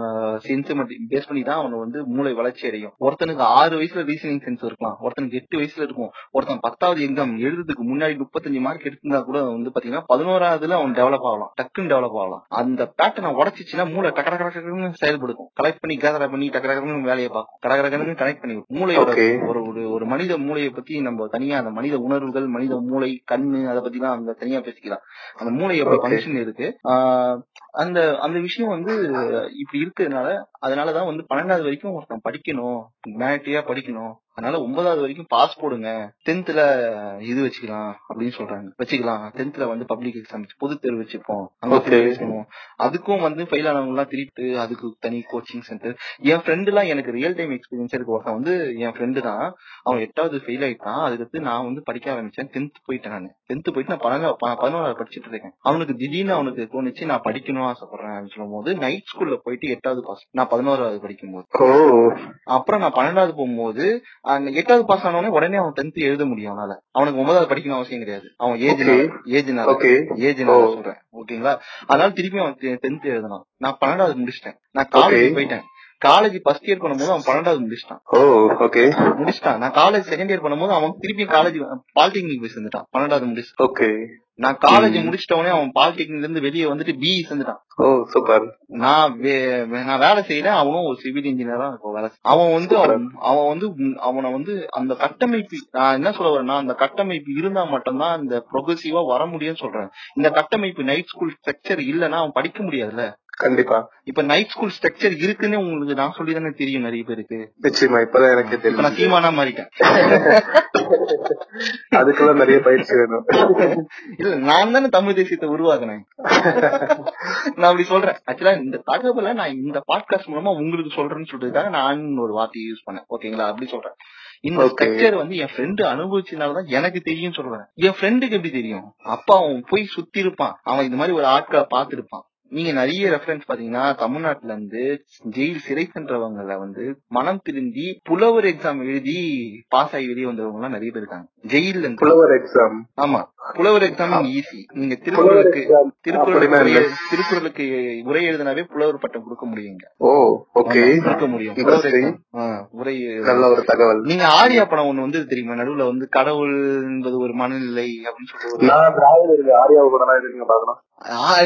sense base பண்ணி தான் அவன வந்து மூளை வளர்ச்சி அடையும். ஒருத்தனுக்கு ஆறு வயசுல ரீசனிங் சென்ஸ் இருக்கலாம். ஒருத்தனுக்கு எட்டு வயசுல இருக்கும். ஒருத்தன் பத்தாவது எக்ஸாம் எழுதுறதுக்கு முன்னாடி முப்பத்தஞ்சு மார்க் எடுத்திருந்தா கூட வந்து பாத்தீங்கன்னா பதினோராவதுல அவன் டெவலப் ஆகலாம். டக்குன்னு டெவலப் ஆகலாம். அந்த பேட்டர்னை உடச்சிச்சுன்னா மூளை டக்கு டக்கு செயல்படுத்தும் கலெக்ட் பண்ணி கேதர் பண்ணி டக்கு வேலையை பார்க்கும். கடகரகனுக்கு கனெக்ட் பண்ணி மூளையோட. ஒரு ஒரு ஒரு மனித மூளையை பத்தி நம்ம தனியா அந்த மனித உணர்வுகள் மனித மூளை கண்ணு அதை பத்தி தான் அங்க தனியா பேசிக்கலாம் அந்த மூளை எப்படி. ஃபங்க்ஷன் இருக்கு அந்த அந்த விஷயம் வந்து இப்படி இருக்கிறதுனால அதனாலதான் வந்து பன்னெண்டாவது வரைக்கும் ஒருத்தன் படிக்கணும் மேட்டியா படிக்கணும் அதனால ஒன்பதாவது வரைக்கும் பாஸ் போடுங்க. டென்த்ல இது வச்சுக்கலாம் அப்படின்னு சொல்றாங்க. வச்சுக்கலாம். டென்த்ல வந்து பப்ளிக் எக்ஸாம் பொது தேர்வு வச்சுப்போம். பேசணும் அதுக்கும் வந்து ஃபெயில் ஆனவங்க எல்லாம் திருப்பி அதுக்கு தனி கோச்சிங் சென்டர் என் ஃப்ரெண்டு எல்லாம் எனக்கு ரியல் டைம் எக்ஸ்பீரியன்ஸ் இருக்கு ஒருத்தன் வந்து என் ஃப்ரெண்டு தான். அவன் எட்டாவது ஃபெயில் ஆயிட்டான். அதுக்கடுத்து நான் வந்து படிக்க ஆரம்பிச்சேன். டென்த் போயிட்டேன் நான். டென்த் போயிட்டு நான் பன்னெண்டா ப- பதினோராவது படிச்சுட்டு இருக்கேன். அவனுக்கு திடீர்னு அவனுக்கு தோணுச்சு நான் படிக்கணும் ஆசைப்படுறேன் அப்படின்னு சொல்லும் போது நைட் ஸ்கூல்ல போயிட்டு எட்டாவது பாஸ் நான் பதினோராவது படிக்கும்போது. ஓ. அப்புறம் நான் பன்னெண்டாவது போகும்போது எட்டாவது பாஸ் ஆனவனே உடனே அவன் டென்த் எழுத முடியும் அவனால. அவனுக்கு ஒன்பதாவது படிக்கணும் அவசியம் கிடையாது. அவன் ஏஜ். ஏஜ்னால Oh. சொல்றேன். ஓகேங்களா அதனால திருப்பி அவன் டென்த் எழுதணும். நான் பன்னெண்டாவது முடிச்சிட்டேன். நான் காலேஜ். போயிட்டேன். காலேஜ் ஃபர்ஸ்ட் இயர் பண்ணும்போது அவன் பன்னெண்டாவது முடிச்சிட்டான். ஓ ஓகே முடிச்சிட்டான். நான் காலேஜ் செகண்ட் இயர் பண்ணும்போது அவன் திருப்பி காலேஜ் பாலிடெக்னிக் போய் சேர்ந்துட்டான். பன்னெண்டாவது முடிச்சு. ஓகே நான் காலேஜ் ம். முடிச்சிட்டவனே அவன் பாலிடெக்னிக்ல இருந்து வெளியே வந்துட்டு பிஇ சேர்ந்துட்டான் ஓ சூப்பர். நான் நான் வேலை செய்யறேன். அவனும் ஒரு சிவில் இன்ஜினியரா இப்போ வேலை. அவன் வந்து அவன் வந்து அவனை வந்து அந்த கட்டமைப்பு நான் என்ன சொல்ல வரேன்னா அந்த கட்டமைப்பு இருந்தா மட்டும்தான் இந்த ப்ரொகசிவா வர முடியும்னு சொல்றேன். இந்த கட்டமைப்பு நைட் ஸ்கூல் ஸ்ட்ரக்சர் இல்லைன்னா அவன் படிக்க முடியாதுல்ல. கண்டிப்பா. இப்ப நைட் ஸ்கூல் ஸ்ட்ரக்சர் இருக்குன்னு உங்களுக்கு நான் சொல்லி தானே தெரியும் நிறைய பேருக்கு. நிச்சயமா இப்பதான் எனக்கு இப்ப நான் தெரியும் சீமானா மாறிட்டேன். அதுக்கெல்லாம் நிறைய பயிற்சி வேணும். இல்ல நான் தானே தமிழ் தேசியத்தை உருவாக்குனேன். நான் அப்படி சொல்றேன். ஆக்சுவலா இந்த தகவலை நான் இந்த பாட்காஸ்ட் மூலமா உங்களுக்கு சொல்றேன்னு சொல்றதுக்காக நான் ஒரு வார்த்தையை யூஸ் பண்ணேன். ஓகேங்களா அப்படி சொல்றேன். இந்த. ஸ்ட்ரக்சர் வந்து என் ஃப்ரெண்டு அனுபவிச்சதுனாலதான் எனக்கு தெரியும் சொல்றேன். என் ஃப்ரெண்டுக்கு எப்படி தெரியும்? அப்பா அவன் போய் சுத்தி இருப்பான். அவன் இந்த மாதிரி ஒரு ஆட்களை பார்த்திருப்பான். நீங்க நிறைய ரெஃபரன்ஸ் பாத்தீங்கன்னா தமிழ்நாட்டுல இருந்து ஜெயில் சிறை சென்றவங்கள வந்து மனம் திருந்தி புலவர் எக்ஸாம் எழுதி பாஸ் ஆகி வெளியே வந்தவங்க எல்லாம் நிறைய பேர் இருக்காங்க. இருந்து புலவர் எக்ஸாம் ஆமா. புலவர் எக்ஸாம் ஈஸி நீங்க திருக்குறளுக்கு திருக்குறளுக்கு திருக்குறளுக்கு உரை எழுதினாவே புலவர் பட்டம் கொடுக்க முடியுங்க. ஓ ஓகே கொடுக்க முடியும். உரை நல்ல ஒரு தகவல். நீங்க ஆரியா படம் ஒண்ணு வந்து தெரியுமா? நடுவுல வந்து கடவுள் என்பது ஒரு மனநிலை அப்படின்னு இருக்கு ஆரியா படம்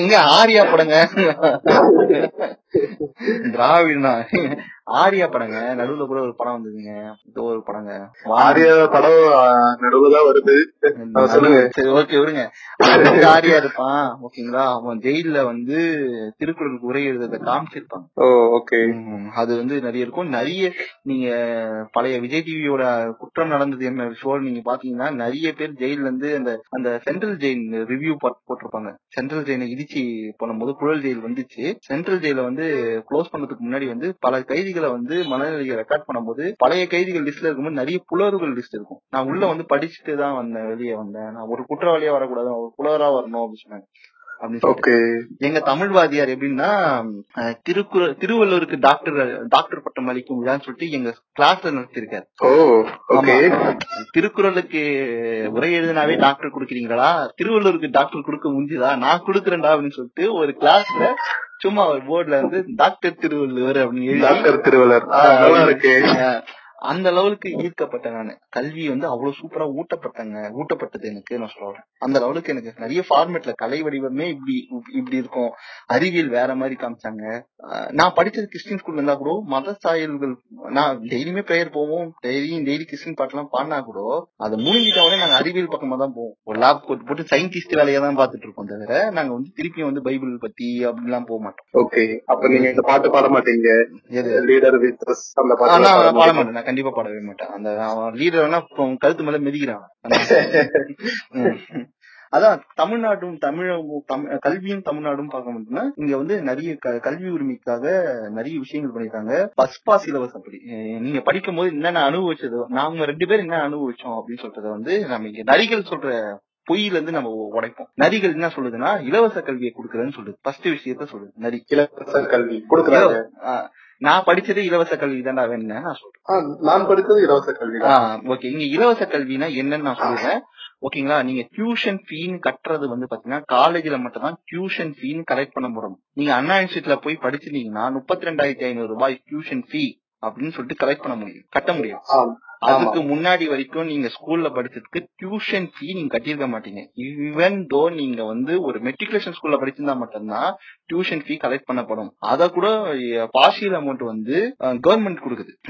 இங்க ஆரியா படங்க திராவிடனா ஆரியா படங்க. நடுவுல கூட ஒரு படம் வந்ததுங்க. ஒரு படங்க. ஆரியா படம் நடுவுதான் வருது. சொல்லுங்க. சரி ஓகே விடுங்க. ஆரியா இருப்பான். ஓகேங்களா? அவன் ஜெயில்ல வந்து திருக்குறளுக்கு உரை எழுதுறத காமிச்சிருப்பாங்க. ஓ ஓகே அது வந்து நிறைய இருக்கும். நிறைய நீங்க பழைய விஜய் டிவியோட குற்றம் நடந்தது என்ன ஷோ நீங்க பாத்தீங்கன்னா நிறைய பேர் ஜெயில்ல இருந்து அந்த அந்த சென்ட்ரல் ஜெயில் ரிவ்யூ போட்டிருப்பாங்க. சென்ட்ரல் ஜெயிலை இடிச்சு பண்ணும்போது புழல் ஜெயில் வந்துச்சு. சென்ட்ரல் ஜெயில வந்து க்ளோஸ் பண்ணதுக்கு முன்னாடி வந்து பல கைதிகளை வந்து மனநிலையை ரெக்கார்ட் பண்ணும்போது பழைய கைதிகள் லிஸ்ட்ல இருக்கும்போது நிறைய புலவர்கள் லிஸ்ட் இருக்கும். நான் உள்ள வந்து படிச்சுட்டு தான் வந்தேன் வெளியே வந்தேன். நான் ஒரு குற்றவாளியா வரக்கூடாது ஒரு புலவரா வரணும் அப்படின்னு சொன்னாங்க. எங்க தமிழ் வாதியார் எப்படின்னா திருக்குறள் திருவள்ளுவருக்கு டாக்டர் டாக்டர் பட்டம் அளிக்கும் விழான்னு சொல்லிட்டு எங்க கிளாஸ்ல நடத்திருக்காரு திருக்குறளுக்கு உரை எழுதினாவே டாக்டர் கொடுக்குறீங்களா? திருவள்ளுவருக்கு டாக்டர் கொடுக்க முடிஞ்சுதா? நான் கொடுக்குறேன்டா அப்படின்னு சொல்லிட்டு ஒரு கிளாஸ்ல சும்மா ஒரு போர்டுல வந்து டாக்டர் திருவள்ளுவர் அப்படின்னு டாக்டர் திருவள்ளுவர். நல்லா இருக்கு. அந்த லெவலுக்கு ஈர்க்கப்பட்டேன் நானு. கல்வி வந்து அவ்வளவு சூப்பரா ஊட்டப்பட்டங்க. ஊட்டப்பட்டது எனக்கு நான் சொல்றேன். அந்த லெவலுக்கு எனக்கு நிறைய ஃபார்மேட்ல கலை வடிவமே இப்படி இப்படி இருக்கும். அறிவியல் வேற மாதிரி காமிச்சாங்க. நான் படிச்சது கிறிஸ்டின் ஸ்கூல்ல இருந்தா கூட மத சாயல்கள் நான் டெய்லியுமே பிரேயர் போவோம். டெய்லியும் டெய்லி கிறிஸ்டின் பாட்டுலாம் பாடினா கூட அதை முடிஞ்சிட்ட உடனே நாங்க அறிவியல் பக்கமா தான் போவோம். ஒரு லேப் போட்டு போட்டு சயின்டிஸ்ட் வேலையை தான் பாத்துட்டு இருக்கோம் தவிர நாங்க வந்து திருப்பியும் வந்து பைபிள் பத்தி அப்படிலாம் போக மாட்டோம். ஓகே அப்ப நீங்க இந்த பாட்டு பாட மாட்டீங்க? லீடர் வித் அந்த பாட மாட்டேன். நான் கண்டிப்பா பாடவே மாட்டேன். அந்த அவன் லீடர்னா கழுத்து மேல மிதிக்கிறான். அதான் தமிழ்நாடும் தமிழும் தமிழ் கல்வியும் தமிழ்நாடும் பார்க்க முடியும்னா இங்க வந்து நிறைய கல்வி உரிமைக்காக நிறைய விஷயங்கள் பண்ணிருக்காங்க பஸ் பாஸ் இலவசம் அப்படி. நீங்க படிக்கும் போது என்னென்ன அனுபவிச்சதோ நாங்க ரெண்டு பேரும் என்ன அனுபவிச்சோம் அப்படின்னு சொல்றத வந்து நம்ம இங்க நரிகள் சொல்ற பொய்யில இருந்து நம்ம உடைப்போம். நரிகள் என்ன சொல்லுதுன்னா இலவச கல்வியை கொடுக்குறேன்னு சொல்லுது. ஃபர்ஸ்ட் விஷயத்த சொல்லுது நரி. இலவச கல்வி கொடுக்குறாங்க. நான் படிச்சது இலவச கல்வி தான்டா வேணும்னு நான் சொல்றேன்? நான் படித்தது இலவச கல்வி தான் ஓகே இங்க இலவச கல்வினா என்னன்னு நான் சொல்லுறேன் ஓகேங்களா நீங்க டியூஷன் ஃபீன்னு கட்டுறது வந்து பாத்தீங்கன்னா காலேஜ்ல மட்டும் தான் டியூஷன் ஃபீன்னு கலெக்ட் பண்ண முடியும். நீங்க அண்ணா இன்ஸ்டியூட்ல போய் படிச்சிருந்தீங்கன்னா முப்பத்தி ரெண்டாயிரத்தி ஐநூறு ரூபாய் டியூஷன் ஃபீ அப்படின்னு சொல்லிட்டு கலெக்ட் பண்ண முடியும். கட்ட முடியும். அதுக்கு முன்னாடி வரைக்கும் நீங்க ஸ்கூல்ல படிச்சதுக்கு டியூஷன் ஃபீ நீங்க கட்டியிருக்க மாட்டீங்க. ஈவன் தோ நீங்க வந்து ஒரு மெட்ரிகுலேஷன் ஸ்கூல்ல படிச்சிருந்தா மட்டும்தான் டியூஷன் ஃபீ கலெக்ட் பண்ணப்படும். அத கூட பார்ஷியல் அமௌண்ட் வந்து கவர்மெண்ட் கொடுக்குது.